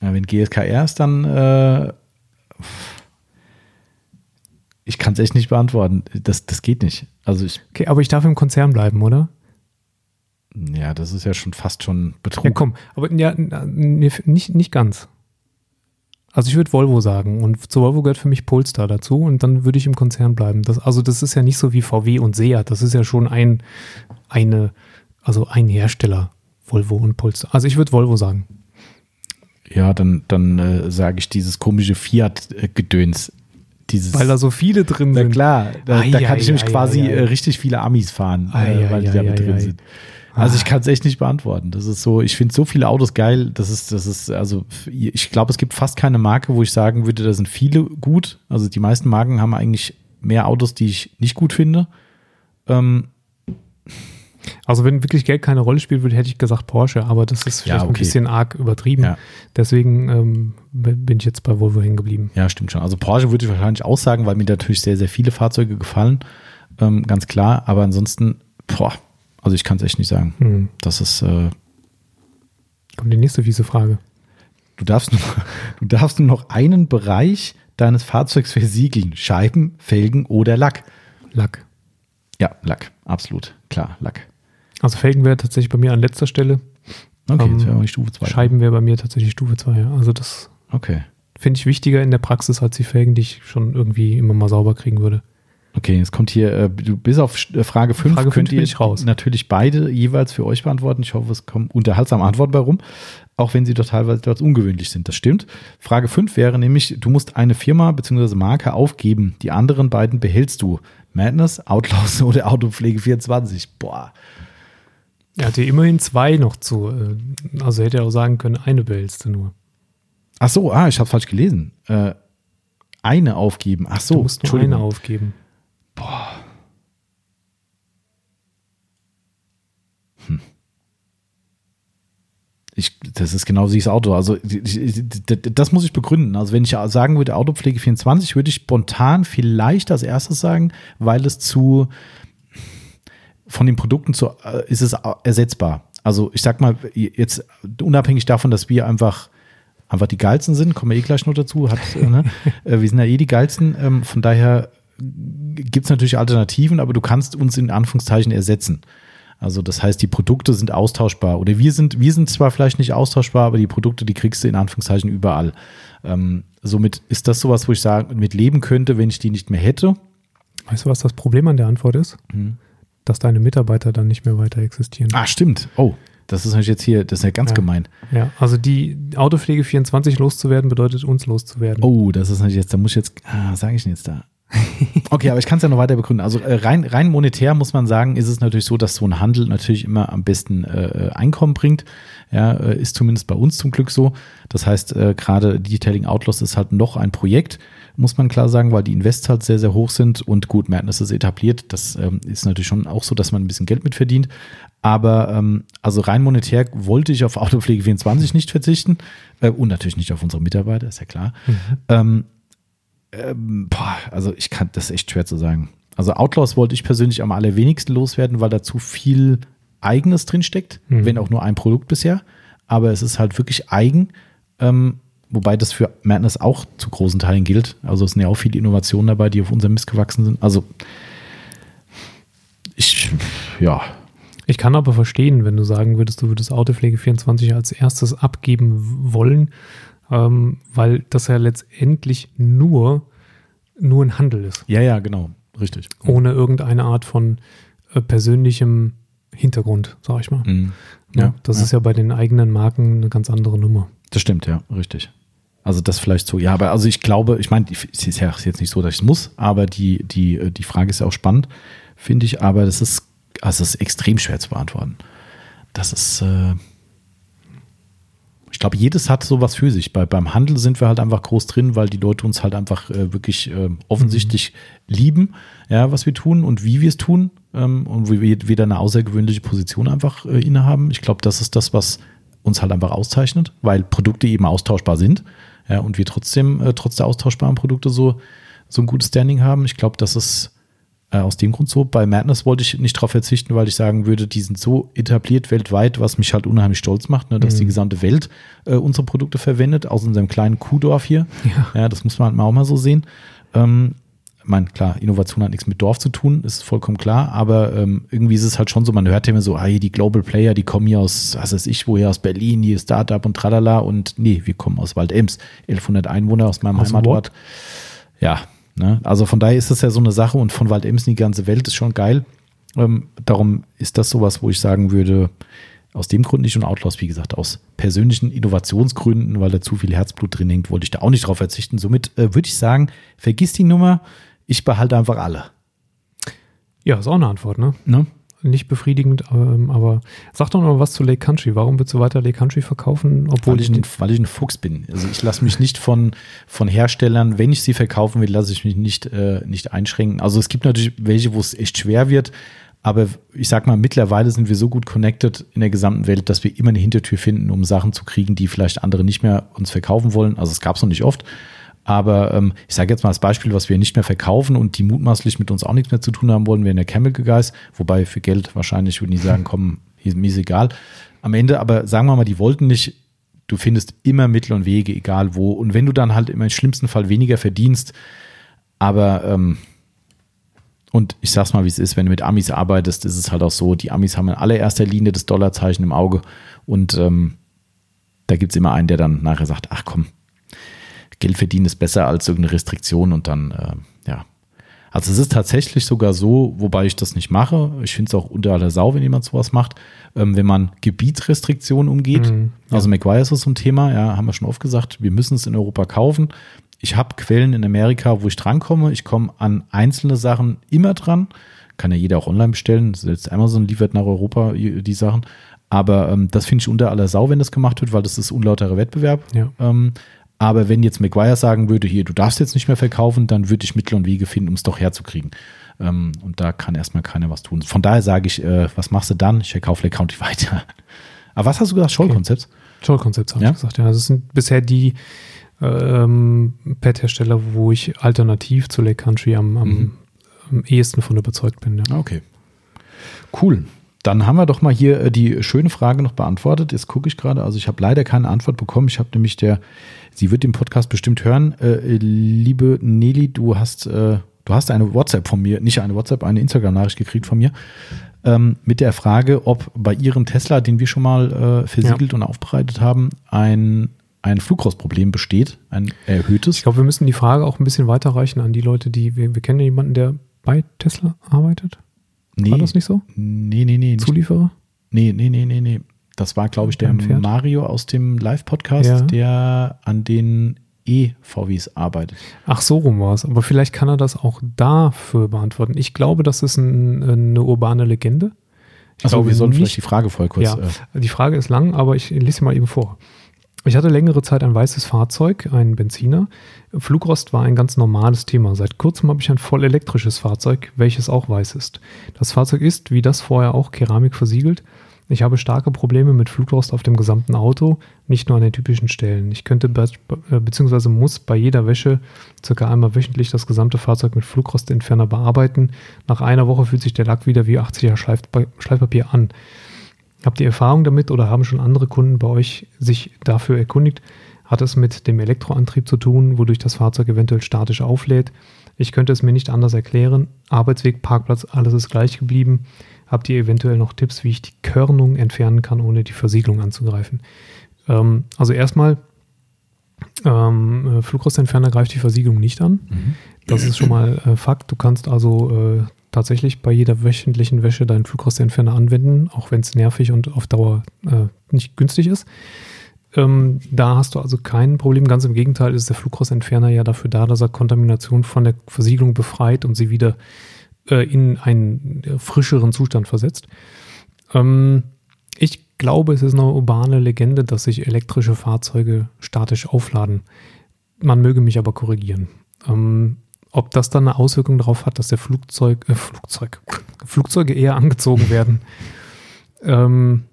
ja, wenn GSKR ist, dann äh, ich kann es echt nicht beantworten. Das, das geht nicht. Also ich, Okay, aber ich darf im Konzern bleiben, oder? ja, das ist ja schon fast schon Betrug. Ja, komm, aber ja, nicht, nicht ganz. Also ich würde Volvo sagen und zu Volvo gehört für mich Polestar dazu und dann würde ich im Konzern bleiben. Das, also das ist ja nicht so wie VW und Seat, das ist ja schon ein, eine, also ein Hersteller, Volvo und Polestar. Also ich würde Volvo sagen. Ja, dann, dann äh, sage ich dieses komische Fiat-Gedöns. Dieses, Weil da so viele drin Na sind. klar, da, Ei, da kann ei, ich nämlich ei, quasi äh, richtig viele Amis fahren, äh, ei, weil die da mit drin sind. Also Ah. ich kann es echt nicht beantworten. Das ist so, ich finde so viele Autos geil. Das ist, das ist, also ich glaube, es gibt fast keine Marke, wo ich sagen würde, da sind viele gut. Also die meisten Marken haben eigentlich mehr Autos, die ich nicht gut finde. Ähm, Also wenn wirklich Geld keine Rolle spielt, würde hätte ich gesagt Porsche, aber das ist Ja, vielleicht ein okay. bisschen arg übertrieben. Ja. Deswegen ähm, bin ich jetzt bei Volvo hängen geblieben. ja, stimmt schon. Also Porsche würde ich wahrscheinlich auch sagen, weil mir natürlich sehr, sehr viele Fahrzeuge gefallen. Ähm, ganz klar. Aber ansonsten, boah, also ich kann es echt nicht sagen. Hm. Das ist, äh, Kommt die nächste fiese Frage. Du darfst, nur, du darfst nur noch einen Bereich deines Fahrzeugs versiegeln. Scheiben, Felgen oder Lack. Lack. Ja, Lack. Absolut. Klar, Lack. Also Felgen wäre tatsächlich bei mir an letzter Stelle. Okay, Ähm, das wäre auch die Stufe 2. Scheiben wäre bei mir tatsächlich Stufe 2. Ja. Also das Okay. finde ich wichtiger in der Praxis als die Felgen, die ich schon irgendwie immer mal sauber kriegen würde. Okay, jetzt kommt hier, äh, du bis auf äh, Frage 5 Frage könnt fünf ihr bin ich raus. natürlich beide jeweils für euch beantworten. Ich hoffe, es kommen unterhaltsame Antworten bei rum, auch wenn sie doch teilweise etwas ungewöhnlich sind. Das stimmt. Frage 5 wäre nämlich, du musst eine Firma bzw. Marke aufgeben. Die anderen beiden behältst du. Madness, Outlaws oder Autopflege 24. Boah. Er hatte immerhin zwei noch zu. äh, Also hätte er auch sagen können, eine behältst du nur. Ach so, ah, ich habe falsch gelesen. Äh, eine aufgeben. Ach so, du musst nur eine aufgeben. Ich, das ist genau wie das Auto. Also ich- ich- das muss ich begründen. Also wenn ich sagen würde Autopflege 24, würde ich spontan vielleicht als erstes sagen, weil es zu von den Produkten zu äh, ist es ersetzbar. Also ich sag mal jetzt unabhängig davon, dass wir einfach einfach die geilsten sind, kommen wir eh gleich noch dazu. Hat, äh, ne? Äh, wir sind ja eh die geilsten. Ähm, von daher gibt es natürlich Alternativen, aber du kannst uns in Anführungszeichen ersetzen. Also das heißt, die Produkte sind austauschbar. Oder wir sind, wir sind zwar vielleicht nicht austauschbar, aber die Produkte, die kriegst du in Anführungszeichen überall. Ähm, somit ist das sowas, wo ich sagen, mit leben könnte, wenn ich die nicht mehr hätte. Weißt du, was das Problem an der Antwort ist? Dass deine Mitarbeiter dann nicht mehr weiter existieren. Ah, stimmt. Oh, das ist natürlich jetzt hier, das ist ja ganz Ja. gemein. Ja, also die Autopflege 24 loszuwerden, bedeutet uns loszuwerden. Oh, das ist natürlich jetzt, da muss ich jetzt, ah, sage ich denn jetzt da? Okay, aber ich kann es ja noch weiter begründen. Also äh, rein, rein monetär muss man sagen, ist es natürlich so, dass so ein Handel natürlich immer am besten äh, Einkommen bringt. Ja, äh, ist zumindest bei uns zum Glück so. Das heißt, äh, gerade Detailing Outlaws ist halt noch ein Projekt, muss man klar sagen, weil die Invests halt sehr, sehr hoch sind und gut, Madness ist etabliert. Das ähm, ist natürlich schon auch so, dass man ein bisschen Geld mit verdient. Aber ähm, also rein monetär wollte ich auf Autopflege 24 nicht verzichten äh, und natürlich nicht auf unsere Mitarbeiter, ist ja klar. Ähm, ähm, boah, also ich kann das ist echt schwer zu sagen. Also Outlaws wollte ich persönlich am allerwenigsten loswerden, weil da zu viel Eigenes drin steckt, Mhm. wenn auch nur ein Produkt bisher. Aber es ist halt wirklich eigen, ähm, wobei das für Madness auch zu großen Teilen gilt. Also es sind ja auch viele Innovationen dabei, die auf unserem Mist gewachsen sind. Also ich, ja, Ich kann aber verstehen, wenn du sagen würdest, du würdest Autopflege 24 als erstes abgeben wollen, ähm, weil das ja letztendlich nur, nur ein Handel ist, ja, ja, genau, richtig. ohne irgendeine Art von äh, persönlichem Hintergrund, sag ich mal. Mhm. Ja, das ist ja bei den eigenen Marken eine ganz andere Nummer. Das stimmt, ja, richtig. Also das vielleicht so, ja, aber also ich glaube, ich meine, es ist ja jetzt nicht so, dass ich es muss, aber die, die, die Frage ist ja auch spannend, finde ich, aber das ist, also es ist extrem schwer zu beantworten. Das ist, äh, ich glaube, jedes hat sowas für sich. Bei, beim Handel sind wir halt einfach groß drin, weil die Leute uns halt einfach äh, wirklich äh, offensichtlich lieben, ja, was wir tun und wie wir es tun ähm, und wie wir wieder eine außergewöhnliche Position einfach äh, innehaben. Ich glaube, das ist das, was uns halt einfach auszeichnet, weil Produkte eben austauschbar sind ja, und wir trotzdem, äh, trotz der austauschbaren Produkte so, so ein gutes Standing haben. Ich glaube, das ist äh, aus dem Grund so. Bei Madness wollte ich nicht darauf verzichten, weil ich sagen würde, die sind so etabliert weltweit, was mich halt unheimlich stolz macht, ne, dass die gesamte Welt äh, unsere Produkte verwendet, aus unserem kleinen Kuhdorf hier. Ja. das muss man halt mal auch mal so sehen. Ähm, meine, klar, Innovation hat nichts mit Dorf zu tun, ist vollkommen klar, aber ähm, irgendwie ist es halt schon so, man hört ja immer so, ah, die Global Player, die kommen hier aus, was weiß ich, woher, aus Berlin, hier Startup und tralala und nee, wir kommen aus Waldems, 1100 Einwohner aus meinem Aus Heimatort. Ja, ne? also von daher ist das ja so eine Sache und von Waldems in die ganze Welt ist schon geil. Ähm, darum ist das sowas, wo ich sagen würde, aus dem Grund nicht und Outlaws, wie gesagt, aus persönlichen Innovationsgründen, weil da zu viel Herzblut drin hängt, wollte ich da auch nicht drauf verzichten. Somit äh, würde ich sagen, vergiss die Nummer, ich behalte einfach alle. Ja, ist auch eine Antwort, ne? Ne? Nicht befriedigend, ähm, aber sag doch noch mal was zu Lake Country. Warum willst du weiter Lake Country verkaufen, obwohl Weil ich, ein, weil ich ein Fuchs bin. Also ich lasse mich nicht von, von Herstellern, wenn ich sie verkaufen will, lasse ich mich nicht, äh, nicht einschränken. Also es gibt natürlich welche, wo es echt schwer wird. Aber ich sag mal, mittlerweile sind wir so gut connected in der gesamten Welt, dass wir immer eine Hintertür finden, um Sachen zu kriegen, die vielleicht andere nicht mehr uns verkaufen wollen. Also es gab es noch nicht oft. Aber ähm, ich sage jetzt mal als Beispiel, was wir nicht mehr verkaufen und die mutmaßlich mit uns auch nichts mehr zu tun haben wollen, wären der Chemical Guys. Wobei für Geld wahrscheinlich würden die sagen, komm, mir ist egal. Am Ende aber sagen wir mal, die wollten nicht, du findest immer Mittel und Wege, egal wo. Und wenn du dann halt im schlimmsten Fall weniger verdienst, aber ähm, und ich sag's mal, wie es ist, wenn du mit Amis arbeitest, ist es halt auch so, die Amis haben in allererster Linie das Dollarzeichen im Auge und ähm, da gibt's immer einen, der dann nachher sagt, ach komm, Geld verdienen ist besser als irgendeine Restriktion und dann, äh, ja. Also es ist tatsächlich sogar so, wobei ich das nicht mache. Ich finde es auch unter aller Sau, wenn jemand sowas macht, ähm, wenn man Gebietsrestriktionen umgeht. Mhm, ja. Also McGuire ist so ein Thema, ja, haben wir schon oft gesagt, wir müssen es in Europa kaufen. Ich habe Quellen in Amerika, wo ich drankomme. Ich komme an einzelne Sachen immer dran. Kann ja jeder auch online bestellen. Selbst Amazon liefert nach Europa die Sachen. Aber ähm, das finde ich unter aller Sau, wenn das gemacht wird, weil das ist unlauterer Wettbewerb. Ja. Ähm, aber wenn jetzt McGuire sagen würde, hier, du darfst jetzt nicht mehr verkaufen, dann würde ich Mittel und Wege finden, um es doch herzukriegen. Ähm, und da kann erstmal keiner was tun. Von daher sage ich, äh, was machst du dann? Ich verkaufe Lake County weiter. Aber was hast du gesagt? Scholl-Konzept? Zoll-Konzept, habe Ja? ich gesagt. Ja, das sind bisher die ähm, Pad-Hersteller, wo ich alternativ zu Lake Country am, am, Mhm. am ehesten von überzeugt bin. Ja. Ah, Okay. Cool. Dann haben wir doch mal hier äh, die schöne Frage noch beantwortet. Jetzt gucke ich gerade, also ich habe leider keine Antwort bekommen. Ich habe nämlich der, sie wird den Podcast bestimmt hören. Äh, liebe Nelly, du hast, äh, du hast eine WhatsApp von mir, nicht eine WhatsApp, eine Instagram-Nachricht gekriegt von mir. Ähm, mit der Frage, ob bei ihrem Tesla, den wir schon mal äh, versiegelt und aufbereitet haben, ein, ein Flugrostproblem besteht, ein erhöhtes. Ich glaube, wir müssen die Frage auch ein bisschen weiterreichen an die Leute, die wir, wir kennen ja jemanden, der bei Tesla arbeitet. Nee, War das nicht so? Nee, nee, nee. Nicht, Zulieferer? nee, nee, nee, nee, nee. Das war, glaube ich, der? Mario aus dem Live-Podcast, Ja. der an den E-VWs arbeitet. Ach, so rum war es. Aber vielleicht kann er das auch dafür beantworten. Ich glaube, das ist ein, eine urbane Legende. Ich Achso, wir sollen nicht- vielleicht die Frage voll kurz. Ja, Äh, die Frage ist lang, aber ich lese sie mal eben vor. Ich hatte längere Zeit ein weißes Fahrzeug, einen Benziner. Flugrost war ein ganz normales Thema. Seit kurzem habe ich ein voll elektrisches Fahrzeug, welches auch weiß ist. Das Fahrzeug ist, wie das vorher auch, Keramik versiegelt. Ich habe starke Probleme mit Flugrost auf dem gesamten Auto, nicht nur an den typischen Stellen. Ich könnte be äh, muss bei jeder Wäsche circa einmal wöchentlich das gesamte Fahrzeug mit Flugrostentferner bearbeiten. Nach einer Woche fühlt sich der Lack wieder wie 80er Schleifpa Schleifpapier an. Habt ihr Erfahrung damit oder haben schon andere Kunden bei euch sich dafür erkundigt? Hat es mit dem Elektroantrieb zu tun, wodurch das Fahrzeug eventuell statisch auflädt? Ich könnte es mir nicht anders erklären. Arbeitsweg, Parkplatz, alles ist gleich geblieben. Habt ihr eventuell noch Tipps, wie ich die Körnung entfernen kann, ohne die Versiegelung anzugreifen? Ähm, also erstmal, ähm, äh, Flugrostentferner greift die Versiegelung nicht an. mhm. Das ist schon mal äh, Fakt. Du kannst also äh, tatsächlich bei jeder wöchentlichen Wäsche deinen Flugrostentferner anwenden, auch wenn es nervig und auf Dauer äh, nicht günstig ist. Ähm, da hast du also kein Problem. Ganz im Gegenteil ist der Flugrostentferner ja dafür da, dass er Kontamination von der Versiegelung befreit und sie wieder äh, in einen frischeren Zustand versetzt. Ähm, ich glaube, es ist eine urbane Legende, dass sich elektrische Fahrzeuge statisch aufladen. Man möge mich aber korrigieren. Ähm, ob das dann eine Auswirkung darauf hat, dass der Flugzeug, äh, Flugzeug, Flugzeuge eher angezogen werden, ähm,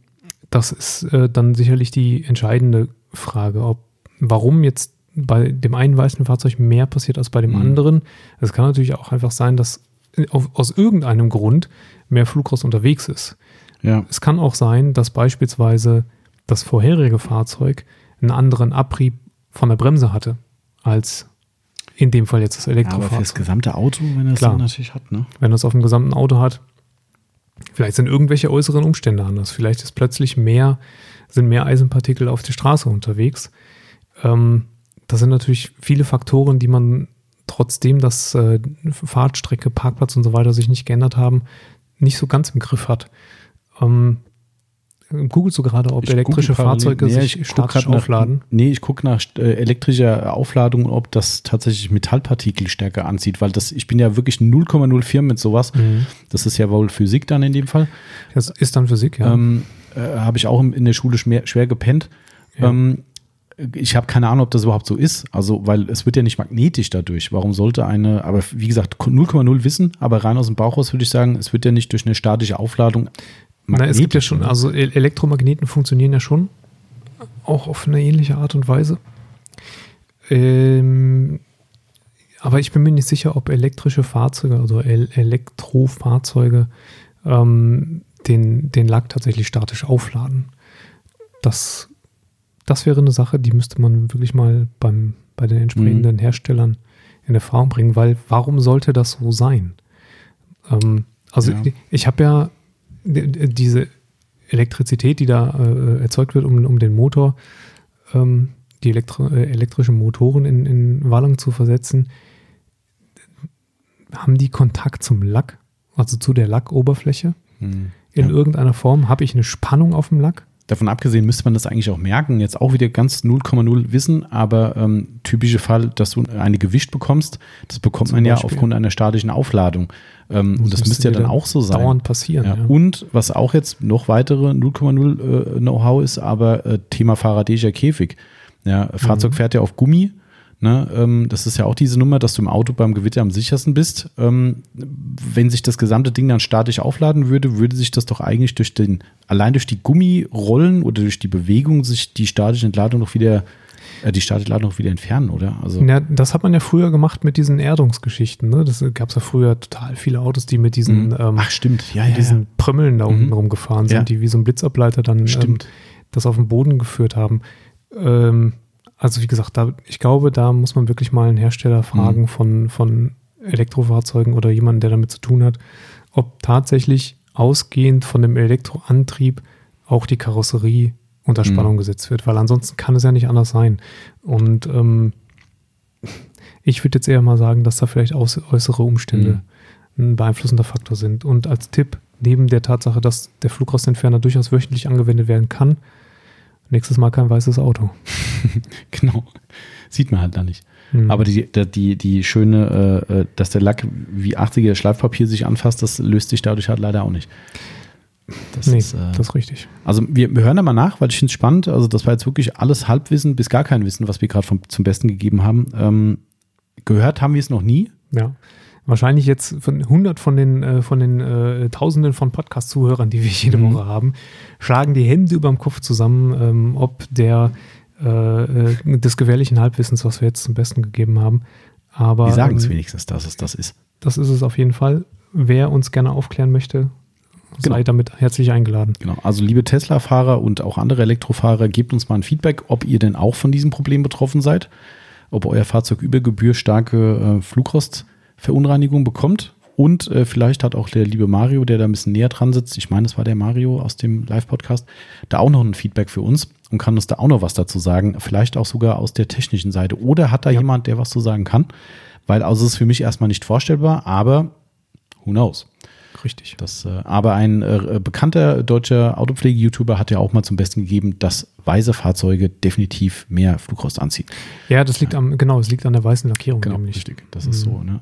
das ist äh, dann sicherlich die entscheidende Frage, ob warum jetzt bei dem einen weißen Fahrzeug mehr passiert als bei dem Mhm. anderen. Es kann natürlich auch einfach sein, dass auf, aus irgendeinem Grund mehr Flugrost unterwegs ist. Ja. Es kann auch sein, dass beispielsweise das vorherige Fahrzeug einen anderen Abrieb von der Bremse hatte, als in dem Fall jetzt das Ja, aber fürs Elektrofahrzeug. gesamte Auto, wenn er es dann natürlich hat, ne? Wenn das auf dem gesamten Auto hat, vielleicht sind irgendwelche äußeren Umstände anders. Vielleicht ist plötzlich mehr, sind mehr Eisenpartikel auf der Straße unterwegs. Ähm, das sind natürlich viele Faktoren, die man trotzdem, dass äh, Fahrtstrecke, Parkplatz und so weiter sich nicht geändert haben, nicht so ganz im Griff hat. Ähm, googelst du gerade, ob Ich elektrische Fahrzeuge Nee, sich statisch nach- aufladen? Nee, ich gucke nach äh, elektrischer Aufladung, ob das tatsächlich Metallpartikel stärker anzieht, weil das, ich bin ja wirklich 0,04 mit sowas. Mhm. Das ist ja wohl Physik dann in dem Fall. Das ist dann Physik, ja. Ähm, äh, habe ich auch in in der Schule schwer, schwer gepennt. Ja. Ähm, ich habe keine Ahnung, ob das überhaupt so ist. Also, weil es wird ja nicht magnetisch dadurch. Warum sollte eine, aber wie gesagt, 0,0 Wissen, aber rein aus dem Bauch raus würde ich sagen, es wird ja nicht durch eine statische Aufladung Na, es gibt ja schon, also Elektromagneten funktionieren ja schon, auch auf eine ähnliche Art und Weise. Ähm, aber ich bin mir nicht sicher, ob elektrische Fahrzeuge, also El Elektrofahrzeuge, ähm, den, den Lack tatsächlich statisch aufladen. Das, das wäre eine Sache, die müsste man wirklich mal beim, bei den entsprechenden Herstellern in Erfahrung bringen, weil warum sollte das so sein? Ähm, also Ja. ich habe ja diese Elektrizität, die da äh, erzeugt wird, um, um den Motor ähm, die elektro äh, elektrischen Motoren in, in Wallung zu versetzen, haben die Kontakt zum Lack, also zu der Lackoberfläche? Hm. In Ja. irgendeiner Form habe ich eine Spannung auf dem Lack? Davon abgesehen müsste man das eigentlich auch merken. Jetzt auch wieder ganz 0,0 Wissen, aber ähm, typische Fall, dass du eine gewischt bekommst, das bekommt Zum man ja Beispiel. aufgrund einer statischen Aufladung. Ähm, und das müsste ja dann auch so sein. Dauernd passieren. Ja. Ja. Und was auch jetzt noch weitere 0,0 äh, Know-how ist, aber äh, Thema Faradayischer Käfig. Ja, Fahrzeug Mhm. fährt ja auf Gummi. Ne, ähm, das ist ja auch diese Nummer, dass du im Auto beim Gewitter am sichersten bist. Ähm, wenn sich das gesamte Ding dann statisch aufladen würde, würde sich das doch eigentlich durch den, allein durch die Gummirollen oder durch die Bewegung sich die statische Entladung noch wieder, äh, die statische Entladung noch wieder entfernen, oder? Also, Ja, das hat man ja früher gemacht mit diesen Erdungsgeschichten. Ne? Das gab es ja früher total viele Autos, die mit diesen, Mhm. ähm, ach, stimmt. Ja, mit ja, diesen ja. Prümmeln da unten Mhm. rumgefahren sind, Ja. die wie so ein Blitzableiter dann ähm, das auf den Boden geführt haben. Ähm, also wie gesagt, da, ich glaube, da muss man wirklich mal einen Hersteller fragen Mhm. von, von Elektrofahrzeugen oder jemanden, der damit zu tun hat, ob tatsächlich ausgehend von dem Elektroantrieb auch die Karosserie unter Mhm. Spannung gesetzt wird, weil ansonsten kann es ja nicht anders sein. Und ähm, ich würde jetzt eher mal sagen, dass da vielleicht äußere Umstände ein beeinflussender Faktor sind. Und als Tipp, neben der Tatsache, dass der Flugrostentferner durchaus wöchentlich angewendet werden kann, nächstes Mal kein weißes Auto. Genau. Sieht man halt da nicht. Hm. Aber die, die, die, schöne, äh, äh, dass der Lack wie 80er Schleifpapier sich anfasst, das löst sich dadurch halt leider auch nicht. Das nee, ist, äh, das ist richtig. also wir, wir hören da mal nach, weil ich finde es spannend. Also das war jetzt wirklich alles Halbwissen bis gar kein Wissen, was wir gerade vom- zum Besten gegeben haben. Ähm, gehört haben wir es noch nie. Ja. Wahrscheinlich jetzt von 100 von den, äh, von den äh, Tausenden von Podcast-Zuhörern, die wir jede Mhm. Woche haben, schlagen die Hände über dem Kopf zusammen, ähm, ob der äh, äh, des gewährlichen Halbwissens, was wir jetzt zum Besten gegeben haben. Aber Wir sagen es ähm, wenigstens, dass es das ist. das ist es auf jeden Fall. Wer uns gerne aufklären möchte, sei Genau. damit herzlich eingeladen. Genau. Also liebe Tesla-Fahrer und auch andere Elektrofahrer, gebt uns mal ein Feedback, ob ihr denn auch von diesem Problem betroffen seid, ob euer Fahrzeug über Gebühr starke äh, Flugrostverunreinigung bekommt. Und äh, vielleicht hat auch der liebe Mario, der da ein bisschen näher dran sitzt, ich meine, es war der Mario aus dem Live-Podcast, da auch noch ein Feedback für uns und kann uns da auch noch was dazu sagen. Vielleicht auch sogar aus der technischen Seite. Oder hat da Ja. jemand, der was zu sagen kann? Weil also es ist für mich erstmal nicht vorstellbar, aber who knows? Richtig. Das, äh, aber ein äh, bekannter deutscher Autopflege-YouTuber hat ja auch mal zum Besten gegeben, dass weiße Fahrzeuge definitiv mehr Flugrost anziehen. Ja, das liegt am, genau, es liegt an der weißen Lackierung nämlich. richtig. Das ist so. Ne?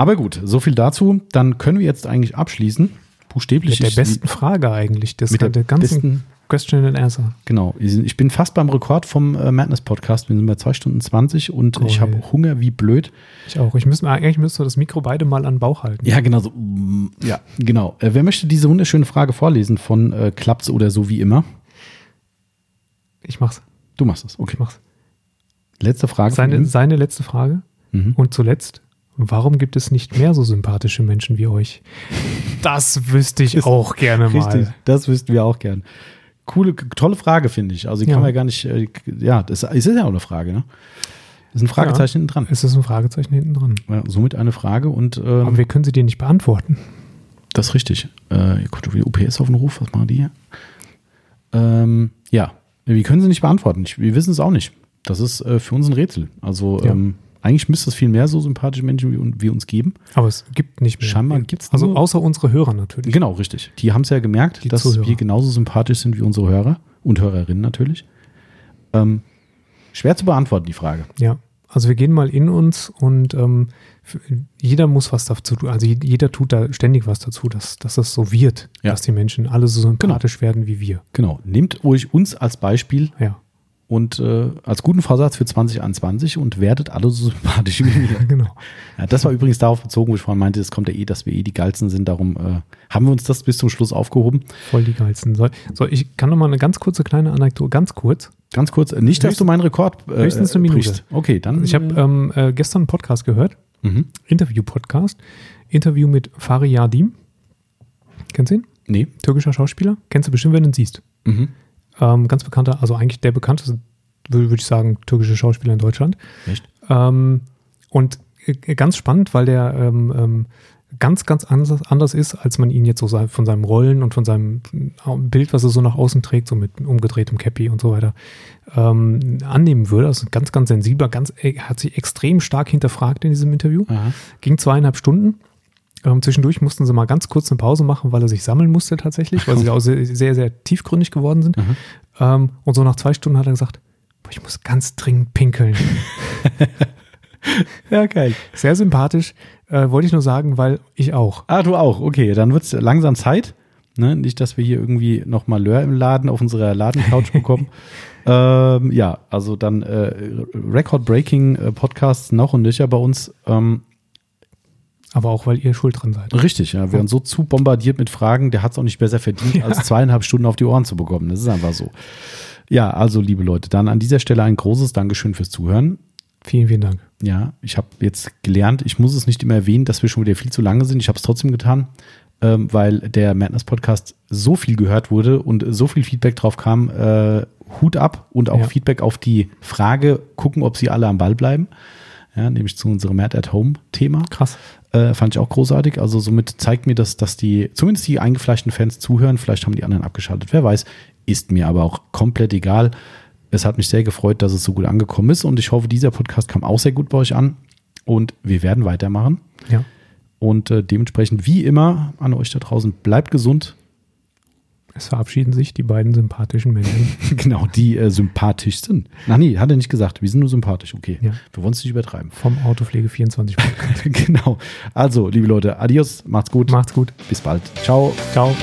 Aber gut, so viel dazu. Dann können wir jetzt eigentlich abschließen. Buchstäblich. Mit der Ich- besten Frage eigentlich. Das mit der, der ganzen besten, Question and Answer. genau. Ich bin fast beim Rekord vom äh, Madness-Podcast. Wir sind bei 2 Stunden 20 und ich Geil. habe Hunger wie blöd. Ich auch. Ich müsste, eigentlich müsste das Mikro beide mal an den Bauch halten. Ja, genau so. mm, Ja, genau. Äh, wer möchte diese wunderschöne Frage vorlesen von äh, Klappt's oder so wie immer? Ich mach's. Du machst es. Okay. Ich mach's. Letzte Frage. Seine, seine letzte Frage. Mhm. Und zuletzt, warum gibt es nicht mehr so sympathische Menschen wie euch? Das wüsste ich auch gerne Richtig, mal. das wüssten wir auch gern. Coole, tolle Frage, finde ich. Also, die Ja. kann man ja gar nicht, äh, ja, das es ist ja auch eine Frage, ne? Das ist ein Fragezeichen hinten dran. Es ist ein Fragezeichen hinten dran. Ja, somit eine Frage und Aber ähm, wir können sie dir nicht beantworten. das ist richtig. Äh, kommt schon wieder UPS auf den Ruf, was machen die hier? Ähm, ja, wir können sie nicht beantworten. Wir wissen es auch nicht. Das ist äh, für uns ein Rätsel. Also, Ja. ähm, eigentlich müsste es viel mehr so sympathische Menschen wie wir uns geben. Aber es gibt nicht mehr. Scheinbar gibt's Also nur- außer unsere Hörer natürlich. Genau, richtig. Die haben es ja gemerkt, Die dass Zuhörer. wir genauso sympathisch sind wie unsere Hörer und Hörerinnen natürlich. Ähm, schwer zu beantworten, die Frage. Ja, also wir gehen mal in uns und ähm, jeder muss was dazu tun. Also jeder tut da ständig was dazu, dass, dass das so wird, Ja. dass die Menschen alle so sympathisch werden wie wir. Genau. Nehmt euch uns als Beispiel Ja, und äh, als guten Vorsatz für 2021 und werdet alle so sympathisch wie wir. genau. Ja, das war übrigens darauf bezogen, wo ich vorhin meinte, es kommt ja eh, dass wir eh die Geilsten sind. Darum äh, haben wir uns das bis zum Schluss aufgehoben. Voll die geilsten. So, so ich kann noch mal eine ganz kurze kleine Anekdote, ganz kurz. Ganz kurz, äh, nicht, dass du meinen Rekord äh, höchstens eine Minute. brichst. Okay, dann. Ich habe ähm, äh, gestern einen Podcast gehört, mhm. Interview-Podcast, Interview mit Fari Yadim. Kennst du ihn? Nee. Türkischer Schauspieler. Kennst du bestimmt, wenn du ihn siehst. Mhm. Ähm, ganz bekannter, also eigentlich der bekannteste, würde würd ich sagen, türkische Schauspieler in Deutschland. Echt? Ähm, und äh, ganz spannend, weil der ähm, ähm, ganz, ganz anders, anders ist, als man ihn jetzt so von seinem Rollen und von seinem Bild, was er so nach außen trägt, so mit umgedrehtem Cappy und so weiter, ähm, annehmen würde. Also ganz, ganz sensibler, ganz, hat sich extrem stark hinterfragt in diesem Interview. Aha. Ging zweieinhalb Stunden. Ähm, zwischendurch mussten sie mal ganz kurz eine Pause machen, weil er sich sammeln musste tatsächlich, weil sie auch sehr, sehr, sehr tiefgründig geworden sind. Ähm, und so nach zwei Stunden hat er gesagt, ich muss ganz dringend pinkeln. ja, geil. Sehr sympathisch. Äh, wollte ich nur sagen, weil ich auch. Ah, du auch. Okay, dann wird es langsam Zeit. Ne? Nicht, dass wir hier irgendwie noch Malheur im Laden auf unserer Ladencouch bekommen. ähm, ja, also dann äh, Record-Breaking äh, Podcasts noch und nöcher bei uns. Ähm, aber auch, weil ihr schuld dran seid. Richtig, ja. Wir werden so zu bombardiert mit Fragen, der hat es auch nicht besser verdient, ja. als zweieinhalb Stunden auf die Ohren zu bekommen. Das ist einfach so. Ja, also liebe Leute, dann an dieser Stelle ein großes Dankeschön fürs Zuhören. Vielen, vielen Dank. Ja, ich habe jetzt gelernt, ich muss es nicht immer erwähnen, dass wir schon wieder viel zu lange sind. Ich habe es trotzdem getan, ähm, weil der Madness Podcast so viel gehört wurde und so viel Feedback drauf kam. Äh, Hut ab und auch ja. Feedback auf die Frage, gucken, ob sie alle am Ball bleiben. Ja, nämlich zu unserem Mad at Home Thema. Krass. Äh, fand ich auch großartig. Also somit zeigt mir das, dass die, zumindest die eingefleischten Fans zuhören. Vielleicht haben die anderen abgeschaltet. Wer weiß. Ist mir aber auch komplett egal. Es hat mich sehr gefreut, dass es so gut angekommen ist und ich hoffe, dieser Podcast kam auch sehr gut bei euch an und wir werden weitermachen. Ja. Und äh, dementsprechend, wie immer, an euch da draußen, bleibt gesund. Es verabschieden sich die beiden sympathischen Menschen. genau, die äh, sympathischsten. Ach nee, hat er nicht gesagt. Wir sind nur sympathisch. Okay, ja. wir wollen es nicht übertreiben. Vom Autopflege 24. genau. Also, liebe Leute, adios, macht's gut. Macht's gut. Bis bald. Ciao. Ciao.